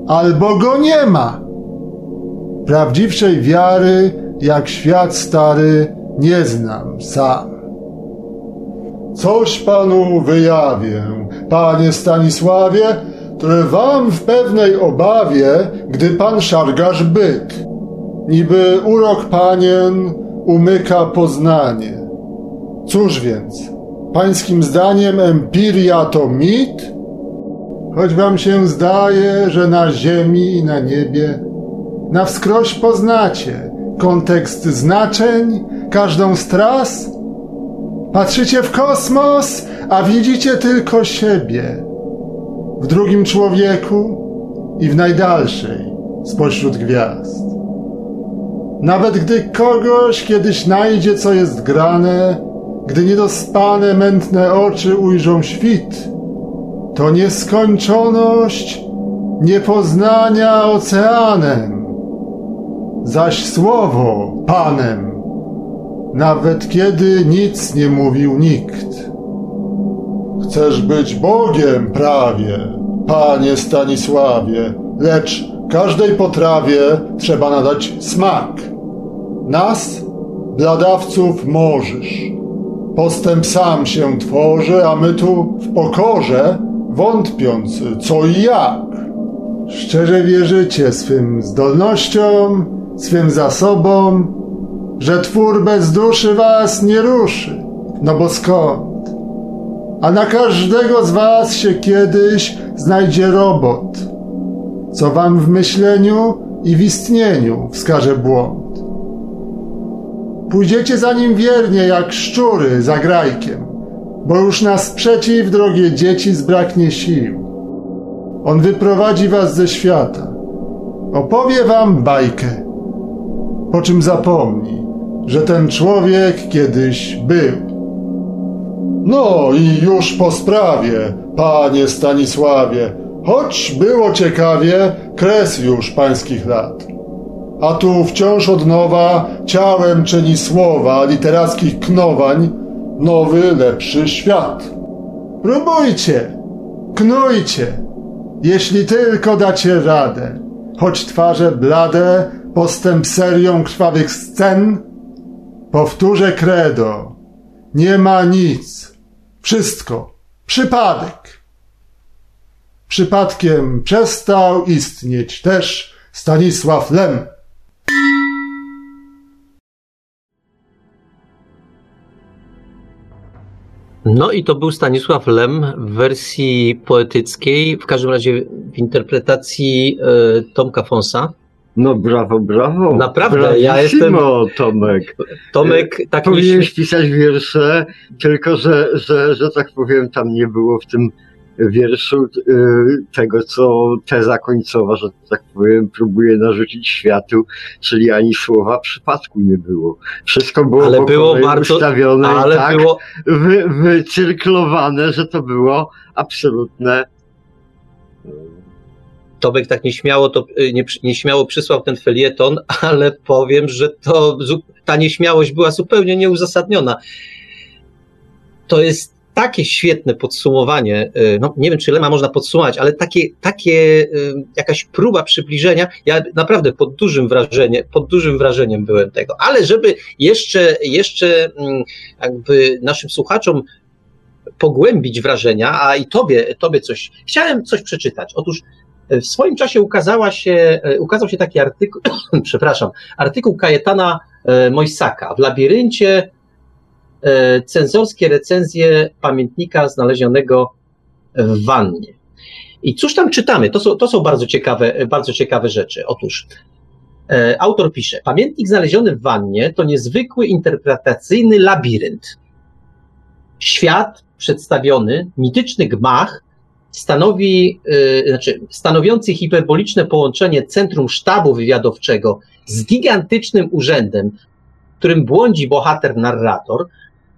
albo go nie ma. Prawdziwszej wiary, jak świat stary, nie znam sam. Coś panu wyjawię, panie Stanisławie, które wam w pewnej obawie, gdy pan szargasz byt. Niby urok panien umyka poznanie. Cóż więc, pańskim zdaniem empiria to mit? Choć wam się zdaje, że na ziemi i na niebie na wskroś poznacie kontekst znaczeń, każdą z tras, Patrzycie w kosmos, a widzicie tylko siebie. W drugim człowieku i w najdalszej spośród gwiazd. Nawet gdy kogoś kiedyś najdzie, co jest grane, gdy niedospane, mętne oczy ujrzą świt, to nieskończoność niepoznania oceanem, zaś słowo Panem nawet kiedy nic nie mówił nikt. Chcesz być Bogiem prawie, panie Stanisławie, lecz każdej potrawie trzeba nadać smak. Nas, bladawców, możesz. Postęp sam się tworzy, a my tu w pokorze, wątpiąc co i jak. Szczerze wierzycie swym zdolnościom, swym zasobom, że twór bez duszy was nie ruszy. No bo skąd? A na każdego z was się kiedyś znajdzie robot, co wam w myśleniu i w istnieniu wskaże błąd. Pójdziecie za nim wiernie jak szczury za grajkiem, bo już na sprzeciw, drogie dzieci, zbraknie sił. On wyprowadzi was ze świata. Opowie wam bajkę, po czym zapomni, że ten człowiek kiedyś był. No i już po sprawie, panie Stanisławie, choć było ciekawie, kres już pańskich lat. A tu wciąż od nowa ciałem czyni słowa literackich knowań nowy, lepszy świat. Próbujcie, Knujcie, jeśli tylko dacie radę. Choć twarze blade, postęp serią krwawych scen, powtórzę credo. Nie ma nic. Wszystko. Przypadek. Przypadkiem przestał istnieć też Stanisław Lem. No i to był Stanisław Lem w wersji poetyckiej, w każdym razie w interpretacji e, Tomka Fonsa. No brawo, brawo. Naprawdę, ja Bravissimo, Tomek. Tomek tak nie Powinieneś pisać wiersze, tylko że, że, że tak powiem, tam nie było w tym wierszu y, tego, co teza końcowa, że tak powiem, próbuje narzucić światu, czyli ani słowa przypadku nie było. Wszystko było, Ale było bardzo- ustawione ale i tak było, wy, wycyrklowane, że to było absolutne Tomek tak nieśmiało, to, y, nie, nieśmiało przysłał ten felieton, ale powiem, że to, ta nieśmiałość była zupełnie nieuzasadniona. To jest takie świetne podsumowanie, y, no nie wiem, czy Lema można podsumować, ale takie, takie y, jakaś próba przybliżenia, ja naprawdę pod dużym wrażeniem, pod dużym wrażeniem byłem tego, ale żeby jeszcze, jeszcze mm, jakby naszym słuchaczom pogłębić wrażenia, a i tobie, tobie coś, chciałem coś przeczytać. Otóż w swoim czasie ukazała się, ukazał się taki artykuł, przepraszam, artykuł Kajetana Mojsaka w labiryncie cenzorskie recenzje pamiętnika znalezionego w wannie. I cóż tam czytamy? To są, to są bardzo, ciekawe, bardzo ciekawe rzeczy. Otóż e, autor pisze, pamiętnik znaleziony w wannie to niezwykły interpretacyjny labirynt. Świat przedstawiony, mityczny gmach, stanowi, yy, znaczy, stanowiący hiperboliczne połączenie centrum sztabu wywiadowczego z gigantycznym urzędem, którym błądzi bohater narrator,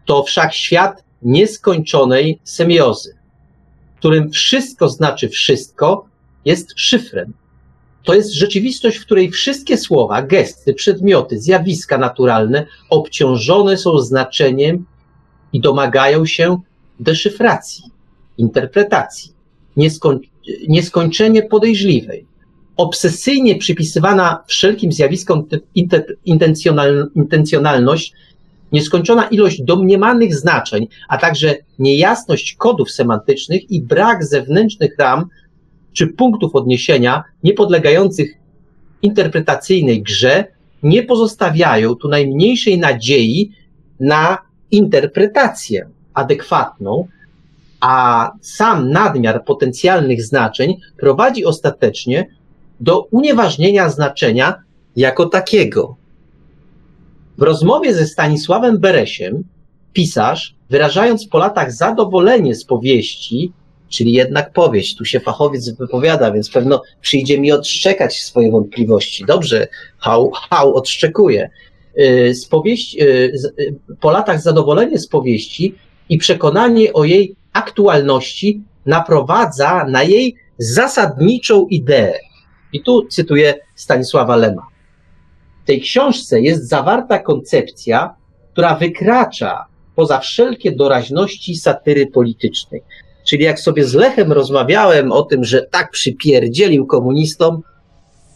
to wszechświat nieskończonej semiozy, w którym wszystko znaczy wszystko, jest szyfrem. To jest rzeczywistość, w której wszystkie słowa, gesty, przedmioty, zjawiska naturalne obciążone są znaczeniem i domagają się deszyfracji, interpretacji nieskoń, nieskończenie podejrzliwej, obsesyjnie przypisywana wszelkim zjawiskom intencjonal, intencjonalność, nieskończona ilość domniemanych znaczeń, a także niejasność kodów semantycznych i brak zewnętrznych ram czy punktów odniesienia niepodlegających interpretacyjnej grze nie pozostawiają tu najmniejszej nadziei na interpretację adekwatną, a sam nadmiar potencjalnych znaczeń prowadzi ostatecznie do unieważnienia znaczenia jako takiego. W rozmowie ze Stanisławem Beresiem pisarz, wyrażając po latach zadowolenie z powieści, czyli jednak powieść, tu się fachowiec wypowiada, więc pewno przyjdzie mi odszczekać swoje wątpliwości. Dobrze, hał, hał odszczekuje. Y, Z powieści, y, y, po latach zadowolenie z powieści i przekonanie o jej aktualności naprowadza na jej zasadniczą ideę. I tu cytuję Stanisława Lema. W tej książce jest zawarta koncepcja, która wykracza poza wszelkie doraźności satyry politycznej. Czyli jak sobie z Lechem rozmawiałem o tym, że tak przypierdzielił komunistom,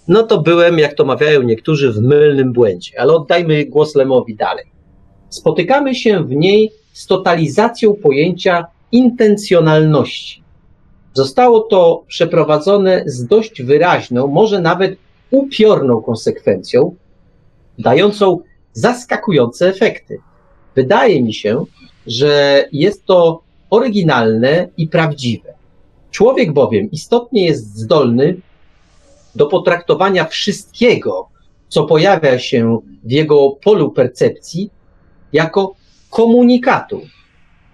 no to byłem, jak to mawiają niektórzy, w mylnym błędzie. Ale oddajmy głos Lemowi dalej. Spotykamy się w niej z totalizacją pojęcia intencjonalności. Zostało to przeprowadzone z dość wyraźną, może nawet upiorną konsekwencją, dającą zaskakujące efekty. Wydaje mi się, że jest to oryginalne i prawdziwe. Człowiek bowiem istotnie jest zdolny do potraktowania wszystkiego, co pojawia się w jego polu percepcji, jako komunikatu.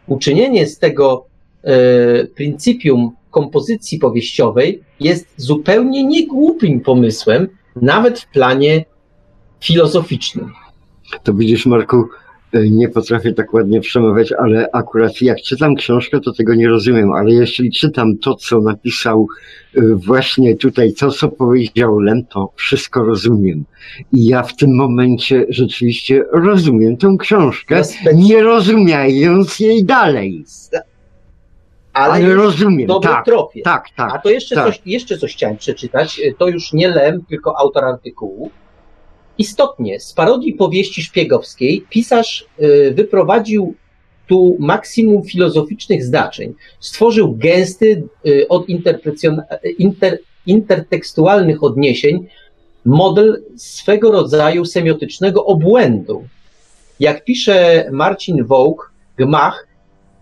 Uczynienie z tego e, pryncypium kompozycji powieściowej jest zupełnie niegłupim pomysłem, nawet w planie filozoficznym. To widzisz, Marku, y, nie potrafię tak ładnie przemawiać, ale akurat jak czytam książkę, to tego nie rozumiem, ale jeśli czytam to, co napisał y, właśnie tutaj, to, co powiedział Lem, to wszystko rozumiem. I ja w tym momencie rzeczywiście rozumiem tę książkę, nie rozumiając jej dalej. ale, Ale rozumiem, tak, tropie. tak, A tak. to jeszcze, tak. coś, jeszcze coś chciałem przeczytać. To już nie Lem, tylko autor artykułu. Istotnie, z parodii powieści szpiegowskiej pisarz y, wyprowadził tu maksimum filozoficznych znaczeń. Stworzył gęsty y, od inter, intertekstualnych odniesień model swego rodzaju semiotycznego obłędu. Jak pisze Marcin Wołk, Gmach,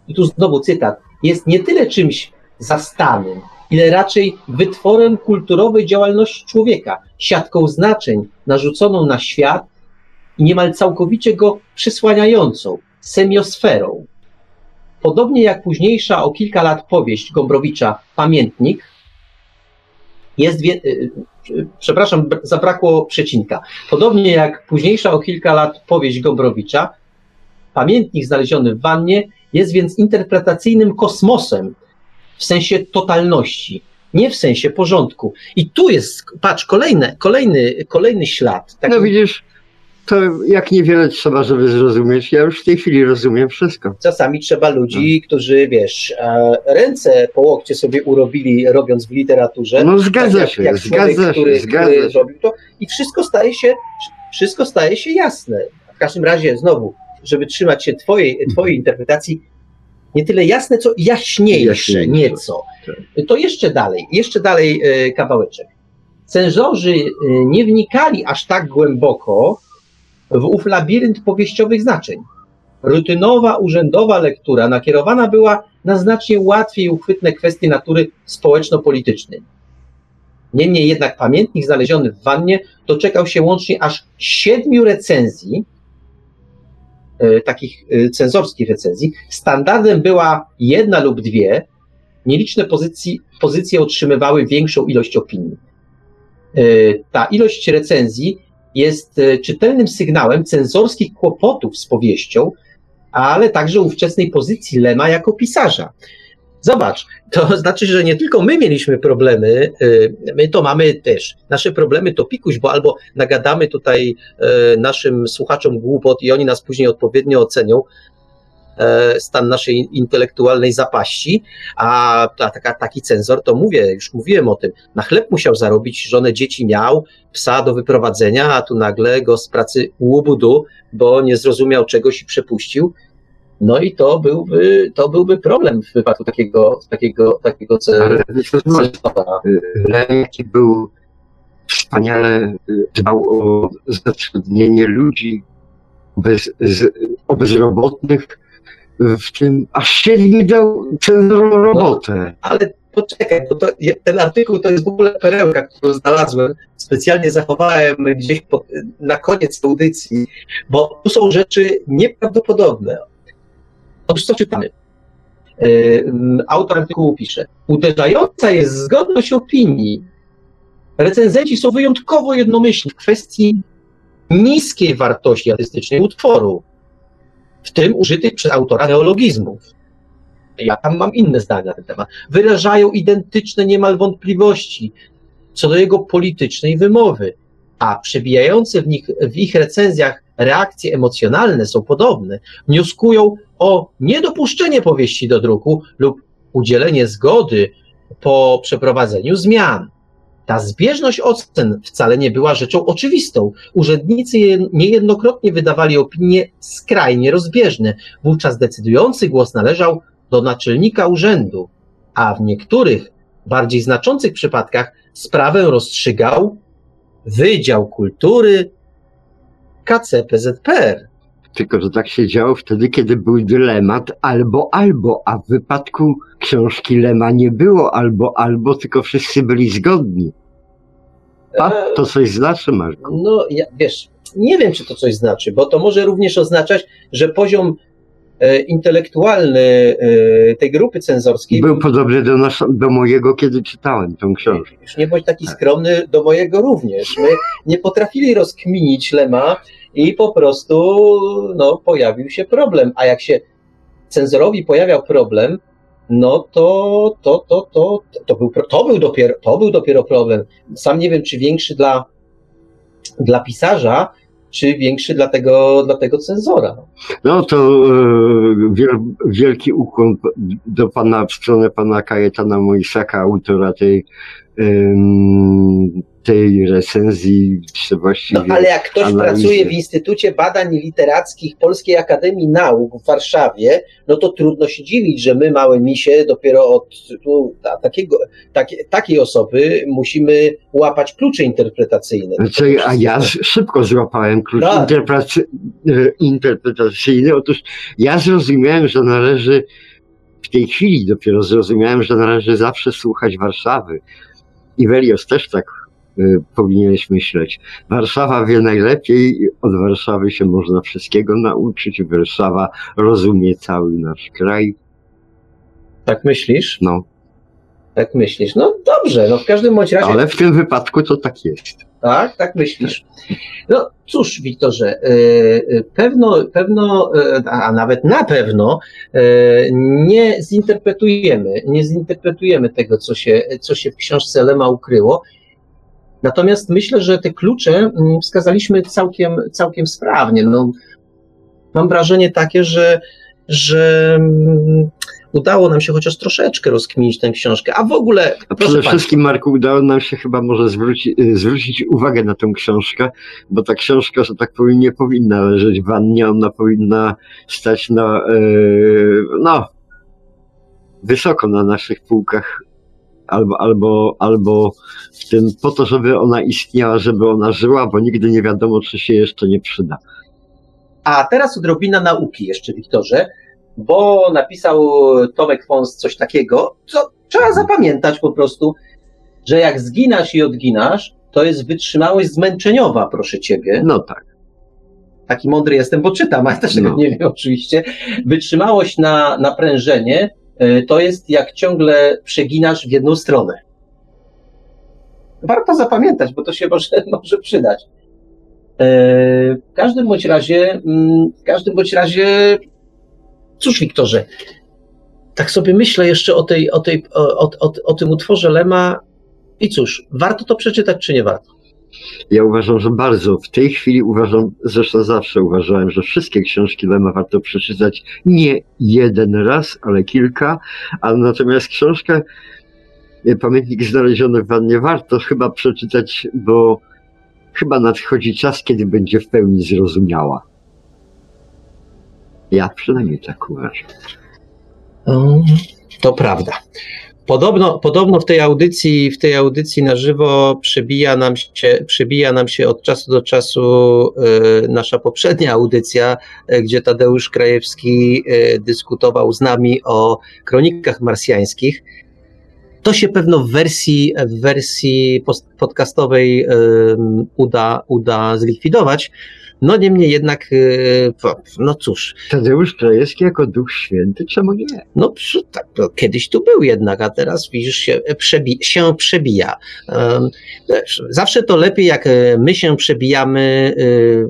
i tu znowu cytat, jest nie tyle czymś zastanym, ile raczej wytworem kulturowej działalności człowieka, siatką znaczeń narzuconą na świat i niemal całkowicie go przysłaniającą, semiosferą. Podobnie jak późniejsza o kilka lat powieść Gombrowicza Pamiętnik, jest, wie, y, y, przepraszam, br- zabrakło przecinka. Podobnie jak późniejsza o kilka lat powieść Gombrowicza, Pamiętnik znaleziony w wannie jest więc interpretacyjnym kosmosem w sensie totalności, nie w sensie porządku. I tu jest, patrz, kolejny, kolejny, kolejny ślad. Taki, No widzisz, to jak niewiele trzeba, żeby zrozumieć. Ja już w tej chwili rozumiem wszystko. Czasami trzeba ludzi, No. którzy, wiesz, e, ręce po łokcie sobie urobili, robiąc w literaturze. No zgadza jak, się, jak człowiek, zgadza który, się, zgadza który się. zrobił to i wszystko staje się, wszystko staje się jasne. W każdym razie, znowu, żeby trzymać się twojej, twojej interpretacji, nie tyle jasne, co jaśniejsze, Jaśniejsze. nieco. Tak. To jeszcze dalej, jeszcze dalej e, kawałeczek. Cenzorzy e, nie wnikali aż tak głęboko w ów labirynt powieściowych znaczeń. Rutynowa, urzędowa lektura nakierowana była na znacznie łatwiej uchwytne kwestie natury społeczno-politycznej. Niemniej jednak pamiętnik znaleziony w wannie doczekał się łącznie aż siedmiu recenzji, takich e, cenzorskich recenzji. Standardem była jedna lub dwie, nieliczne pozycji, pozycje otrzymywały większą ilość opinii. E, Ta ilość recenzji jest e, czytelnym sygnałem cenzorskich kłopotów z powieścią, ale także ówczesnej pozycji Lema jako pisarza. Zobacz, to znaczy, że nie tylko my mieliśmy problemy, y, my to mamy też. Nasze problemy to pikuś, bo albo nagadamy tutaj y, naszym słuchaczom głupot i oni nas później odpowiednio ocenią, e, stan naszej intelektualnej zapaści, a ta, taka, taki cenzor, to mówię, już mówiłem o tym, na chleb musiał zarobić, żonę dzieci miał, psa do wyprowadzenia, a tu nagle go z pracy łubudu, bo nie zrozumiał czegoś i przepuścił. No i to byłby, to byłby problem w wypadku takiego, takiego, takiego ce- Ale jaki był wspaniale y, dbał o zatrudnienie ludzi bez, z, o bezrobotnych, w tym aż siedmiu dał cenzorom robotę. Ale poczekaj, bo to, ten artykuł to jest w ogóle perełka, którą znalazłem. Specjalnie zachowałem gdzieś po, na koniec audycji, bo tu są rzeczy nieprawdopodobne. Otóż co czytamy? Yy, Autor artykułu pisze. Uderzająca jest zgodność opinii. Recenzenci są wyjątkowo jednomyślni w kwestii niskiej wartości artystycznej utworu, w tym użytych przez autora neologizmów. Ja tam mam inne zdania na ten temat. Wyrażają identyczne niemal wątpliwości co do jego politycznej wymowy, a przebijające w, nich, w ich recenzjach reakcje emocjonalne są podobne. Wnioskują o niedopuszczenie powieści do druku lub udzielenie zgody po przeprowadzeniu zmian. Ta zbieżność ocen wcale nie była rzeczą oczywistą. Urzędnicy je- niejednokrotnie wydawali opinie skrajnie rozbieżne. Wówczas decydujący głos należał do naczelnika urzędu, a w niektórych, bardziej znaczących przypadkach sprawę rozstrzygał Wydział Kultury KCPZPR. Tylko, że tak się działo wtedy, kiedy był dylemat albo, albo, a w wypadku książki Lema nie było albo, albo, tylko wszyscy byli zgodni. A to coś znaczy, Marku. No, ja, wiesz, nie wiem, czy to coś znaczy, bo to może również oznaczać, że poziom e, intelektualny e, tej grupy cenzorskiej Był podobny do, nas, do mojego, kiedy czytałem tą książkę. Już nie bądź taki skromny do mojego również. My nie potrafili rozkminić Lema i po prostu no, pojawił się problem. A jak się cenzorowi pojawiał problem, no to, to, to, to, to, był, to, był dopiero, to był dopiero problem. Sam nie wiem, czy większy dla, dla pisarza, czy większy dla tego, dla tego cenzora. No to e, wiel, wielki ukłon do pana, w stronę pana Kajetana Moisaka, autora tej, tej recenzji, czy właściwie No ale jak ktoś analizy. pracuje w Instytucie Badań Literackich Polskiej Akademii Nauk w Warszawie, no to trudno się dziwić, że my, małe misie, dopiero od tu, ta, takiego, takie, takiej osoby musimy łapać klucze interpretacyjne. Znaczy, a ja szybko złapałem klucz interpretacy- e, interpretacyjny. Otóż ja zrozumiałem, że należy, w tej chwili dopiero zrozumiałem, że należy zawsze słuchać Warszawy. I Welios też tak powinieneś myśleć. Warszawa wie najlepiej, od Warszawy się można wszystkiego nauczyć. Warszawa rozumie cały nasz kraj. Tak myślisz? No, Tak myślisz. No dobrze, no w każdym bądź razie. ale w tym wypadku to tak jest. Tak, tak myślisz. No cóż, Wiktorze, e, e, pewno, pewno, a nawet na pewno nie zinterpretujemy, nie zinterpretujemy tego, co się, co się w książce Lema ukryło. Natomiast myślę, że te klucze mm, wskazaliśmy całkiem, całkiem sprawnie. No, mam wrażenie takie, że, że mm, udało nam się chociaż troszeczkę rozkminić tę książkę. A w ogóle, A przede państwa, wszystkim, Marku, udało nam się chyba może zwróci, y, zwrócić uwagę na tę książkę, bo ta książka, że tak powiem, nie powinna leżeć w wannie, ona powinna stać na, y, no, wysoko na naszych półkach, albo, albo, albo w tym, po to, żeby ona istniała, żeby ona żyła, bo nigdy nie wiadomo, czy się jeszcze nie przyda. A teraz odrobina nauki jeszcze, Wiktorze, bo napisał Tomek Fons coś takiego, co trzeba zapamiętać po prostu, że jak zginasz i odginasz, to jest wytrzymałość zmęczeniowa, proszę ciebie. No tak. Taki mądry jestem, bo czytam, ale też tego No. nie wiem oczywiście. Wytrzymałość na naprężenie to jest jak ciągle przeginasz w jedną stronę. Warto zapamiętać, bo to się może, może przydać. E, W każdym bądź razie, mm, w każdym bądź razie, cóż, Wiktorze, tak sobie myślę jeszcze o, tej, o, tej, o, o, o tym utworze Lema i cóż, warto to przeczytać, czy nie warto? Ja uważam, że bardzo. W tej chwili uważam, zresztą zawsze uważałem, że wszystkie książki Lema warto przeczytać nie jeden raz, ale kilka, a natomiast książkę e, Pamiętnik znaleziony w wannie warto chyba przeczytać, bo chyba nadchodzi czas, kiedy będzie w pełni zrozumiała. Ja przynajmniej tak uważam. To prawda. Podobno, podobno w tej audycji, w tej audycji na żywo przebija nam się, przebija nam się od czasu do czasu e, nasza poprzednia audycja, e, gdzie Tadeusz Krajewski e, dyskutował z nami o kronikach marsjańskich. To się pewno w wersji, w wersji podcastowej uda, uda zlikwidować. No niemniej jednak, e, po- no cóż, Tadeusz Krajewski jako Duch Święty, czemu nie? no tak, no, kiedyś tu był jednak, a teraz widzisz, się, przebi się przebija. Wiesz, zawsze to lepiej, jak e, my się przebijamy, y, y,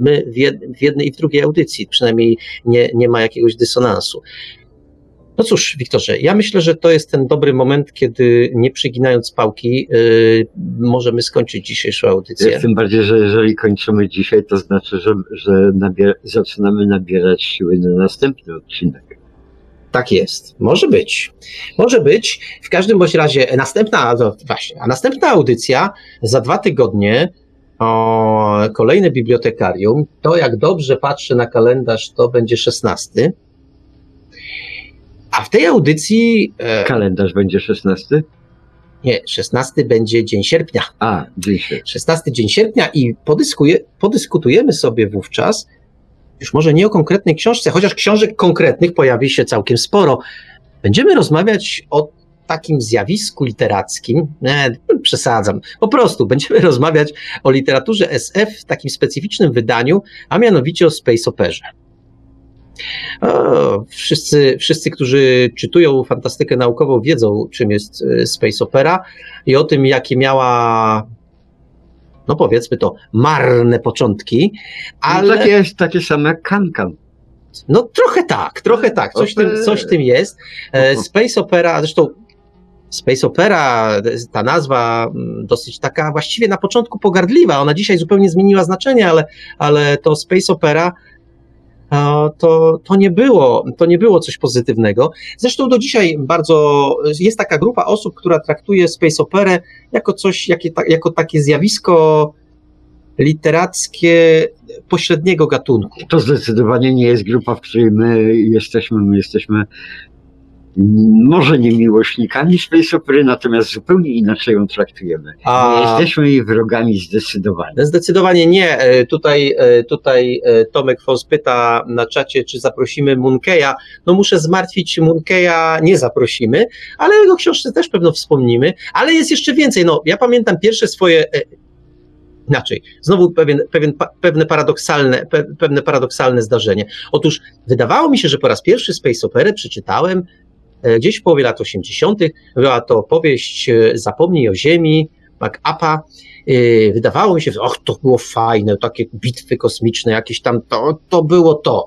my w jednej i w drugiej audycji, przynajmniej nie, nie ma jakiegoś dysonansu. No cóż, Wiktorze, ja myślę, że to jest ten dobry moment, kiedy nie przyginając pałki, y, możemy skończyć dzisiejszą audycję. Tym bardziej, że jeżeli kończymy dzisiaj, to znaczy, że, że nabier- zaczynamy nabierać siły na następny odcinek. Tak jest. Może być. Może być. W każdym bądź razie następna, no właśnie, a następna audycja za dwa tygodnie o kolejne bibliotekarium. To jak dobrze patrzę na kalendarz, to będzie 16. A w tej audycji e, Kalendarz będzie 16? nie, 16 będzie dzień sierpnia. A, dzisiaj. 16 dzień sierpnia i podyskutujemy sobie wówczas, już może nie o konkretnej książce, chociaż książek konkretnych pojawi się całkiem sporo. Będziemy rozmawiać o takim zjawisku literackim, nie, przesadzam, po prostu będziemy rozmawiać o literaturze SF w takim specyficznym wydaniu, a mianowicie o space operze. O, wszyscy, wszyscy, którzy czytują fantastykę naukową, wiedzą, czym jest e, space opera i o tym, jakie miała no powiedzmy to, marne początki, ale No, takie, takie same jak Kankan. no trochę tak, trochę tak, coś tym, coś tym jest. E, Space Opera, zresztą Space Opera, ta nazwa mm, dosyć taka właściwie na początku pogardliwa, ona dzisiaj zupełnie zmieniła znaczenie, ale, ale to Space Opera to, to, nie było, to nie było coś pozytywnego. Zresztą do dzisiaj bardzo jest taka grupa osób, która traktuje Space Operę jako coś, jako takie zjawisko literackie pośredniego gatunku. To zdecydowanie nie jest grupa, w której my jesteśmy. My jesteśmy może nie miłośnikami Space Opery, natomiast zupełnie inaczej ją traktujemy. A... Nie jesteśmy jej wrogami zdecydowanie. Zdecydowanie nie. E, tutaj, e, tutaj e, Tomek Fons pyta na czacie, czy zaprosimy Munkeya. No muszę zmartwić, Munkeya nie zaprosimy, ale jego książce też pewno wspomnimy. Ale jest jeszcze więcej. No, ja pamiętam pierwsze swoje inaczej. Znowu pewien, pewien, pewne, paradoksalne, pe, pewne paradoksalne zdarzenie. Otóż wydawało mi się, że po raz pierwszy Space Opera przeczytałem gdzieś w połowie lat 80. była to powieść e, Zapomnij o Ziemi, MacAppa. E, wydawało mi się, że to było fajne, takie bitwy kosmiczne, jakieś tam, to, to było to.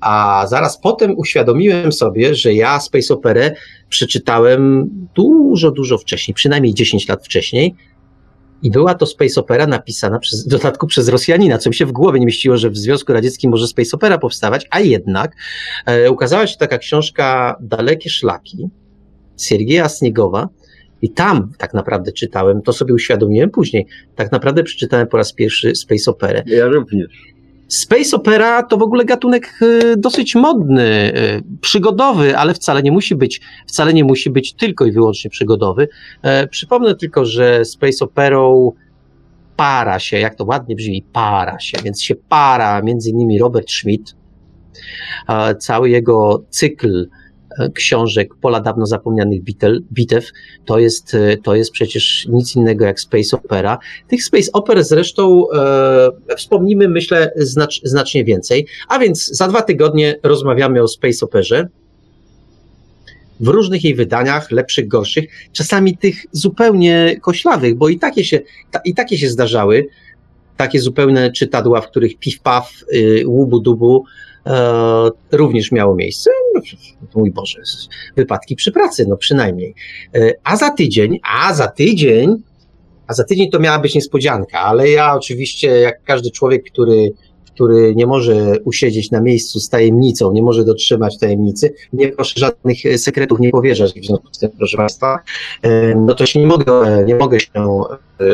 A zaraz potem uświadomiłem sobie, że ja Space Operę przeczytałem dużo, dużo wcześniej, przynajmniej 10 lat wcześniej, i była to space opera napisana przez, w dodatku przez Rosjanina, co mi się w głowie nie mieściło, że w Związku Radzieckim może space opera powstawać, a jednak e, ukazała się taka książka Dalekie Szlaki Siergieja Sniegowa i tam tak naprawdę czytałem, to sobie uświadomiłem później, tak naprawdę przeczytałem po raz pierwszy space operę. Ja również. Space opera to w ogóle gatunek y, dosyć modny, y, przygodowy, ale wcale nie musi być, wcale nie musi być tylko i wyłącznie przygodowy. E, przypomnę tylko, że space operą para się, jak to ładnie brzmi, para się, więc się para między innymi Robert Schmidt, cały jego cykl książek Pola dawno zapomnianych bitel, bitew, to jest, e, to jest przecież nic innego jak space opera. Tych space oper zresztą e, wspomnimy, myślę, znacz, znacznie więcej. A więc za dwa tygodnie rozmawiamy o space operze w różnych jej wydaniach, lepszych, gorszych, czasami tych zupełnie koślawych, bo i takie się, ta, i takie się zdarzały, takie zupełne czytadła, w których piw-paw, y, łubu-dubu, e, również miało miejsce. Mój Boże, wypadki przy pracy, no przynajmniej. E, a za tydzień, a za tydzień, a za tydzień to miała być niespodzianka, ale ja oczywiście, jak każdy człowiek, który który nie może usiedzieć na miejscu z tajemnicą, nie może dotrzymać tajemnicy, nie proszę żadnych sekretów nie powierzać w związku z tym, proszę Państwa, e, no to się nie mogę, nie mogę się e,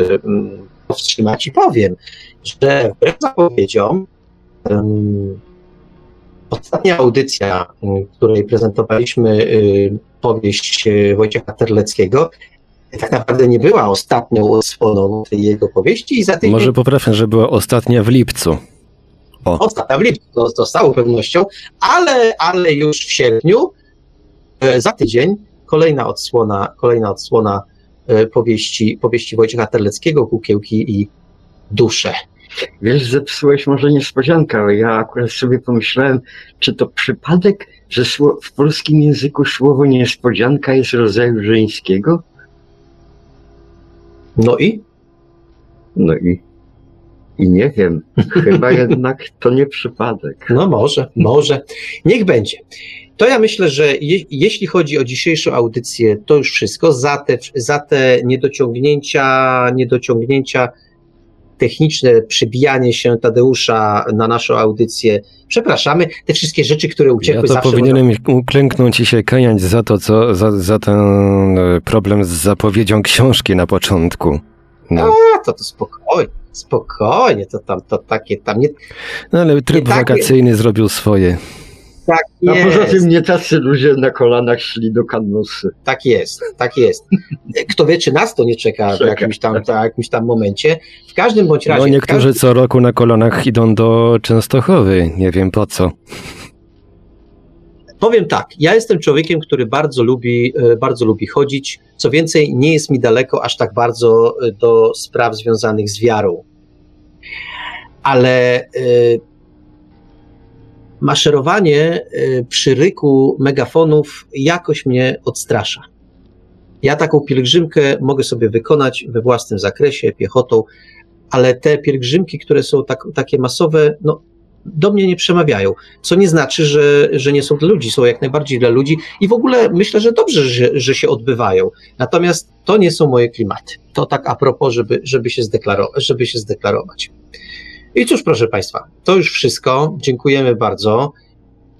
powstrzymać i powiem, że wbrew zapowiedziom Ostatnia audycja, w której prezentowaliśmy y, powieść y, Wojciecha Terleckiego, tak naprawdę nie była ostatnią odsłoną tej jego powieści. I za tydzień... Może poprawię, że była ostatnia w lipcu. O. Ostatnia w lipcu, to, to z całą pewnością, ale, ale już w sierpniu, e, za tydzień, kolejna odsłona, kolejna odsłona e, powieści, powieści Wojciecha Terleckiego, Kukiełki i Dusze. Wiesz, zepsułeś może niespodziankę, ale ja akurat sobie pomyślałem, czy to przypadek, że w polskim języku słowo niespodzianka jest rodzaju żeńskiego? No i? No i? I nie wiem, chyba jednak to nie przypadek. No może, może. Niech będzie. To ja myślę, że je, jeśli chodzi o dzisiejszą audycję, to już wszystko. Za te, za te niedociągnięcia, niedociągnięcia techniczne przybijanie się Tadeusza na naszą audycję. Przepraszamy, te wszystkie rzeczy, które uciekły ja to zawsze. powinienem można... uklęknąć i się kajać za to, co, za, za ten e, problem z zapowiedzią książki na początku. No. A, to, to spokojnie, spokojnie, to tam, to takie tam nie... No ale tryb nie wakacyjny takie... zrobił swoje. Tak jest. A poza tym nie tacy ludzie na kolanach szli do kanusy. Tak jest, tak jest. Kto wie, czy nas to nie czeka, czeka. w jakimś tam, tak, jakimś tam momencie. W każdym bądź razie... No niektórzy co roku na kolanach idą do Częstochowy, nie wiem po co. Powiem tak, ja jestem człowiekiem, który bardzo lubi, e, bardzo lubi chodzić. Co więcej, nie jest mi daleko aż tak bardzo e, do spraw związanych z wiarą. Ale yy, maszerowanie y, przy ryku megafonów jakoś mnie odstrasza. Ja taką pielgrzymkę mogę sobie wykonać we własnym zakresie, piechotą, ale te pielgrzymki, które są tak, takie masowe, no do mnie nie przemawiają, co nie znaczy, że, że nie są dla ludzi, są jak najbardziej dla ludzi i w ogóle myślę, że dobrze, że, że się odbywają. Natomiast to nie są moje klimaty. To tak a propos, żeby, żeby, się, żeby się zdeklarować. I cóż, proszę Państwa, to już wszystko. Dziękujemy bardzo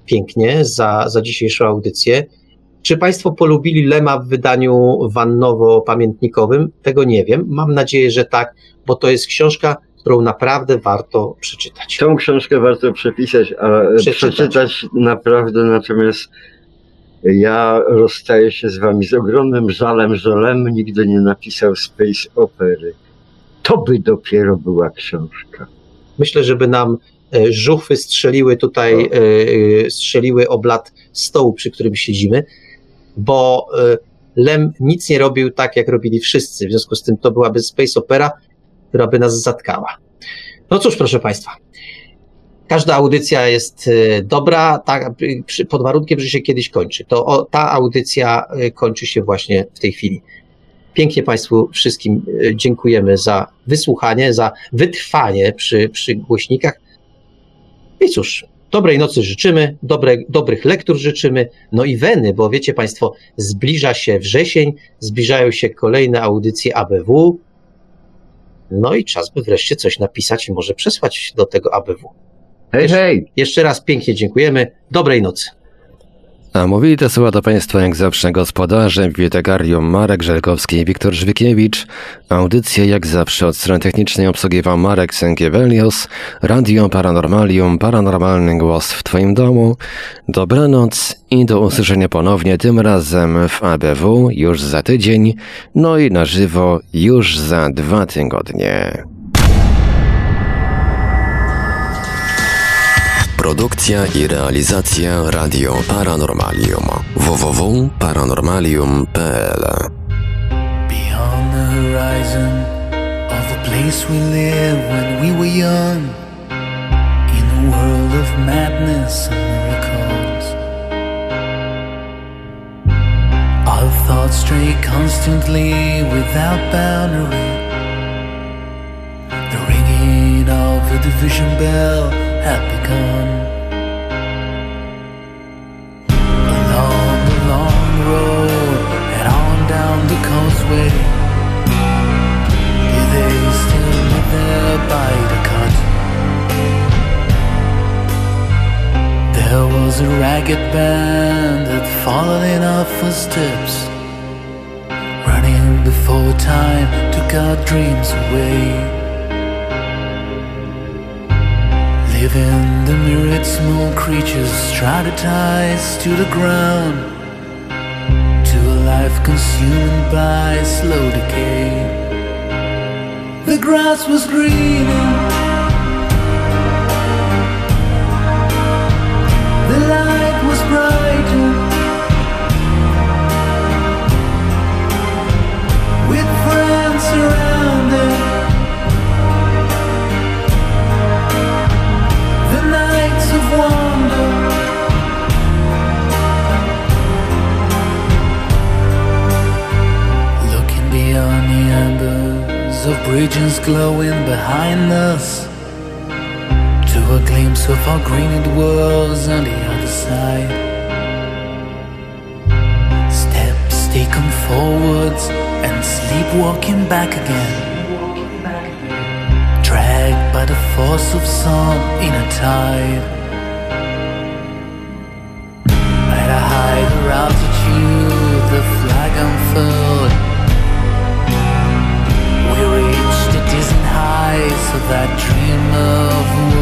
pięknie za, za dzisiejszą audycję. Czy Państwo polubili Lema w wydaniu wannowo-pamiętnikowym? Tego nie wiem. Mam nadzieję, że tak, bo to jest książka, którą naprawdę warto przeczytać. Tą książkę warto przepisać, a Przeczytać. przeczytać, naprawdę, natomiast ja rozstaję się z wami z ogromnym żalem, że Lem nigdy nie napisał Space Opery. To by dopiero była książka. Myślę, żeby nam e, żuchwy strzeliły tutaj, e, e, strzeliły oblat stołu, przy którym siedzimy, bo Lem nic nie robił tak, jak robili wszyscy. W związku z tym to byłaby space opera, która by nas zatkała. No cóż, proszę Państwa. Każda audycja jest dobra, tak, pod warunkiem, że się kiedyś kończy. To o, ta audycja kończy się właśnie w tej chwili. Pięknie Państwu wszystkim e, dziękujemy za wysłuchanie, za wytrwanie przy, przy głośnikach. I cóż, dobrej nocy życzymy, dobre, dobrych lektur życzymy, no i weny, bo wiecie Państwo, zbliża się wrzesień, zbliżają się kolejne audycje ABW. No i czas by wreszcie coś napisać i może przesłać do tego ABW. Hej, hej! Jeszcze raz pięknie dziękujemy. Dobrej nocy. A mówili te słowa do Państwa jak zawsze gospodarze, bibliotekarium Marek Żelkowski i Wiktor Żwikiewicz. Audycję jak zawsze od strony technicznej obsługiwał Marek Sękiewelios. Radio Paranormalium, paranormalny głos w Twoim domu. Dobranoc i do usłyszenia ponownie, tym razem w ABW już za tydzień, no i na żywo już za dwa tygodnie. Produkcja i realizacja Radio Paranormalium www.paranormalium.pl Beyond the horizon of the place we lived when we were young, in a world of madness and miracles. Our thoughts stray constantly without boundary. The ringing of the division bell had begun. Along the long road and on down the causeway. Did they still live there by the cut? There was a ragged band that followed in our footsteps, running before time took our dreams away. Living the myriad small creatures strategized to tie to the ground to a life consumed by slow decay. The grass was greener, the light was brighter. With friends surrounded, wonder. Looking beyond the embers of bridges glowing behind us to a glimpse of our greened worlds on the other side. Steps taken forwards and sleepwalking back again. Dragged by the force of some inner tide. A higher altitude, the flag unfurled. We reached the dizzying heights of that dream of